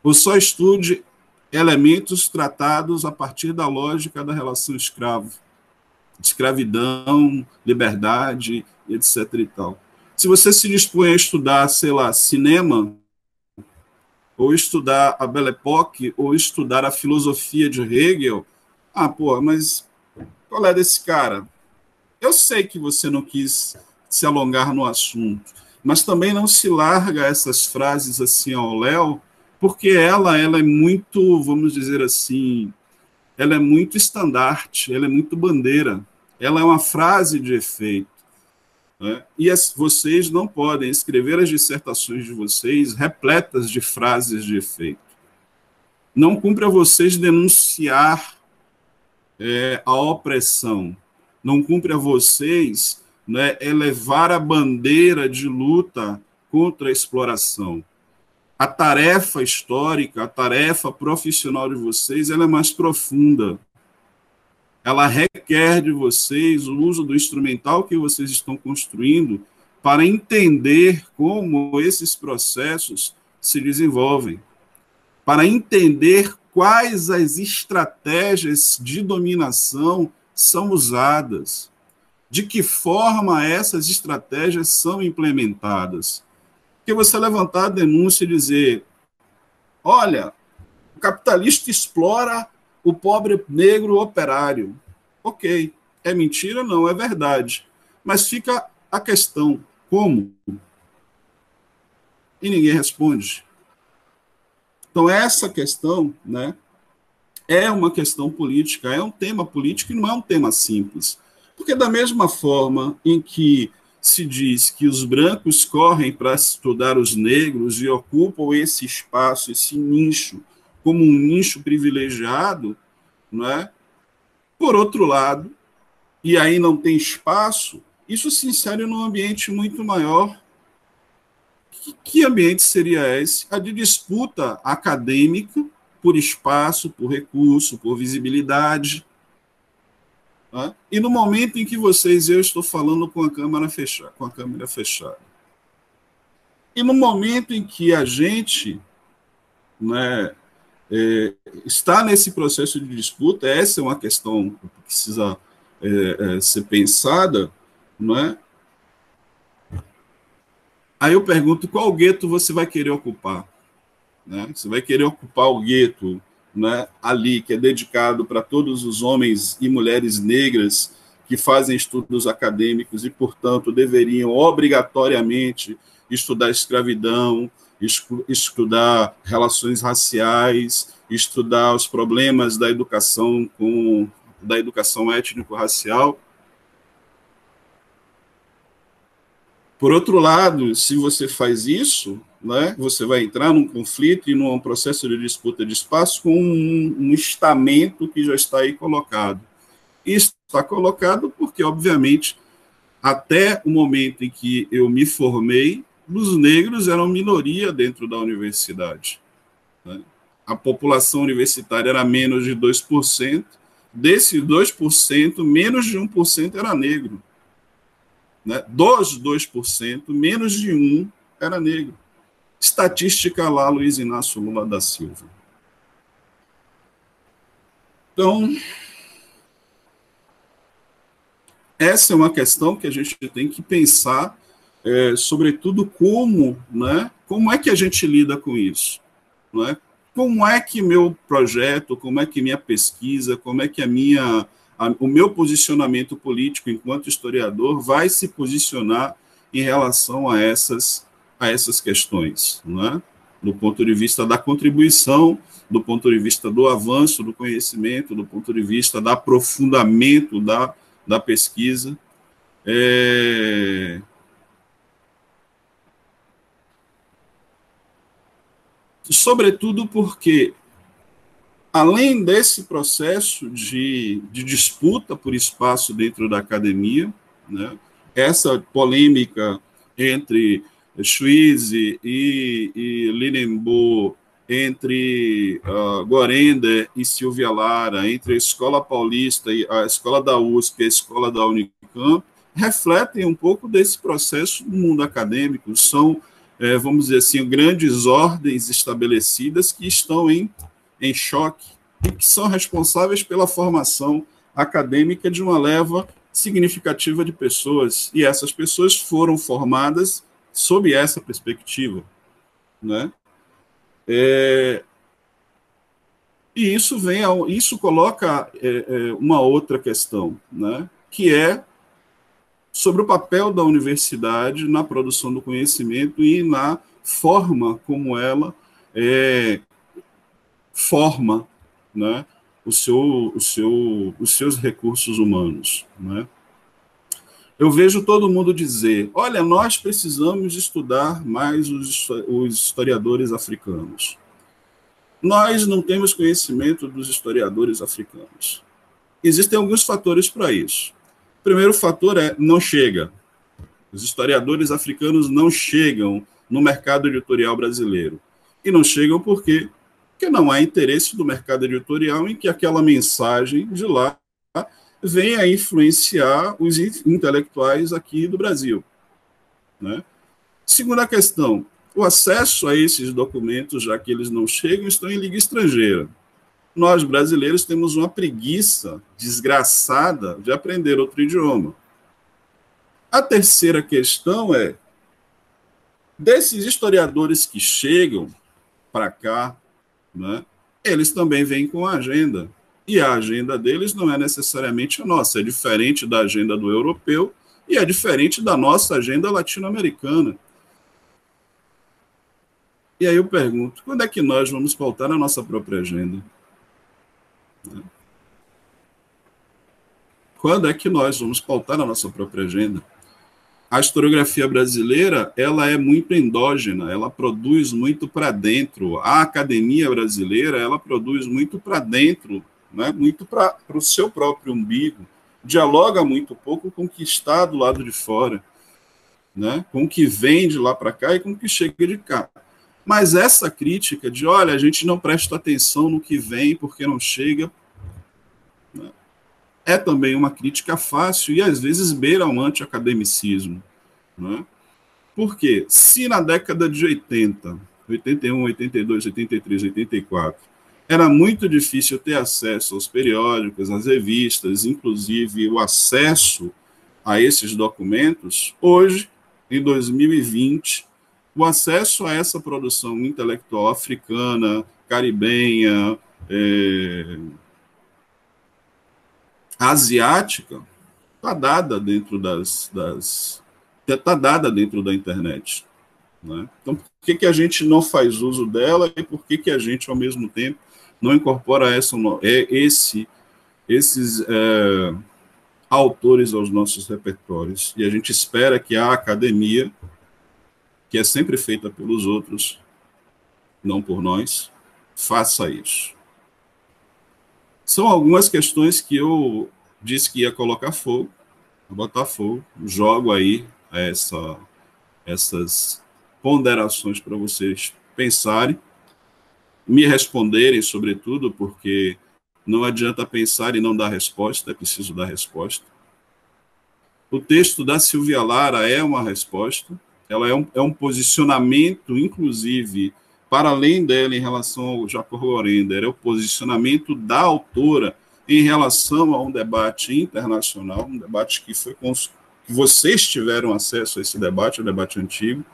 Ou só estude elementos tratados a partir da lógica da relação escravo, escravidão, liberdade, etc. e tal. Se você se dispõe a estudar, sei lá, cinema, ou estudar a Belle Époque, ou estudar a filosofia de Hegel, ah, pô, mas qual é desse cara? Eu sei que você não quis se alongar no assunto, mas também não se larga essas frases assim ao Léo, porque ela, ela é muito, vamos dizer assim, ela é muito estandarte, ela é muito bandeira, ela é uma frase de efeito. Né? E as, vocês não podem escrever as dissertações de vocês repletas de frases de efeito. Não cumpre a vocês denunciar é, a opressão. Não cumpre a vocês né, elevar a bandeira de luta contra a exploração. A tarefa histórica, a tarefa profissional de vocês, ela é mais profunda ela requer de vocês o uso do instrumental que vocês estão construindo para entender como esses processos se desenvolvem, para entender quais as estratégias de dominação são usadas, de que forma essas estratégias são implementadas. Porque você levantar a denúncia e dizer: olha, o capitalista explora o pobre negro operário. Ok, é mentira? Não, é verdade. Mas fica a questão: como? E ninguém responde. Então, essa questão, né, é uma questão política, é um tema político e não é um tema simples. Porque, da mesma forma em que se diz que os brancos correm para estudar os negros e ocupam esse espaço, esse nicho, como um nicho privilegiado, não é? Por outro lado, e aí não tem espaço, isso se insere num ambiente muito maior. Que, que ambiente seria esse? A de disputa acadêmica por espaço, por recurso, por visibilidade. Tá? E no momento em que vocês, eu estou falando com a câmera fechada, com a câmera fechada. E no momento em que a gente né, é, está nesse processo de disputa, essa é uma questão que precisa é, é, ser pensada, não é? Aí eu pergunto qual gueto você vai querer ocupar? Né? Você vai querer ocupar o gueto né, ali, que é dedicado para todos os homens e mulheres negras que fazem estudos acadêmicos e, portanto, deveriam obrigatoriamente estudar escravidão, estudar relações raciais, estudar os problemas da educação com da educação étnico-racial. Por outro lado, se você faz isso, né, você vai entrar num conflito e num processo de disputa de espaço com um, um estamento que já está aí colocado. Está colocado porque, obviamente, até o momento em que eu me formei, os negros eram minoria dentro da universidade. Né? A população universitária era menos de 2%, desses 2%, menos de 1% era negro. Né? Dos 2%, menos de 1% era negro. Estatística lá, Luiz Inácio Lula da Silva. Então, essa é uma questão que a gente tem que pensar, é, sobretudo como, né, como é que a gente lida com isso, não é? Como é que meu projeto, como é que minha pesquisa, como é que a minha, a, o meu posicionamento político enquanto historiador vai se posicionar em relação a essas a essas questões, não é? do ponto de vista da contribuição, do ponto de vista do avanço do conhecimento, do ponto de vista do aprofundamento da, da pesquisa. É... Sobretudo porque, além desse processo de, de disputa por espaço dentro da academia, né, essa polêmica entre Schwizzi e, e Linenbo, entre uh, Gorender e Silvia Lara, entre a Escola Paulista e a Escola da USP e a Escola da Unicamp, refletem um pouco desse processo no mundo acadêmico. São, é, vamos dizer assim, grandes ordens estabelecidas que estão em, em choque e que são responsáveis pela formação acadêmica de uma leva significativa de pessoas. E essas pessoas foram formadas sob essa perspectiva, né? É, e isso vem, ao, isso coloca é, é, uma outra questão, né? Que é sobre o papel da universidade na produção do conhecimento e na forma como ela é, forma, né? O seu, o seu, os seus recursos humanos, né? eu vejo todo mundo dizer: olha, nós precisamos estudar mais os, os historiadores africanos. Nós não temos conhecimento dos historiadores africanos. Existem alguns fatores para isso. Primeiro fator é não chega. Os historiadores africanos não chegam no mercado editorial brasileiro. E não chegam? Porque não há interesse do mercado editorial em que aquela mensagem de lá vem a influenciar os intelectuais aqui do Brasil. Né? Segunda questão, o acesso a esses documentos, já que eles não chegam, estão em língua estrangeira. Nós, brasileiros, temos uma preguiça desgraçada de aprender outro idioma. A terceira questão é: desses historiadores que chegam para cá, né, eles também vêm com a agenda. E a agenda deles não é necessariamente a nossa, é diferente da agenda do europeu e é diferente da nossa agenda latino-americana. E aí eu pergunto, quando é que nós vamos pautar a nossa própria agenda? Quando é que nós vamos pautar a nossa própria agenda? A historiografia brasileira ela é muito endógena, ela produz muito para dentro. A academia brasileira ela produz muito para dentro, né? muito para o seu próprio umbigo. Dialoga muito pouco com o que está do lado de fora né, com o que vem de lá para cá e com o que chega de cá. Mas essa crítica de, olha, a gente não presta atenção no que vem porque não chega, né, é também uma crítica fácil e às vezes beira um anti-academicismo. Né? Porque se na década de 80, 81, 82, 83, 84, era muito difícil ter acesso aos periódicos, às revistas, inclusive o acesso a esses documentos, hoje em 2020, o acesso a essa produção intelectual africana, caribenha, é, asiática, está dada dentro das, está dada dentro da internet. Né? Então, por que, que a gente não faz uso dela e por que, que a gente, ao mesmo tempo, não incorpora essa, é, esse, esses é, autores aos nossos repertórios. E a gente espera que a academia, que é sempre feita pelos outros, não por nós, faça isso. São algumas questões que eu disse que ia colocar fogo, botar fogo, jogo aí essa, essas ponderações para vocês pensarem, me responderem, sobretudo, porque não adianta pensar e não dar resposta, é preciso dar resposta. O texto da Silvia Lara é uma resposta, ela é um, é um posicionamento, inclusive, para além dela em relação ao Jacob Lorender, é o posicionamento da autora em relação a um debate internacional, um debate que foi que vocês tiveram acesso a esse debate, o um debate antigo,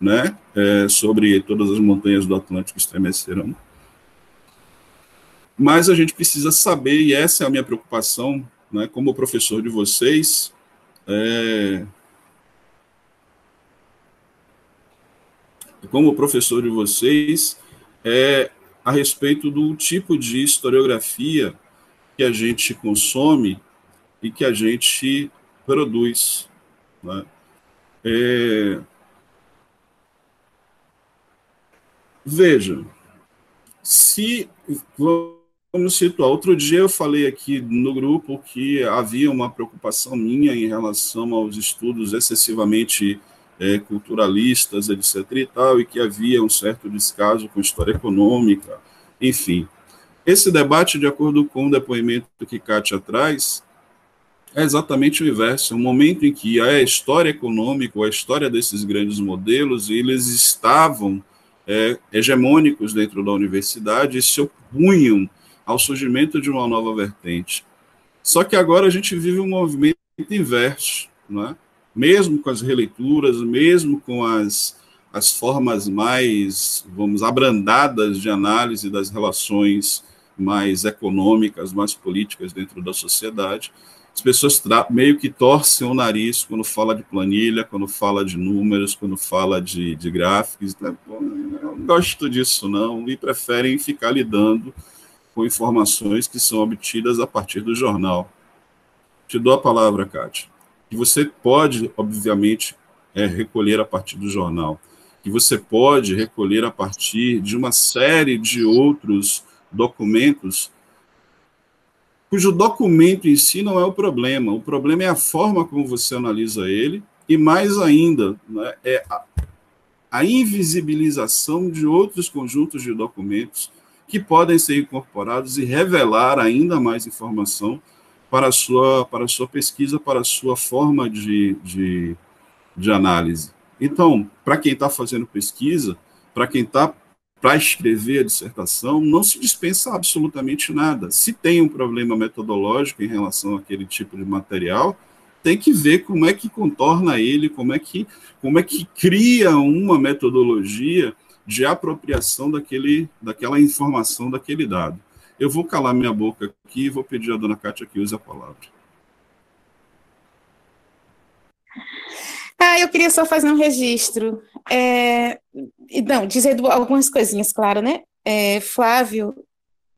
né, é, sobre todas as montanhas do Atlântico estremecerão. Mas a gente precisa saber, e essa é a minha preocupação, né, como professor de vocês, é, como professor de vocês, é a respeito do tipo de historiografia que a gente consome e que a gente produz. Né? É, veja, se Vamos situar. Outro dia eu falei aqui no grupo que havia uma preocupação minha em relação aos estudos excessivamente é, culturalistas, etc. e tal, e que havia um certo descaso com história econômica, enfim. Esse debate, de acordo com o depoimento que Kátia traz, é exatamente o inverso. É um momento em que a história econômica, a história desses grandes modelos, eles estavam é, hegemônicos dentro da universidade e se opunham ao surgimento de uma nova vertente. Só que agora a gente vive um movimento inverso, né? Mesmo com as releituras, mesmo com as, as formas mais, vamos, abrandadas de análise das relações mais econômicas, mais políticas dentro da sociedade, as pessoas meio que torcem o nariz quando fala de planilha, quando fala de números, quando fala de, de gráficos. Né? Eu não gosto disso, não, e preferem ficar lidando com informações que são obtidas a partir do jornal. Te dou a palavra, Kátia. Que você pode, obviamente, é, recolher a partir do jornal. Que você pode recolher a partir de uma série de outros documentos, cujo documento em si não é o problema. O problema é a forma como você analisa ele, e mais ainda, né, é a, a invisibilização de outros conjuntos de documentos que podem ser incorporados e revelar ainda mais informação para a sua, para a sua pesquisa, para a sua forma de, de, de análise. Então, para quem está fazendo pesquisa, para quem está para escrever a dissertação, não se dispensa absolutamente nada. Se tem um problema metodológico em relação àquele tipo de material, tem que ver como é que contorna ele, como é que, como é que cria uma metodologia de apropriação daquele, daquela informação, daquele dado. Eu vou calar minha boca aqui e vou pedir à dona Kátia que use a palavra. Ah, eu queria só fazer um registro. É, não, dizer algumas coisinhas, claro, né? É, Flávio,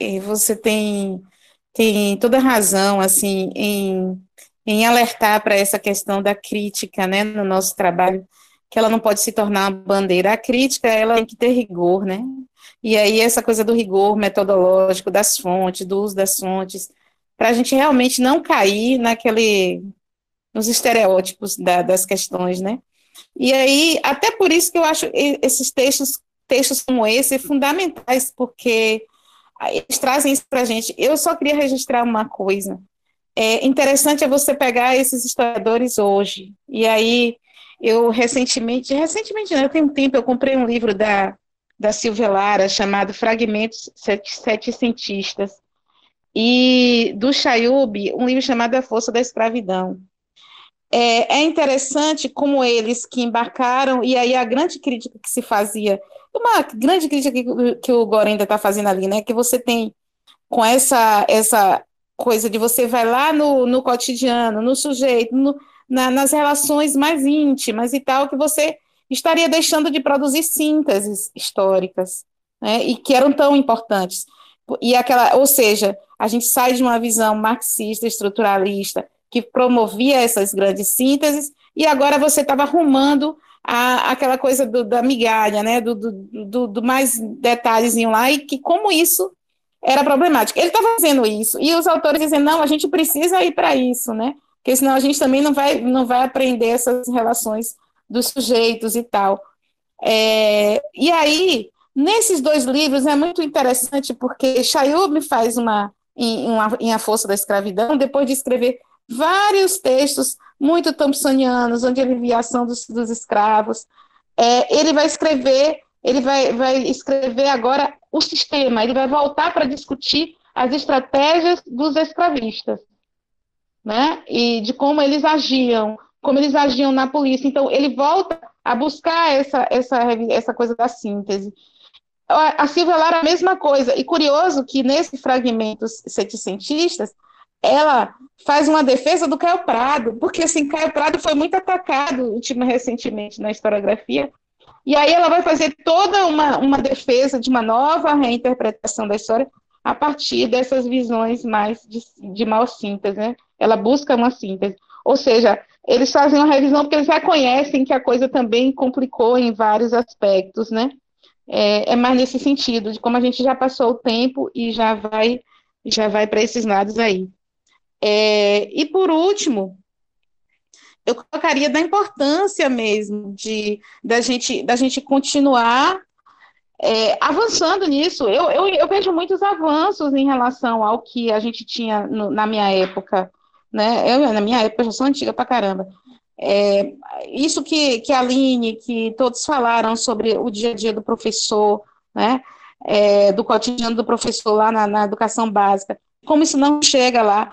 é, você tem tem toda razão, assim, em, em alertar para essa questão da crítica, né, no nosso trabalho, que ela não pode se tornar uma bandeira. A crítica, ela tem que ter rigor, né? E aí essa coisa do rigor metodológico das fontes, do uso das fontes, para a gente realmente não cair naquele, nos estereótipos da, das questões, né? E aí, até por isso que eu acho esses textos, textos como esse fundamentais, porque eles trazem isso para a gente. Eu só queria registrar uma coisa. É interessante é você pegar esses historiadores hoje. E aí, eu recentemente, recentemente, né, eu tenho um tempo, eu comprei um livro da, da Silvia Lara chamado Fragmentos Setecentistas. E do Chayub, um livro chamado A Força da Escravidão. É, é interessante como eles que embarcaram, e aí a grande crítica que se fazia uma grande crítica que, que o Gorenda está fazendo ali, né? Que você tem com essa, essa coisa de você vai lá no, no cotidiano, no sujeito, no, na, nas relações mais íntimas e tal, que você estaria deixando de produzir sínteses históricas, né? E que eram tão importantes. E aquela, ou seja, a gente sai de uma visão marxista, estruturalista, que promovia essas grandes sínteses, e agora você estava arrumando a, aquela coisa do, da migalha, né, do, do, do, mais detalhezinho lá, e que como isso era problemático. Ele estava fazendo isso, e os autores dizem, não, a gente precisa ir para isso, né, porque senão a gente também não vai, não vai aprender essas relações dos sujeitos e tal. É, e aí, nesses dois livros, é muito interessante, porque Chayub faz uma em, uma, em A Força da Escravidão, depois de escrever vários textos muito thompsonianos, onde ele via a ação dos, dos escravos. É, ele vai escrever, ele vai, vai escrever agora o sistema, ele vai voltar para discutir as estratégias dos escravistas, né? E de como eles agiam, como eles agiam na polícia. Então, ele volta a buscar essa, essa, essa coisa da síntese. A Silvia Lara, a mesma coisa. E curioso que nesses fragmentos seticentistas, ela faz uma defesa do Caio Prado, porque assim, Caio Prado foi muito atacado ultima, recentemente na historiografia, e aí ela vai fazer toda uma, uma defesa de uma nova reinterpretação da história a partir dessas visões mais de, de mal síntese, né? Ela busca uma síntese. Ou seja, eles fazem uma revisão porque eles reconhecem que a coisa também complicou em vários aspectos, né? É, é mais nesse sentido, de como a gente já passou o tempo e já vai, já vai para esses lados aí. É, e por último, eu colocaria da importância mesmo de da gente da gente continuar é, avançando nisso. Eu, eu, eu, vejo muitos avanços em relação ao que a gente tinha no, na minha época, né? Eu, na minha época, já sou antiga pra caramba. É, isso que, que a Aline, que todos falaram sobre o dia a dia do professor, né? É, do cotidiano do professor lá na, na educação básica, como isso não chega lá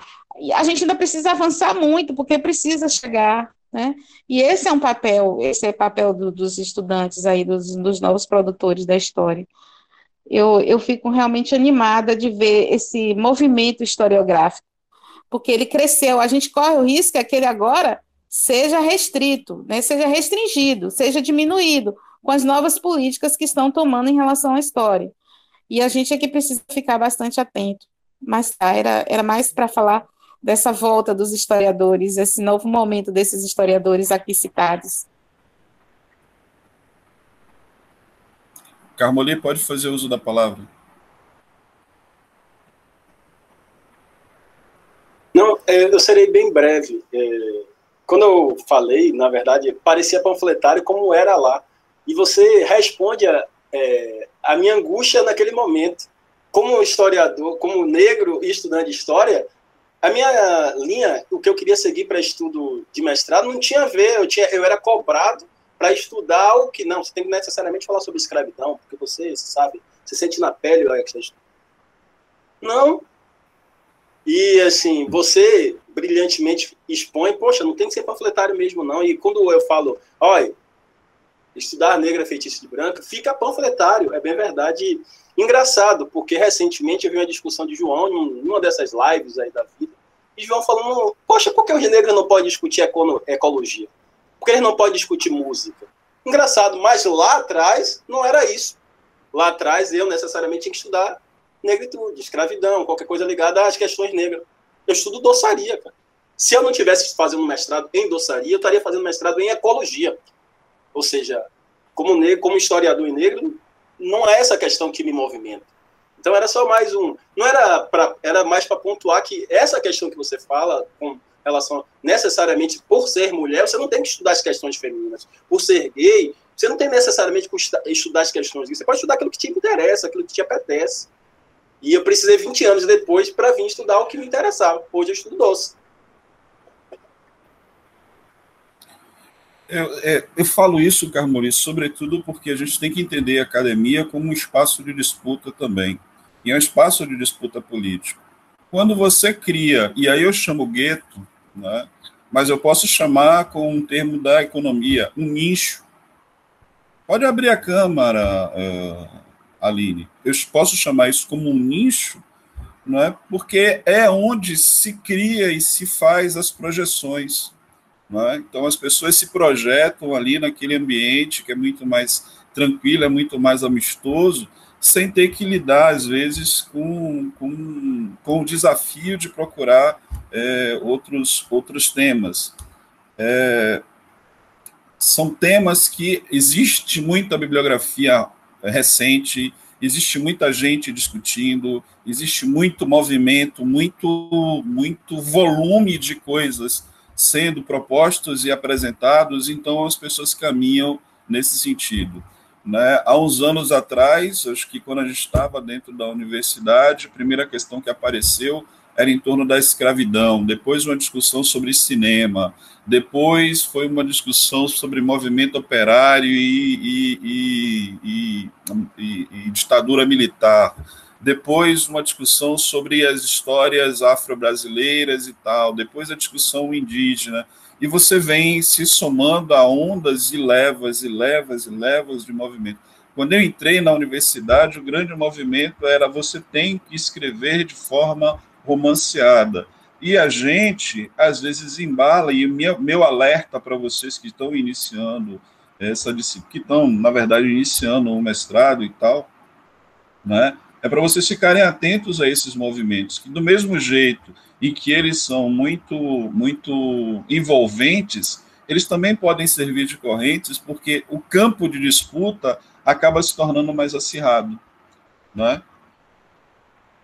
a gente ainda precisa avançar muito, porque precisa chegar, né? E esse é um papel, esse é o papel do, dos estudantes aí, dos, dos, novos produtores da história. Eu, eu fico realmente animada de ver esse movimento historiográfico, porque ele cresceu, a gente corre o risco é que ele agora seja restrito, né? seja restringido, seja diminuído com as novas políticas que estão tomando em relação à história. E a gente aqui precisa ficar bastante atento. Mas tá, era, era mais para falar dessa volta dos historiadores, esse novo momento desses historiadores aqui citados. Carmoli, pode fazer uso da palavra. Não, é, eu serei bem breve. É, quando eu falei, na verdade, parecia panfletário como era lá. E você responde a, é, a minha angústia naquele momento. Como historiador, como negro e estudante de história, a minha linha, o que eu queria seguir para estudo de mestrado, não tinha a ver. Eu, tinha, eu era cobrado para estudar o que. Não, você tem que necessariamente falar sobre escravidão, porque você, sabe, você sente na pele o que você Não. E, assim, você brilhantemente expõe, poxa, não tem que ser panfletário mesmo, não. E quando eu falo, olha, estudar negra feitiço de branca, fica panfletário, é bem verdade. Engraçado, porque recentemente eu vi uma discussão de João em uma dessas lives aí da vida, e João falando, poxa, por que os negros não podem discutir ecologia? Por que eles não podem discutir música? Engraçado, mas lá atrás não era isso. Lá atrás eu necessariamente tinha que estudar negritude, escravidão, qualquer coisa ligada às questões negras. Eu estudo doçaria, cara. Se eu não tivesse fazendo mestrado em doçaria, eu estaria fazendo mestrado em ecologia. Ou seja, como negro, como historiador e negro, não é essa questão que me movimenta. Então era só mais um, não era para, era mais para pontuar que essa questão que você fala com relação necessariamente por ser mulher, você não tem que estudar as questões femininas. Por ser gay, você não tem necessariamente que estudar as questões. Você pode estudar aquilo que te interessa, aquilo que te apetece. E eu precisei 20 anos depois para vir estudar o que me interessava. Hoje eu estudo doce. Eu, é, eu falo isso, Carmorice, sobretudo porque a gente tem que entender a academia como um espaço de disputa também. E é um espaço de disputa política. Quando você cria, e aí eu chamo gueto, né, mas eu posso chamar com um termo da economia, um nicho. Pode abrir a câmara, uh, Aline. Eu posso chamar isso como um nicho, não é? porque é onde se cria e se faz as projeções. É? Então, as pessoas se projetam ali naquele ambiente que é muito mais tranquilo, é muito mais amistoso, sem ter que lidar, às vezes, com, com, com o desafio de procurar é, outros, outros temas. É, são temas que existe muita bibliografia recente, existe muita gente discutindo, existe muito movimento, muito, muito volume de coisas sendo propostos e apresentados, então as pessoas caminham nesse sentido. Né? Há uns anos atrás, acho que quando a gente estava dentro da universidade, a primeira questão que apareceu era em torno da escravidão, depois uma discussão sobre cinema, depois foi uma discussão sobre movimento operário e, e, e, e, ditadura militar, depois uma discussão sobre as histórias afro-brasileiras e tal, depois a discussão indígena, e você vem se somando a ondas e levas e levas e levas de movimento. Quando eu entrei na universidade, o grande movimento era você tem que escrever de forma romanceada. E a gente, às vezes, embala, e meu, alerta para vocês que estão iniciando essa disciplina, que estão, na verdade, iniciando um mestrado e tal, né? é para vocês ficarem atentos a esses movimentos, que do mesmo jeito em que eles são muito, muito envolventes, eles também podem servir de correntes, porque o campo de disputa acaba se tornando mais acirrado, né?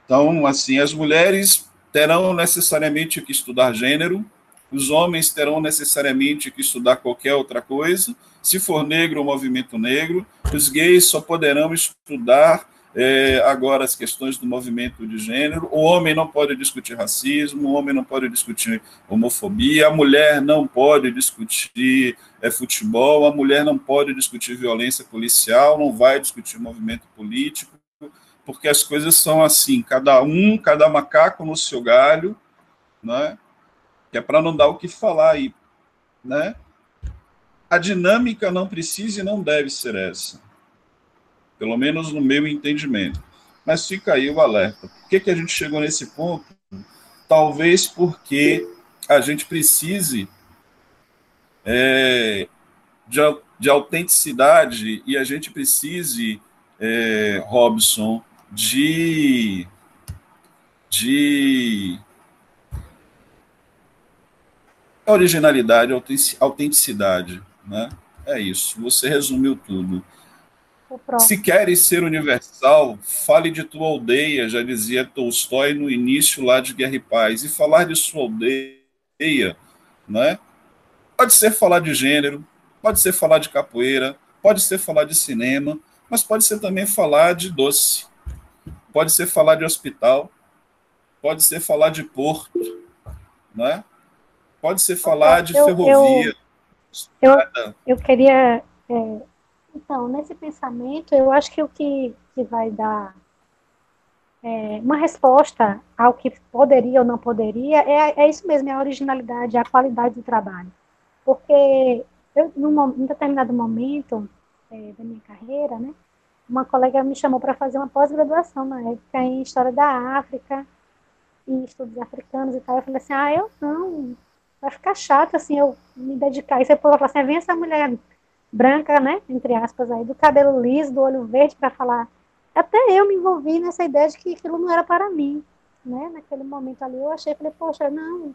Então, assim, as mulheres terão necessariamente que estudar gênero, os homens terão necessariamente que estudar qualquer outra coisa. Se for negro, o movimento negro. Os gays só poderão estudar é, agora as questões do movimento de gênero. O homem não pode discutir racismo, o homem não pode discutir homofobia, a mulher não pode discutir é, futebol, a mulher não pode discutir violência policial, não vai discutir movimento político porque as coisas são assim, cada um, cada macaco no seu galho, né? Que é para não dar o que falar aí, né? A dinâmica não precisa e não deve ser essa. Pelo menos no meu entendimento. Mas fica aí o alerta. Por que, que a gente chegou nesse ponto? Talvez porque a gente precise é, de, de autenticidade e a gente precise, é, Robson, de, de originalidade, autenticidade, né? É isso. Você resumiu tudo. Se queres ser universal, fale de tua aldeia, já dizia Tolstói no início lá de Guerra e Paz. E falar de sua aldeia, né? Pode ser falar de gênero, pode ser falar de capoeira, pode ser falar de cinema, mas pode ser também falar de doce, pode ser falar de hospital, pode ser falar de porto, né? pode ser falar de eu, ferrovia. Eu, eu, eu queria. É, então, nesse pensamento, eu acho que o que, que vai dar é, uma resposta ao que poderia ou não poderia é, é isso mesmo, é a originalidade, é a qualidade do trabalho. Porque eu, num, num determinado momento é, da minha carreira, né, uma colega me chamou para fazer uma pós-graduação na época em História da África e estudos africanos e tal. Eu falei assim, ah, eu não, vai ficar chato assim eu me dedicar. E você falou assim, vem essa mulher branca, né, entre aspas aí, do cabelo liso, do olho verde para falar até eu me envolvi nessa ideia de que aquilo não era para mim, né? Naquele momento ali eu achei, falei, poxa, não,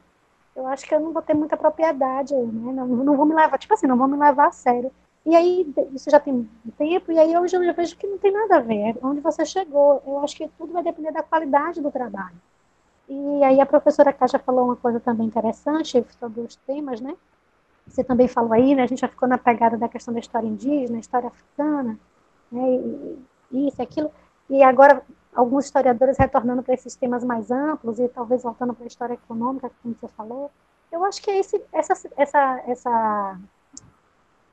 eu acho que eu não vou ter muita propriedade, né? Não, não vou me levar, tipo assim, não vou me levar a sério. E aí, isso já tem tempo, e aí hoje eu já vejo que não tem nada a ver, é onde você chegou. Eu acho que tudo vai depender da qualidade do trabalho. E aí a professora Caixa falou uma coisa também interessante sobre os temas, né? Você também falou aí, né? A gente já ficou na pegada da questão da história indígena, história africana, né? E, isso, aquilo. E agora alguns historiadores retornando para esses temas mais amplos e talvez voltando para a história econômica, como você falou. Eu acho que é esse, essa, essa, essa,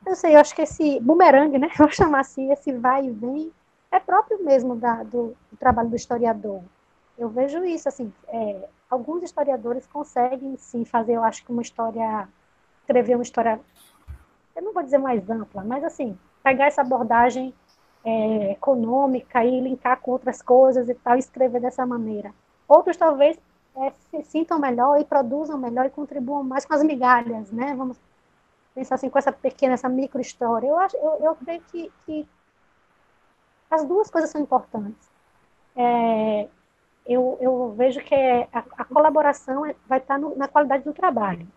eu sei, eu acho que esse bumerangue, né? Vou chamar assim, esse vai e vem, é próprio mesmo da, do, do trabalho do historiador. Eu vejo isso, assim, é, alguns historiadores conseguem, sim, fazer, eu acho que uma história, escrever uma história, eu não vou dizer mais ampla, mas, assim, pegar essa abordagem é, econômica e linkar com outras coisas e tal, e escrever dessa maneira. Outros, talvez, é, se sintam melhor e produzam melhor e contribuam mais com as migalhas, né? Vamos pensar assim, com essa pequena, essa micro história. Eu, acho, eu, eu creio que, que as duas coisas são importantes. É, eu, eu vejo que é, a, a colaboração é, vai estar no, na qualidade do trabalho.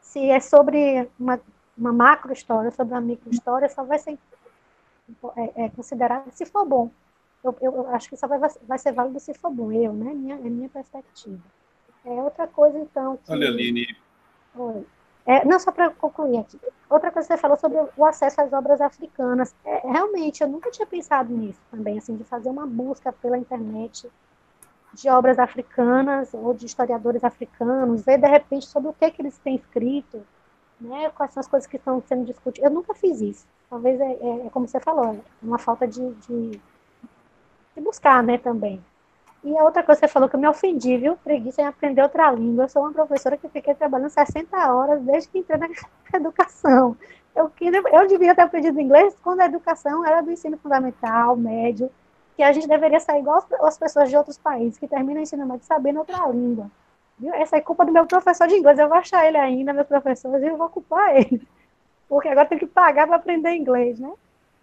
Se é sobre uma, uma macro história, sobre uma micro história, só vai ser é, é, considerado se for bom. Eu, eu, eu, acho que só vai, vai ser válido se for bom, eu, né? Minha, é minha perspectiva. É outra coisa, então. Que... Olha, Aline. Oi. É, não, só para concluir aqui. Outra coisa que você falou sobre o acesso às obras africanas. É, realmente, eu nunca tinha pensado nisso também, assim, de fazer uma busca pela internet de obras africanas ou de historiadores africanos, ver de repente sobre o que, que eles têm escrito, né, quais são as coisas que estão sendo discutidas. Eu nunca fiz isso. Talvez é, é, é como você falou, é uma falta de, de, de buscar, né, também. E a outra coisa que você falou que eu me ofendi, viu? Preguiça em aprender outra língua. Eu sou uma professora que fiquei trabalhando 60 horas desde que entrei na educação. Eu, eu devia ter aprendido inglês quando a educação era do ensino fundamental, médio, que a gente deveria sair igual as pessoas de outros países que terminam o ensino médio sabendo outra língua. Viu? Essa é culpa do meu professor de inglês. Eu vou achar ele ainda, meus professores, e eu vou culpar ele. Porque agora tem que pagar para aprender inglês, né?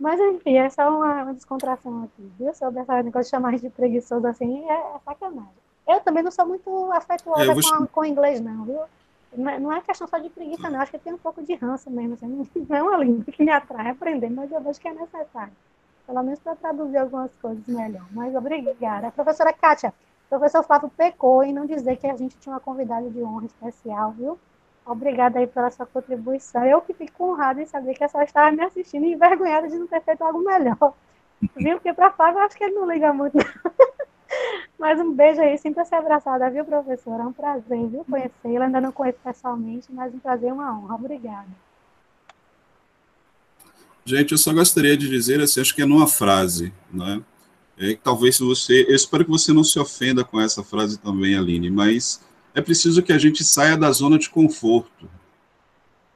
Mas, enfim, é só uma, uma descontração aqui, viu? Sobre essa negócio de chamar de preguiçoso assim, é, é sacanagem. Eu também não sou muito afetuosa é, com, com inglês, não, viu? Não é, não é questão só de preguiça, não. Acho que tem um pouco de ranço mesmo. Assim, não é uma língua que me atrai aprender, mas eu vejo que é necessário. Pelo menos para traduzir algumas coisas melhor. Mas obrigada. A professora Kátia, o professor Flávio pecou em não dizer que a gente tinha uma convidada de honra especial, viu? Obrigada aí pela sua contribuição. Eu que fico honrada em saber que a senhora estava me assistindo e envergonhada de não ter feito algo melhor. Viu? Porque para Flávio eu acho que ele não liga muito. Mas um beijo aí, sinta-se abraçada, viu, professora? É um prazer, viu, conhecê-la. Ainda não conheço pessoalmente, mas um prazer uma honra. Obrigada. Gente, eu só gostaria de dizer, assim, acho que é numa frase, né? É, talvez você, eu espero que você não se ofenda com essa frase também, Aline, mas é preciso que a gente saia da zona de conforto.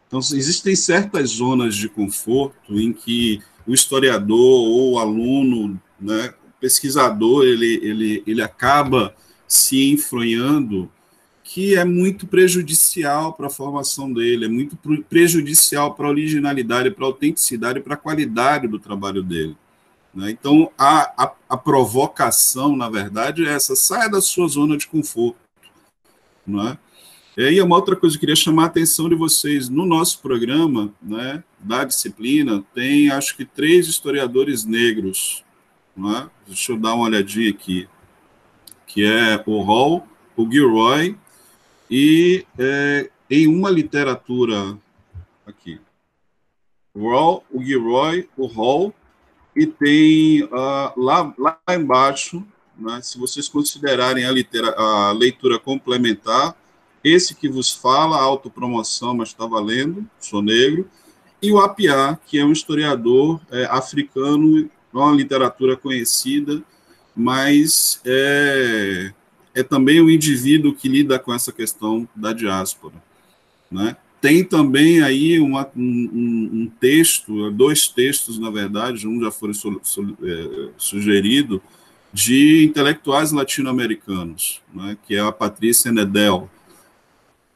Então, existem certas zonas de conforto em que o historiador ou o aluno, né, o pesquisador, ele, ele, ele acaba se enfronhando, que é muito prejudicial para a formação dele, é muito prejudicial para a originalidade, para a autenticidade, para a qualidade do trabalho dele. Né? Então, a, a, a provocação, na verdade, é essa: saia da sua zona de conforto não é? E uma outra coisa que eu queria chamar a atenção de vocês, no nosso programa, né, da disciplina, tem acho que três historiadores negros, não é? Deixa eu dar uma olhadinha aqui, que é o Hall, o Gilroy, e é, em uma literatura, aqui, o Hall, o Gilroy, o Hall, e tem uh, lá, lá embaixo né, se vocês considerarem a, a leitura complementar, esse que vos fala, autopromoção, mas está valendo, sou negro, e o Apiá, que é um historiador é, africano, uma literatura conhecida, mas é, é também um indivíduo que lida com essa questão da diáspora. Né? Tem também aí uma, um, um, texto, dois textos, na verdade, um já foi su, su, é, sugerido, de intelectuais latino-americanos, né, que é a Patrícia Nedel,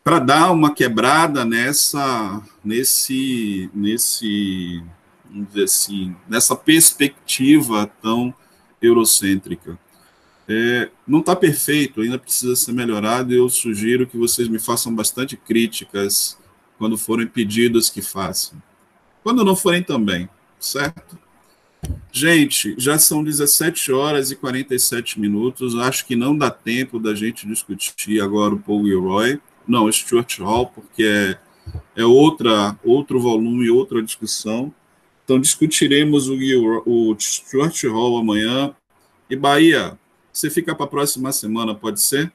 para dar uma quebrada nessa, nesse, nesse, vamos dizer assim, nessa perspectiva tão eurocêntrica. É, não está perfeito, ainda precisa ser melhorado. Eu sugiro que vocês me façam bastante críticas quando forem pedidos que façam. Quando não forem também, certo? Gente, já são 17 horas e 47 minutos. Acho que não dá tempo da gente discutir agora o Paul Gilroy. Não, Stuart Hall, porque é, é outra, outro volume, outra discussão. Então discutiremos o, o Stuart Hall amanhã. E Bahia, você fica para a próxima semana, pode ser?